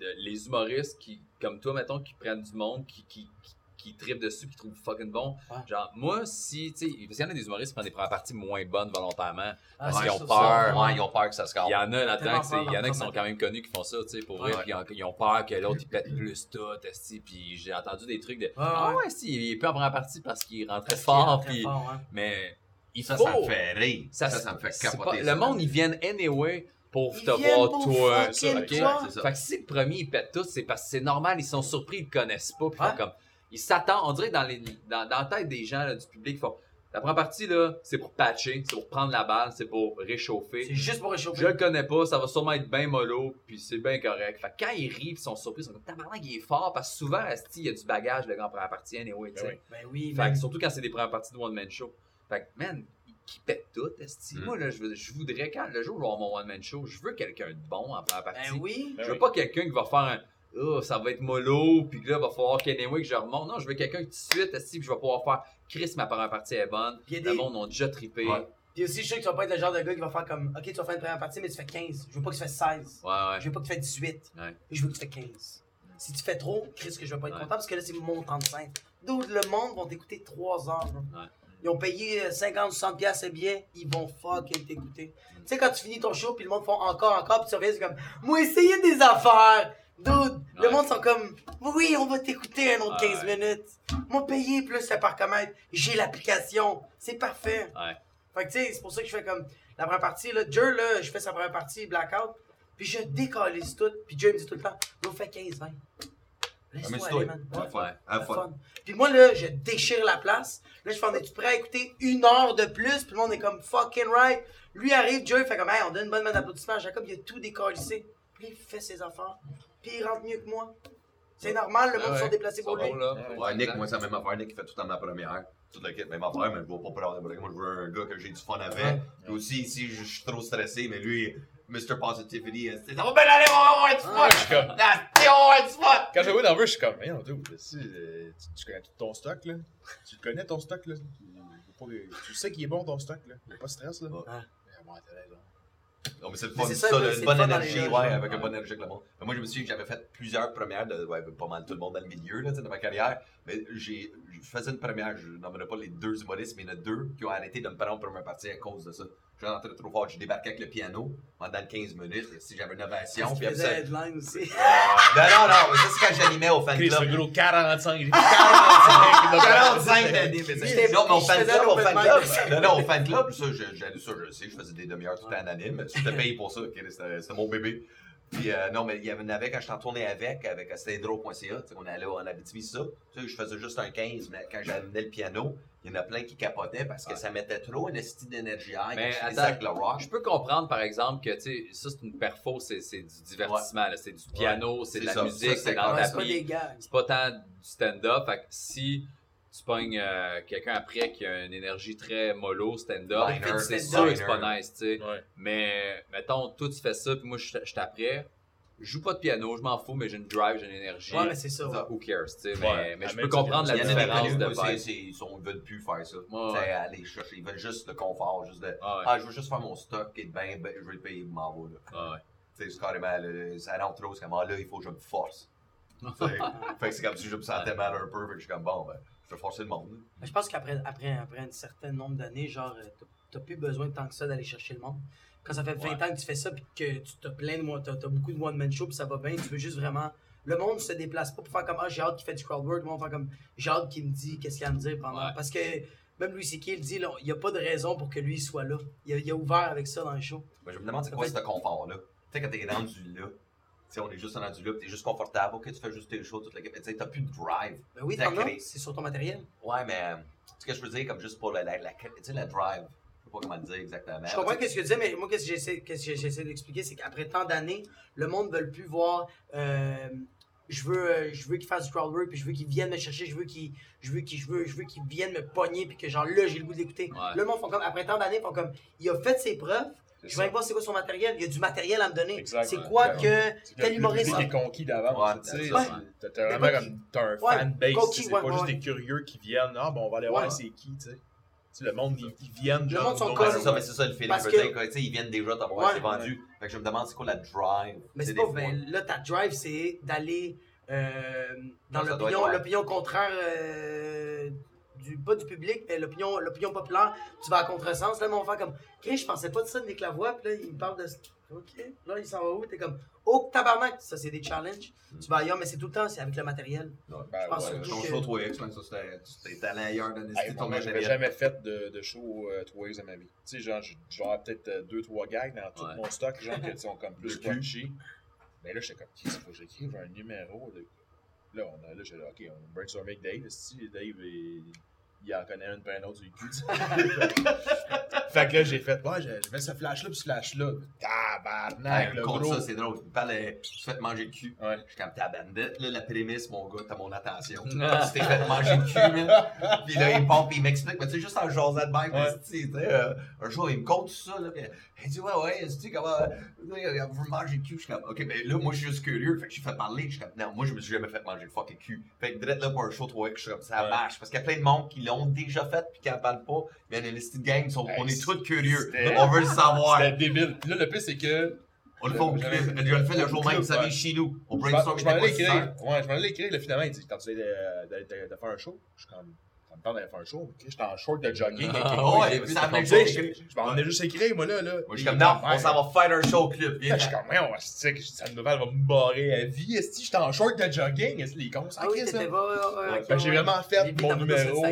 Speaker 3: de les humoristes qui, comme toi, mettons, qui prennent du monde, qui, qui, qui, qui trippent dessus, qui trouvent fucking bon.
Speaker 2: Ouais.
Speaker 3: Genre, moi, si, tu sais, parce qu'il y en a des humoristes qui prennent des premières parties moins bonnes volontairement, parce
Speaker 2: Ah,
Speaker 3: qu'ils
Speaker 2: c'est
Speaker 3: ont
Speaker 2: ça,
Speaker 3: peur.
Speaker 1: Ouais, ils ont peur que ça se.
Speaker 3: Il y en a là-dedans, il y en a qui sont quand même connus qui font ça, tu sais, pour vrai,
Speaker 1: Ouais.
Speaker 3: puis ils ont- ils peur que l'autre il pète plus tout, esti, puis j'ai entendu des trucs de
Speaker 2: Ah,
Speaker 3: ah
Speaker 2: ouais.
Speaker 3: si, il est plus en première partie parce qu'il rentrait
Speaker 2: Parce
Speaker 3: fort, puis
Speaker 2: fort, hein.
Speaker 3: mais il
Speaker 1: Ça,
Speaker 3: faut.
Speaker 1: ça me fait rire. Ça,
Speaker 3: Ça,
Speaker 1: ça, me fait capoter.
Speaker 3: pas-
Speaker 1: ça.
Speaker 3: le monde, ils viennent anyway pour
Speaker 2: Ils
Speaker 3: te voir toi.
Speaker 2: fucking
Speaker 3: ok?
Speaker 2: toi.
Speaker 1: C'est ça.
Speaker 3: Fait que si le premier il pète tout, c'est parce que c'est normal, ils sont surpris, ils le connaissent pas, puis ils font
Speaker 2: Ouais.
Speaker 3: comme ils s'attendent, on dirait que dans les dans, dans la tête des gens là, du public, ils font la première partie là, c'est pour patcher, c'est pour prendre la balle, c'est pour réchauffer.
Speaker 2: C'est juste pour réchauffer.
Speaker 3: Je le connais pas, ça va sûrement être bien mollo, puis c'est bien correct. Fait que quand ils rient, ils sont surpris, ils sont comme tabarnak, il est fort, parce que souvent, asti, il y a du bagage, le gars en première partie, anyway, tu sais.
Speaker 4: Ben oui.
Speaker 2: Ben oui,
Speaker 3: Fait que surtout quand c'est des premières parties de One Man Show. Fait que, man, qui pète tout, esti.
Speaker 1: Mm.
Speaker 3: Moi, là, je, veux- je voudrais, quand le jour où je vais avoir mon One Man Show, je veux quelqu'un de bon en première partie.
Speaker 2: Ben oui.
Speaker 3: Je veux pas quelqu'un qui va faire un. Oh, ça va être mollo, puis là, il va falloir qu'anyway que je remonte. Non, je veux quelqu'un qui tout de suite, esti, puis je vais pouvoir faire Chris, ma première partie est bonne.
Speaker 2: A
Speaker 3: Le monde ont déjà trippé.
Speaker 1: Ouais.
Speaker 3: Ouais,
Speaker 2: Puis aussi, je sais que tu vas pas être le genre de gars qui va faire comme Ok, tu vas faire une première partie, mais tu fais 15. Je veux pas que tu fasses 16.
Speaker 3: ouais.
Speaker 2: Je veux pas que tu fasses 18.
Speaker 3: Ouais.
Speaker 2: Je veux que tu fasses 15. Si tu fais trop, Chris, que je vais pas être
Speaker 3: Ouais.
Speaker 2: content parce que là, c'est mon 35. D'autres, le monde vont t'écouter 3 heures.
Speaker 3: Ouais.
Speaker 2: Ils ont payé euh, 50-60$ piastres le billet, ils vont fucking t'écouter. Tu sais, quand tu finis ton show, puis le monde font encore, encore, puis tu reviens, c'est comme Moi, essayez des affaires. Dude, le
Speaker 3: Ouais.
Speaker 2: monde sont comme Oui, on va t'écouter un autre
Speaker 3: Ouais.
Speaker 2: 15 minutes. Moi, payer plus le parcomètre. J'ai l'application. C'est parfait.
Speaker 3: Ouais.
Speaker 2: Fait que tu sais, c'est pour ça que je fais comme la première partie. Là, Jer, là, je fais sa première partie, Blackout. Puis je décalise tout. Puis Jer me dit tout le temps Yo, fais 15-20. Laisse-moi
Speaker 1: Amuse-toi.
Speaker 2: aller, man.
Speaker 3: Ouais.
Speaker 1: Fun.
Speaker 2: Puis moi, là, je déchire la place. Là, je fais, on est-tu prêt à écouter une heure de plus? Puis le monde est comme fucking right. Lui arrive, Joe, il fait comme, hey, on donne une bonne main d'applaudissement à Jacob, il a tout décalissé. Puis il fait ses affaires. Puis il rentre mieux que moi. C'est normal, le monde
Speaker 3: Ah ouais.
Speaker 2: sont déplacés pour lui.
Speaker 1: Ouais, Nick, moi, c'est la même affaire. Nick, il fait tout le temps ma première. Toute la kit, même affaire, mais je vois pas pour avoir Moi, je veux un gars que j'ai du fun avec. Puis aussi, ici, je je suis trop stressé, mais lui, Mr. Positivity, euh, c'est ça va bien aller, on va avoir du fun!
Speaker 4: comme-
Speaker 1: Ah, on va avoir du fun!
Speaker 4: Quand j'ai joué dans le je suis comme, hey, on dit, si, euh, tu, tu connais tout ton stock, là? Tu connais ton stock, là? Tu sais qu'il est bon ton stock, là? Il n'y a pas de stress, là?
Speaker 1: Ouais.
Speaker 4: Mais bon, t'as raison.
Speaker 1: Non, mais c'est le
Speaker 2: Mais
Speaker 1: fun,
Speaker 2: c'est
Speaker 1: ça,
Speaker 2: ça,
Speaker 1: là,
Speaker 2: c'est
Speaker 1: une
Speaker 2: le
Speaker 1: bonne
Speaker 2: fun dans les
Speaker 1: énergie,
Speaker 2: loges, ouais,
Speaker 1: avec une bonne énergie avec le monde. Mais moi, je me souviens que j'avais fait plusieurs premières de ouais, pas mal tout le monde dans le milieu, là, tu sais, de ma carrière. Mais j'ai, je faisais une première, je n'emmènerai pas les deux humoristes, mais il y en a deux qui ont arrêté de me prendre en première partie à cause de ça. Je suis rentré trop fort, j'ai débarqué avec le piano pendant 15 minutes, si j'avais une ovation,
Speaker 2: Tu
Speaker 1: puis après ça.
Speaker 2: faisais headline aussi.
Speaker 1: Non, non, non, mais ça, c'est quand j'animais au fan club.
Speaker 4: le gros 45. J'ai dit 45.
Speaker 1: 45 d'années, mais
Speaker 2: J'étais-
Speaker 1: c'est- Non, mais au
Speaker 2: je
Speaker 1: fan club, au fan club. Non, non, au fan club, ça, je, je, ça, je sais, je faisais des demi-heures tout le temps en anime. Payé pour ça, c'était mon bébé. Puis, euh, non, mais il y en avait quand je t'en tournais avec, avec tu sais, on allait en Abitibi, ça. Tu sais, je faisais juste un 15, mais quand j'amenais le piano, il y en a plein qui capotaient parce que ça mettait trop une estime d'énergie
Speaker 3: Mais attends,
Speaker 1: le rock.
Speaker 3: Je peux comprendre, par exemple, que, tu sais, ça, c'est une perfo, c'est c'est du divertissement, là. c'est du piano, c'est de la
Speaker 1: ça.
Speaker 3: musique,
Speaker 1: Ça,
Speaker 3: c'est
Speaker 1: c'est
Speaker 3: dans
Speaker 2: gars.
Speaker 3: c'est pas tant du stand-up. Fait que si tu pognes euh, quelqu'un après qui a une énergie très mollo, stand-up, c'est sûr que c'est pas nice, tu sais.
Speaker 4: Ouais.
Speaker 3: Mais, mettons, toi, tu fais ça, puis moi, je je suis après. Je joue pas de piano, je m'en fous, mais j'ai une drive, j'ai une énergie.
Speaker 2: Ouais, mais c'est ça.
Speaker 3: Who cares, tu sais.
Speaker 4: Ouais,
Speaker 3: mais je peux comprendre la différence de vibe.
Speaker 1: ils sont- ils veulent plus faire ça.
Speaker 3: Ouais,
Speaker 1: aller chercher, ils veulent juste le confort, juste de.
Speaker 3: Ouais,
Speaker 1: Ah, je veux juste faire mon stock et ben, ben je vais le payer, m'en va, là.
Speaker 3: ouais.
Speaker 1: Tu sais, c'est carrément, là, ça rentre trop, c'est comme, ah, là, il faut que je me force. Fait que c'est comme si je me sentais mal un peu, fait que je suis comme, bon, ben, je vais forcer le monde.
Speaker 2: Je pense qu'après après, après un certain nombre d'années, genre, euh, t'as- plus besoin tant que ça d'aller chercher le monde. Quand ça fait 20 ans que tu fais ça, puis que tu t'as plein de moi, t'as t'as beaucoup de one-man show, puis ça va bien, tu veux juste vraiment. Le monde se déplace pas pour faire comme Ah, j'ai hâte qu'il fait du crowd work, le monde fait comme J'ai hâte qu'il me dise qu'est-ce qu'il a à me dire pendant.
Speaker 3: Ouais.
Speaker 2: Parce que même Louis C.K. il dit, là, il n'y a pas de raison pour que lui soit là. Il a, il a ouvert avec ça dans le show.
Speaker 1: Ben, je me demande c'est quoi
Speaker 2: fait-
Speaker 1: ce confort-là? Tu sais, quand t'es rendu là, tu sais, on est juste rendu là, pis t'es juste confortable, ok, tu fais juste tes shows, toute la. Tu sais, t'as plus de drive.
Speaker 2: Ben oui, t'en as, c'est sur ton matériel.
Speaker 1: Ouais, mais euh, ce que je veux dire, comme juste pour la, la, la- tu drive. Je sais pas comment le dire exactement.
Speaker 2: Je comprends ce que tu disais, mais moi, qu'est-ce que j'essaie, qu'est-ce que j'essaie d'expliquer, c'est qu'après tant d'années, le monde ne veut plus voir. euh, je veux, euh, je veux qu'il fasse du crowd work, puis je veux qu'il vienne me chercher, je veux qu'il, je veux je veux, je veux qu'il vienne me pogner, puis que genre là, j'ai le goût de l'écouter.
Speaker 3: Ouais.
Speaker 2: Le monde font comme, après tant d'années, font comme, il a fait ses preuves. Je vais voir c'est quoi son matériel. Il y a du matériel à me donner. C'est quoi
Speaker 3: Ouais.
Speaker 2: que
Speaker 4: C'est que
Speaker 2: tel
Speaker 4: le
Speaker 2: humoriste.
Speaker 4: public est conquis d'avance.
Speaker 1: Ouais,
Speaker 4: tu sais.
Speaker 3: ouais.
Speaker 4: T'as-
Speaker 2: Mais
Speaker 4: vraiment
Speaker 2: conquis.
Speaker 4: comme t'as un
Speaker 2: Ouais,
Speaker 4: fanbase.
Speaker 2: conquis,
Speaker 4: tu sais, C'est
Speaker 2: ouais,
Speaker 4: pas juste
Speaker 2: ouais.
Speaker 4: des curieux qui viennent. Ah, bon, on va aller
Speaker 2: Ouais.
Speaker 4: voir c'est qui, tu sais. Tu sais, le monde, ils, ils viennent.
Speaker 2: Le
Speaker 4: genre,
Speaker 2: monde sont
Speaker 4: donc,
Speaker 2: comme-
Speaker 1: Ouais, c'est ça, mais c'est ça le feeling.
Speaker 2: Que-
Speaker 1: ils viennent déjà t'avoir,
Speaker 2: Ouais.
Speaker 1: c'est vendu. Fait que je me demande, c'est quoi la drive?
Speaker 2: Mais c'est pas, ben, là, ta drive, c'est d'aller euh, dans l'opinion contraire euh, du, pas du public, mais l'opinion, l'opinion populaire. Tu vas à contresens. Là, mon frère, comme, OK, je pensais pas de ça de Nick Lavoie, puis là, il me parle de. OK, là, il s'en va où? T'es comme, oh, tabarnak! Ça, c'est des challenges. Tu vas ailleurs, mais c'est tout le temps, c'est avec le matériel.
Speaker 4: ben,
Speaker 2: je pense
Speaker 4: ouais,
Speaker 2: surtout
Speaker 1: Ton
Speaker 2: que-
Speaker 1: show 3X, man, ça, c'était- c'était allé ailleurs de
Speaker 4: Hey,
Speaker 1: ton
Speaker 4: moi, j'avais jamais fait de, de show euh, Twice de ma vie. Tu sais, genre, avoir peut-être 2-3 gags dans tout
Speaker 3: Ouais.
Speaker 4: mon stock, genre, qui sont comme plus punchy. Mais là, j'étais comme, il faut que j'écrive un numéro. De... Là, on a, là, là, ok, on brainstorm avec Dave. Si Dave, il, il en connaît une, pas un autre du cul. tu sais. fait que là, j'ai fait, ouais, j'ai- je mets ce flash-là, puis ce flash-là. Tabarnak, le gros.
Speaker 1: ça, c'est drôle. Il parle, tu te fais manger le cul.
Speaker 4: Ouais.
Speaker 1: Je suis comme ta bandette. Là, la prémisse, mon gars, t'as mon attention. Tu t'es fait manger le cul, man. Puis là, il puis il m'explique. Mais tu sais, juste en jasant de même,
Speaker 4: Ouais.
Speaker 1: tu sais, euh, un jour, il me compte tout ça. Là, puis il dit, ouais, ouais, tu sais, comment. Là, me manger le cul. Je suis comme, ok, mais là, moi, je suis juste curieux. Fait que j'ai fait parler. Je suis comme, non, moi, je me suis jamais fait manger le fucking cul. Fait que direct là, pour un show 3 je suis comme, ça
Speaker 4: Ouais.
Speaker 1: marche. Parce qu'il y a plein de monde qui l'ont déjà fait, puis qui en parlent pas. Mais il y a une liste de gang, sont-
Speaker 4: Hey,
Speaker 1: on est tous curieux. On veut le savoir.
Speaker 4: C'était débile. Puis là, le pire, c'est que.
Speaker 1: On le fait au
Speaker 4: J'avais-
Speaker 1: club. Je le fais le jour même, vient
Speaker 4: ouais.
Speaker 1: chez nous. On brainstorm
Speaker 4: je m'en allais écrire. Ouais, je m'en allais écrire. Là, finalement, il dit Quand tu de, de, de, de faire un show, je suis comme. Ça me parle d'aller faire un show. ok, J'étais en short de jogging.
Speaker 3: Ah,
Speaker 1: ouais, ça
Speaker 4: Je
Speaker 1: écrit.
Speaker 4: je m'en ai juste écrit, moi, là. là.
Speaker 1: Moi, je suis comme, non, on s'en va faire un show club.
Speaker 4: Je suis comme, ouais, c'est que cette nouvelle va me barrer à vie. Est-ce que j'étais en short de jogging? Est-ce que les cons,
Speaker 2: Ah
Speaker 4: ça?
Speaker 2: ouais, Ouais, ok,
Speaker 4: fait que j'ai vraiment fait
Speaker 2: J'ai vu
Speaker 4: mon numéro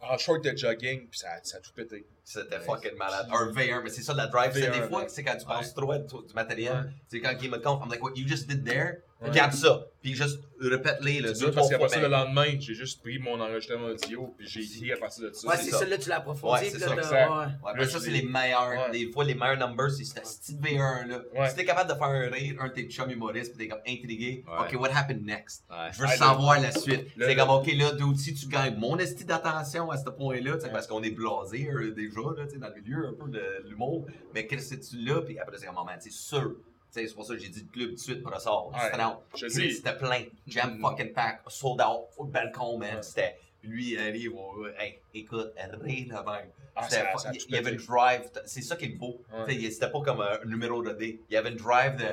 Speaker 4: en short de jogging, puis ça, ça a tout pété.
Speaker 1: C'était fucking malade. Un V1, mais c'est ça la drive. C'est des
Speaker 4: V1,
Speaker 1: fois, c'est quand tu penses trop à du matériel. C'est quand il me compte, I'm like, what you just did there?
Speaker 4: Ouais.
Speaker 1: Regarde ça. Puis juste répète-les, là,
Speaker 4: C'est
Speaker 1: deux,
Speaker 4: dur parce ça, le
Speaker 1: mais-
Speaker 4: lendemain, j'ai juste pris mon enregistrement audio, puis j'ai écrit à partir de ça.
Speaker 2: Ouais,
Speaker 1: c'est
Speaker 2: c'est
Speaker 1: ça.
Speaker 2: ça, là, tu l'as approfondi.
Speaker 1: Ouais,
Speaker 2: puis
Speaker 1: c'est ça,
Speaker 2: ouais.
Speaker 1: Ça, c'est les meilleurs.
Speaker 4: Ouais.
Speaker 1: Des fois, les meilleurs numbers, c'est cette petite V1, là.
Speaker 4: Ouais.
Speaker 1: Si t'es capable de faire un rire, un de tes chums humoristes, pis t'es comme intrigué,
Speaker 3: Ouais.
Speaker 1: ok, what happened next?
Speaker 3: Ouais.
Speaker 1: Je veux savoir la suite. C'est comme, ok, là, d'où si tu gagnes mon esti d'attention à ce point-là, tu sais,
Speaker 4: Ouais.
Speaker 1: parce qu'on est blasé euh, déjà, là, tu sais, dans le milieu un peu de l'humour. Mais qu'est-ce que tu là, puis après, c'est comme, moment, c'est sûr. C'est pour ça que j'ai dit le club tout de suite, pour ça.
Speaker 4: Ouais.
Speaker 1: C'était plein. Jam
Speaker 3: Mm.
Speaker 1: fucking pack. Sold out. Au balcon, man.
Speaker 4: Ouais.
Speaker 1: C'était. Lui, il arrive, on- hey, écoute, rire de même.
Speaker 4: Ah, ça- ça
Speaker 1: il y avait une drive, c'est ça qui est beau.
Speaker 4: Ouais.
Speaker 1: C'était pas comme un numéro de dé. Il y avait une drive de.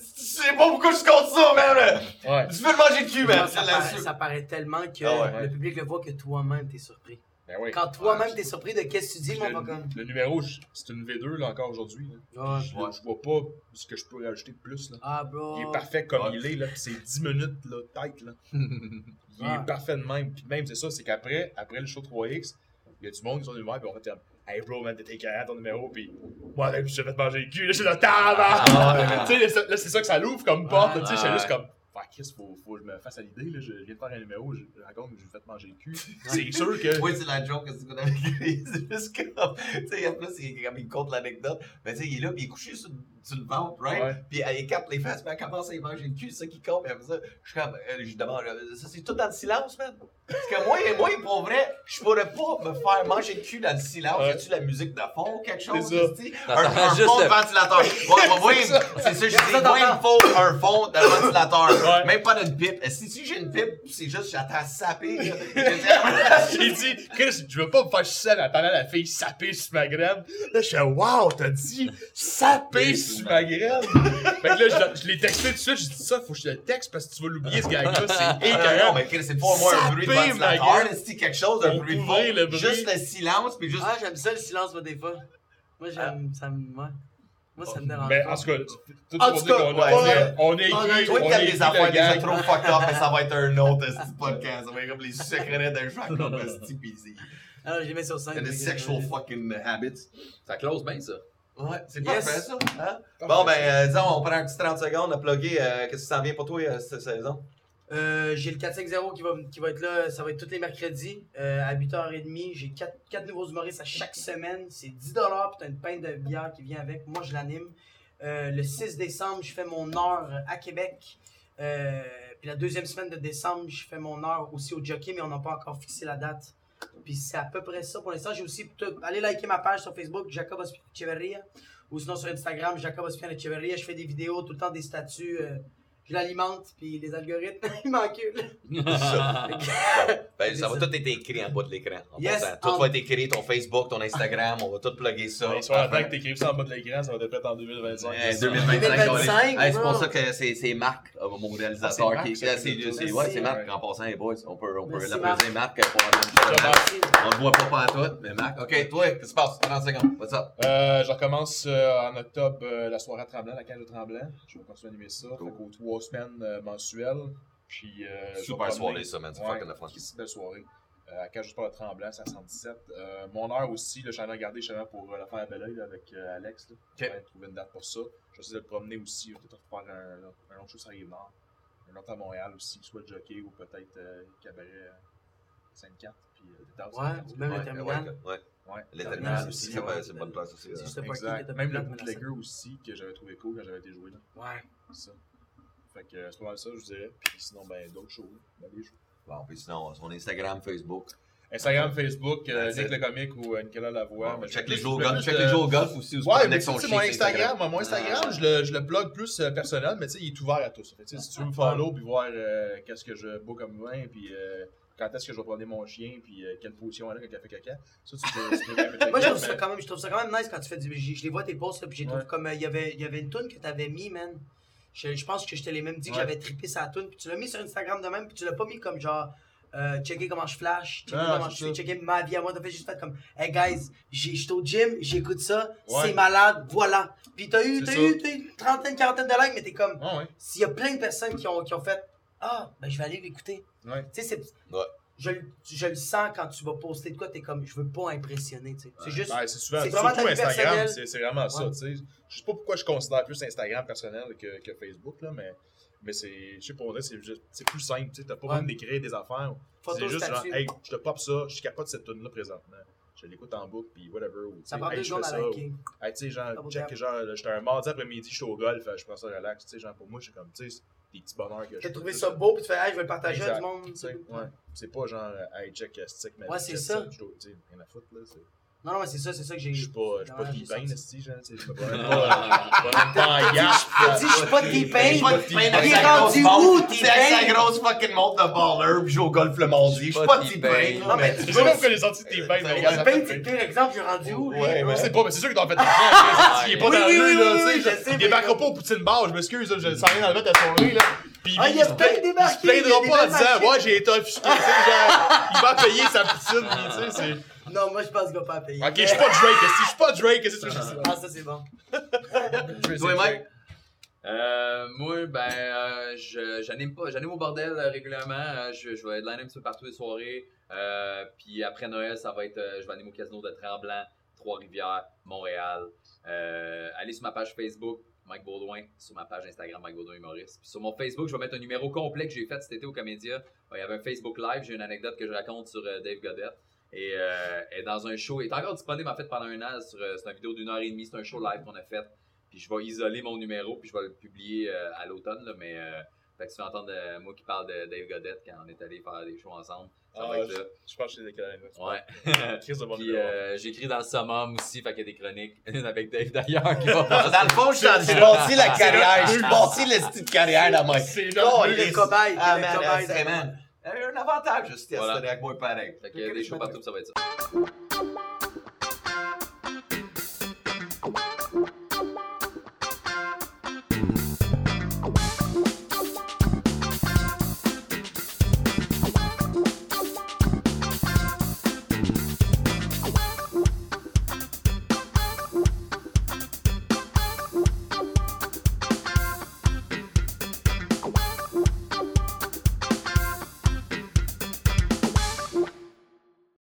Speaker 1: Je sais pas pourquoi je compte ça, man!
Speaker 4: Ouais.
Speaker 1: Tu veux le manger le cul, man!
Speaker 2: ça,
Speaker 1: C'est
Speaker 2: paraît,
Speaker 1: là-dessus.
Speaker 2: ça paraît tellement que
Speaker 1: Ah ouais.
Speaker 2: le public le voit que toi-même t'es surpris.
Speaker 4: Ben oui.
Speaker 2: Quand toi-même
Speaker 4: Ouais.
Speaker 2: t'es surpris de qu'est-ce que tu dis,
Speaker 4: Le,
Speaker 2: mon comme.
Speaker 4: le numéro, c'est une V2 là, encore aujourd'hui. là. Je, je vois pas ce que je peux rajouter de plus. Là.
Speaker 2: Ah, bro.
Speaker 4: Il est parfait comme
Speaker 1: Ouais.
Speaker 4: il est, là, pis c'est 10 minutes là, tête. Là. Il
Speaker 2: Ouais.
Speaker 4: est parfait de même. Puis même, c'est ça, c'est qu'après après le show 3X, il y a du monde qui sont venus me voir, puis on fait Hey bro, man, t'étais carré ton numéro, pis moi, là, je t'ai fait manger le cul, là, je suis là, tabac!
Speaker 1: Ah,
Speaker 4: Tu sais, là, c'est ça que ça l'ouvre comme porte, tu sais,
Speaker 3: ouais.
Speaker 4: juste comme, Fuck, Chris, faut, faut que je me fasse à l'idée, là, je viens de faire un numéro, je raconte que je me fait manger le cul. C'est sûr que.
Speaker 1: Oui, c'est la joke que c'est qu'on avait écrit. C'est juste comme. Tu sais, en plus, il, comme il compte l'anecdote. Mais tu sais, il est là, puis il est couché sur, sur le ventre, right?
Speaker 4: Ouais.
Speaker 1: Puis elle capte les fesses, puis elle commence à y manger le cul, c'est ça qui compte. Puis après ça, je suis comme. euh, je demande, euh, ça c'est tout dans le silence, man? Parce que moi, moi pour vrai, je pourrais pas me faire manger le cul dans le silence.
Speaker 4: Ouais.
Speaker 1: Y a-tu la musique de fond ou quelque chose? Un, un
Speaker 3: juste
Speaker 1: fond de ventilateur. Ouais, ouais,
Speaker 4: C'est ça.
Speaker 1: c'est ça, je
Speaker 2: Ça,
Speaker 1: dis. Moi, il me faut un fond de ventilateur.
Speaker 4: Ouais.
Speaker 1: Même pas d'une pipe. Si, si j'ai une pipe, c'est juste j'attends à saper. là. Je dis,
Speaker 4: J'ai dit, Chris, je veux pas me faire sucer en attendant la fille saper sur ma graine. Là, je fais, wow, t'as dit saper sur tu ma graine? fait que là, je, je l'ai texté tout de suite, j'ai dit ça, faut que je te le texte parce que tu vas l'oublier, ce gag-là, c'est
Speaker 1: Ah, non,
Speaker 4: écœurant.
Speaker 1: mais c'est pas moi un bruit de ventilateur, c'est quelque chose, un
Speaker 4: On
Speaker 1: bruit de fond.
Speaker 4: le bruit.
Speaker 1: Juste le silence, puis juste.
Speaker 2: Ah, j'aime ça le silence, moi, des fois. Moi, j'aime. Ça me. ouais. Moi, ça me dérange.
Speaker 4: Mais en tout cas, tout
Speaker 2: En tout cas,
Speaker 4: qu'on
Speaker 1: ouais,
Speaker 4: on est
Speaker 2: On a-
Speaker 1: Toi
Speaker 4: on est
Speaker 1: des affaires déjà trop fucked up, mais ça va être un autre podcast. Ça va être comme les secrets esti, pis c'est-
Speaker 2: Ah, j'ai mis sur scène.
Speaker 1: Il y a des
Speaker 2: fait que-
Speaker 1: sexual fucking habits.
Speaker 3: Ça close bien, ça.
Speaker 1: Ouais, c'est
Speaker 2: Yes.
Speaker 1: parfait ça. Hein? Bon, ben, euh, disons, on prend un petit 30 secondes à plugger. euh, Qu'est-ce qui s'en vient pour toi euh, cette saison?
Speaker 2: J'ai le 4-5-0 qui va, qui va être là, ça va être tous les mercredis à 8h30. J'ai 4, nouveaux humoristes à chaque semaine. C'est 10$ puis t'as une pinte de bière qui vient avec. Moi, je l'anime. Le 6 décembre, je fais mon heure à Québec. Puis la deuxième semaine de décembre, je fais mon heure aussi au jockey, mais on n'a pas encore fixé la date. Puis c'est à peu près ça pour l'instant. J'ai aussi, allez liker ma page sur Facebook, Jacob Ospian Echeverria. Ou sinon sur Instagram, Jacob Ospian Echeverria. Je fais des vidéos, tout le temps des statuts. euh, l'alimente, puis les algorithmes, ils m'enculent. ça.
Speaker 1: ben, ça va tout être écrit en bas de l'écran.
Speaker 2: Yes,
Speaker 1: tout va être écrit, ton Facebook, ton Instagram, on va tout plugger ça.
Speaker 4: Ouais, sur la tête, t'écrives ça en bas de l'écran, ça va être fait en 2025.
Speaker 1: 2025, c'est pour ça que c'est Marc, euh, mon réalisateur,
Speaker 4: ah,
Speaker 1: qui C'est
Speaker 4: c'est
Speaker 1: ouais, Marc, en passant les boys. On peut, on peut l'appeler Marc pour On le voit pas pas à tout, mais Marc. Ok, toi, qu'est-ce qui se passe? 30 secondes, what's up?
Speaker 4: Euh, je recommence euh, en octobre la soirée à Tremblant, la cage de Tremblant. Je vais continuer à animer ça. Au 3 semaine euh, mensuelle. Puis, euh,
Speaker 1: Super soirée, ça, man. C'est fucking la
Speaker 4: France. belle soirée. Euh, à Cage par le Tremblant, 517. Euh, mon heure aussi, j'en ai regardé justement pour l'affaire à Belleuil avec Alex. Là. Okay. Trouver une date pour ça. J'essaie de le promener aussi. Je vais peut-être refaire un, un, autre show sur Rive-Nord. Un autre à Montréal aussi, soit jockey ou peut-être cabaret 54. Puis,
Speaker 2: ouais,
Speaker 4: ou
Speaker 2: même le terminal.
Speaker 1: ouais. Ouais.
Speaker 2: Aussi,
Speaker 1: c'est une bonne place aussi.
Speaker 2: Si pas
Speaker 4: exact. Même le bootlegger aussi, que j'avais trouvé cool quand j'avais été joué. Là.
Speaker 2: Ouais.
Speaker 4: Ça. Fait que euh, c'est pas mal ça, je vous dirais. Puis sinon, ben, d'autres shows. Ben, shows.
Speaker 1: Bon, puis sinon, son Instagram, Facebook.
Speaker 4: Instagram, Facebook, euh, Nick le comique ou euh, Nicolas Lavoie.
Speaker 1: Bon,
Speaker 4: Mais
Speaker 1: check
Speaker 4: je-
Speaker 1: les
Speaker 4: je-
Speaker 1: jeux au golf. Check les jeux au golf aussi. se
Speaker 4: Ouais, mais
Speaker 1: son
Speaker 4: tu sais,
Speaker 1: chien
Speaker 4: mon
Speaker 1: sur
Speaker 4: Instagram, moi, mon Instagram,
Speaker 1: Ah.
Speaker 4: je, le, je le plug plus euh, personnel, mais tu sais, il est ouvert à tous. Fait si tu veux me follow puis voir euh, qu'est-ce que je bois comme vin, puis euh, quand est-ce que je vais promener mon chien, puis euh, quelle position elle a quand elle fait caca, ça, tu peux, tu peux quand même checker,
Speaker 2: Moi, je trouve, ça quand même, je trouve ça quand même nice quand tu fais du. Je, je les vois tes posts, là, puis j'ai trouvé
Speaker 4: Ouais.
Speaker 2: comme. euh, Il y avait, il y avait une tune que t'avais mis, man. Je, je pense que je te l'ai même dit que
Speaker 4: Ouais.
Speaker 2: j'avais trippé sa tune, puis tu l'as mis sur Instagram de même, puis tu l'as pas mis comme genre. Euh, checker comment je flash, checker
Speaker 4: Ah,
Speaker 2: comment je fais, checker ma vie à moi. T'as fait juste fait comme, hey guys, j'ai- j'étais au gym, j'écoute ça,
Speaker 4: Ouais.
Speaker 2: c'est malade, voilà. Puis t'as eu, t'as eu, t'as eu une trentaine, quarantaine de likes, mais t'es comme,
Speaker 4: Ah ouais.
Speaker 2: s'il y a plein de personnes qui ont, qui ont fait, ah, ben je vais aller l'écouter.
Speaker 4: Ouais.
Speaker 2: Tu sais, c'est. Je, le- je le sens quand tu vas poster de quoi, t'es comme, je veux pas impressionner, tu sais. C'est juste.
Speaker 4: Ouais, c'est souvent,
Speaker 2: c'est vraiment
Speaker 4: surtout Instagram, c'est c'est vraiment ça, tu sais. Je sais pas pourquoi je considère plus Instagram personnel que, que Facebook, là, mais, mais c'est, je sais pas, on dirait, c'est juste- c'est plus simple, tu sais, t'as pas
Speaker 2: Ouais.
Speaker 4: besoin d'écrire des affaires.
Speaker 2: Photo,
Speaker 4: C'est juste genre, hey, je te pop ça, je capote cette tune là présentement. Je l'écoute en boucle, puis whatever. Ou,
Speaker 2: Ça prend
Speaker 4: hey,
Speaker 2: deux
Speaker 4: je
Speaker 2: jours
Speaker 4: fais
Speaker 2: à
Speaker 4: ça, ou-
Speaker 2: liker.
Speaker 4: Hey, tu sais, genre, check, genre, j'étais un mardi après-midi, je suis au golf, je prends ça relax, tu sais, genre, pour moi, c'est comme, tu sais, des petits bonheurs que
Speaker 2: T'as trouvé ça beau, puis tu fais, hey, je vais le partager à du monde.
Speaker 4: Sais, ouais. C'est pas genre, hey, check, euh, stick, ma
Speaker 2: Ouais, c'est ça.
Speaker 4: Je dois, rien à foutre, là. C'est-
Speaker 2: Non, non, mais c'est ça, c'est ça que j'ai.
Speaker 4: Je suis pas, je suis pas T-Pain, esti, genre, tu sais, je promène pas, je
Speaker 2: dit, je suis pas T-Pain?
Speaker 1: Je suis T-Pain
Speaker 2: Il est rendu où,
Speaker 1: montre. C'est
Speaker 2: T-Pain?
Speaker 1: sa grosse fucking montre de baller, puis joue au golf le mardi. Je suis pas T-Pain.
Speaker 2: Non, mais
Speaker 4: Je sais pas pourquoi il est sorti T-Pain,
Speaker 2: T-Pain, c'est le
Speaker 4: T-Pain.
Speaker 2: pire exemple, j'ai rendu où?
Speaker 4: Ouais, mais je sais pas, mais c'est sûr qu'il t'en l'argent. Il est pas dans le là, tu sais.
Speaker 2: je
Speaker 4: Il débarquera pas au Poutine Bar, je m'excuse, je sens rien dans le ta soirée, là. Puis
Speaker 2: Ah, il a
Speaker 4: se
Speaker 2: peut-être débarqué,
Speaker 4: Il se plaindra
Speaker 2: il y a
Speaker 4: pas en disant, ouais, j'ai été offusqué, tu sais, genre, il va payer sa poutine, puis, tu sais, c'est.
Speaker 2: Non, moi, je pense qu'il va pas payer.
Speaker 4: Ok, je suis pas Drake, si je suis pas Drake, qu'est-ce que je fais?
Speaker 2: Ah, ça, c'est bon.
Speaker 1: Toi, Mike?
Speaker 3: Euh, moi, ben, euh, je- j'anime pas, j'anime au bordel euh, régulièrement. Euh, je, je vais être un petit peu partout les soirées. Euh, puis après Noël, ça va être, euh, je vais animer au casino de Tremblant, Trois-Rivières, Montréal. Euh, allez sur ma page Facebook, Mike Baudouin, sur ma page Instagram, Mike Baudouin Humoriste. Puis sur mon Facebook, je vais mettre un numéro complet que j'ai fait cet été au Comédia. Il y avait un Facebook Live, j'ai une anecdote que je raconte sur euh, Dave Godette. Et, euh, et dans un show, il est encore disponible en fait pendant un an. euh, C'est une vidéo d'une heure et demie, c'est un show live qu'on a fait. Puis je vais isoler mon numéro, puis je vais le publier à l'automne. Mais euh, fait que tu vas entendre moi qui parle de Dave Godette quand on est allé faire des shows ensemble.
Speaker 4: Ah, je
Speaker 3: là.
Speaker 4: je pense que j'ai décalé avec
Speaker 3: Ouais. Euh, j'écris dans le summum aussi, fait qu'il y a des chroniques. Une avec Dave d'ailleurs qui va passer.
Speaker 1: Dans le fond, je suis je suis bâti la carrière. Je suis bâti le style de carrière dans ma
Speaker 4: C'est
Speaker 1: Oh,
Speaker 2: Il est
Speaker 1: yes.
Speaker 2: le cobaye,
Speaker 1: Ah,
Speaker 2: il est le
Speaker 1: man, y a un avantage, juste
Speaker 3: Voilà.
Speaker 1: avec moi pareil.
Speaker 3: Fait qu'il y a des shows partout, ça va être ça.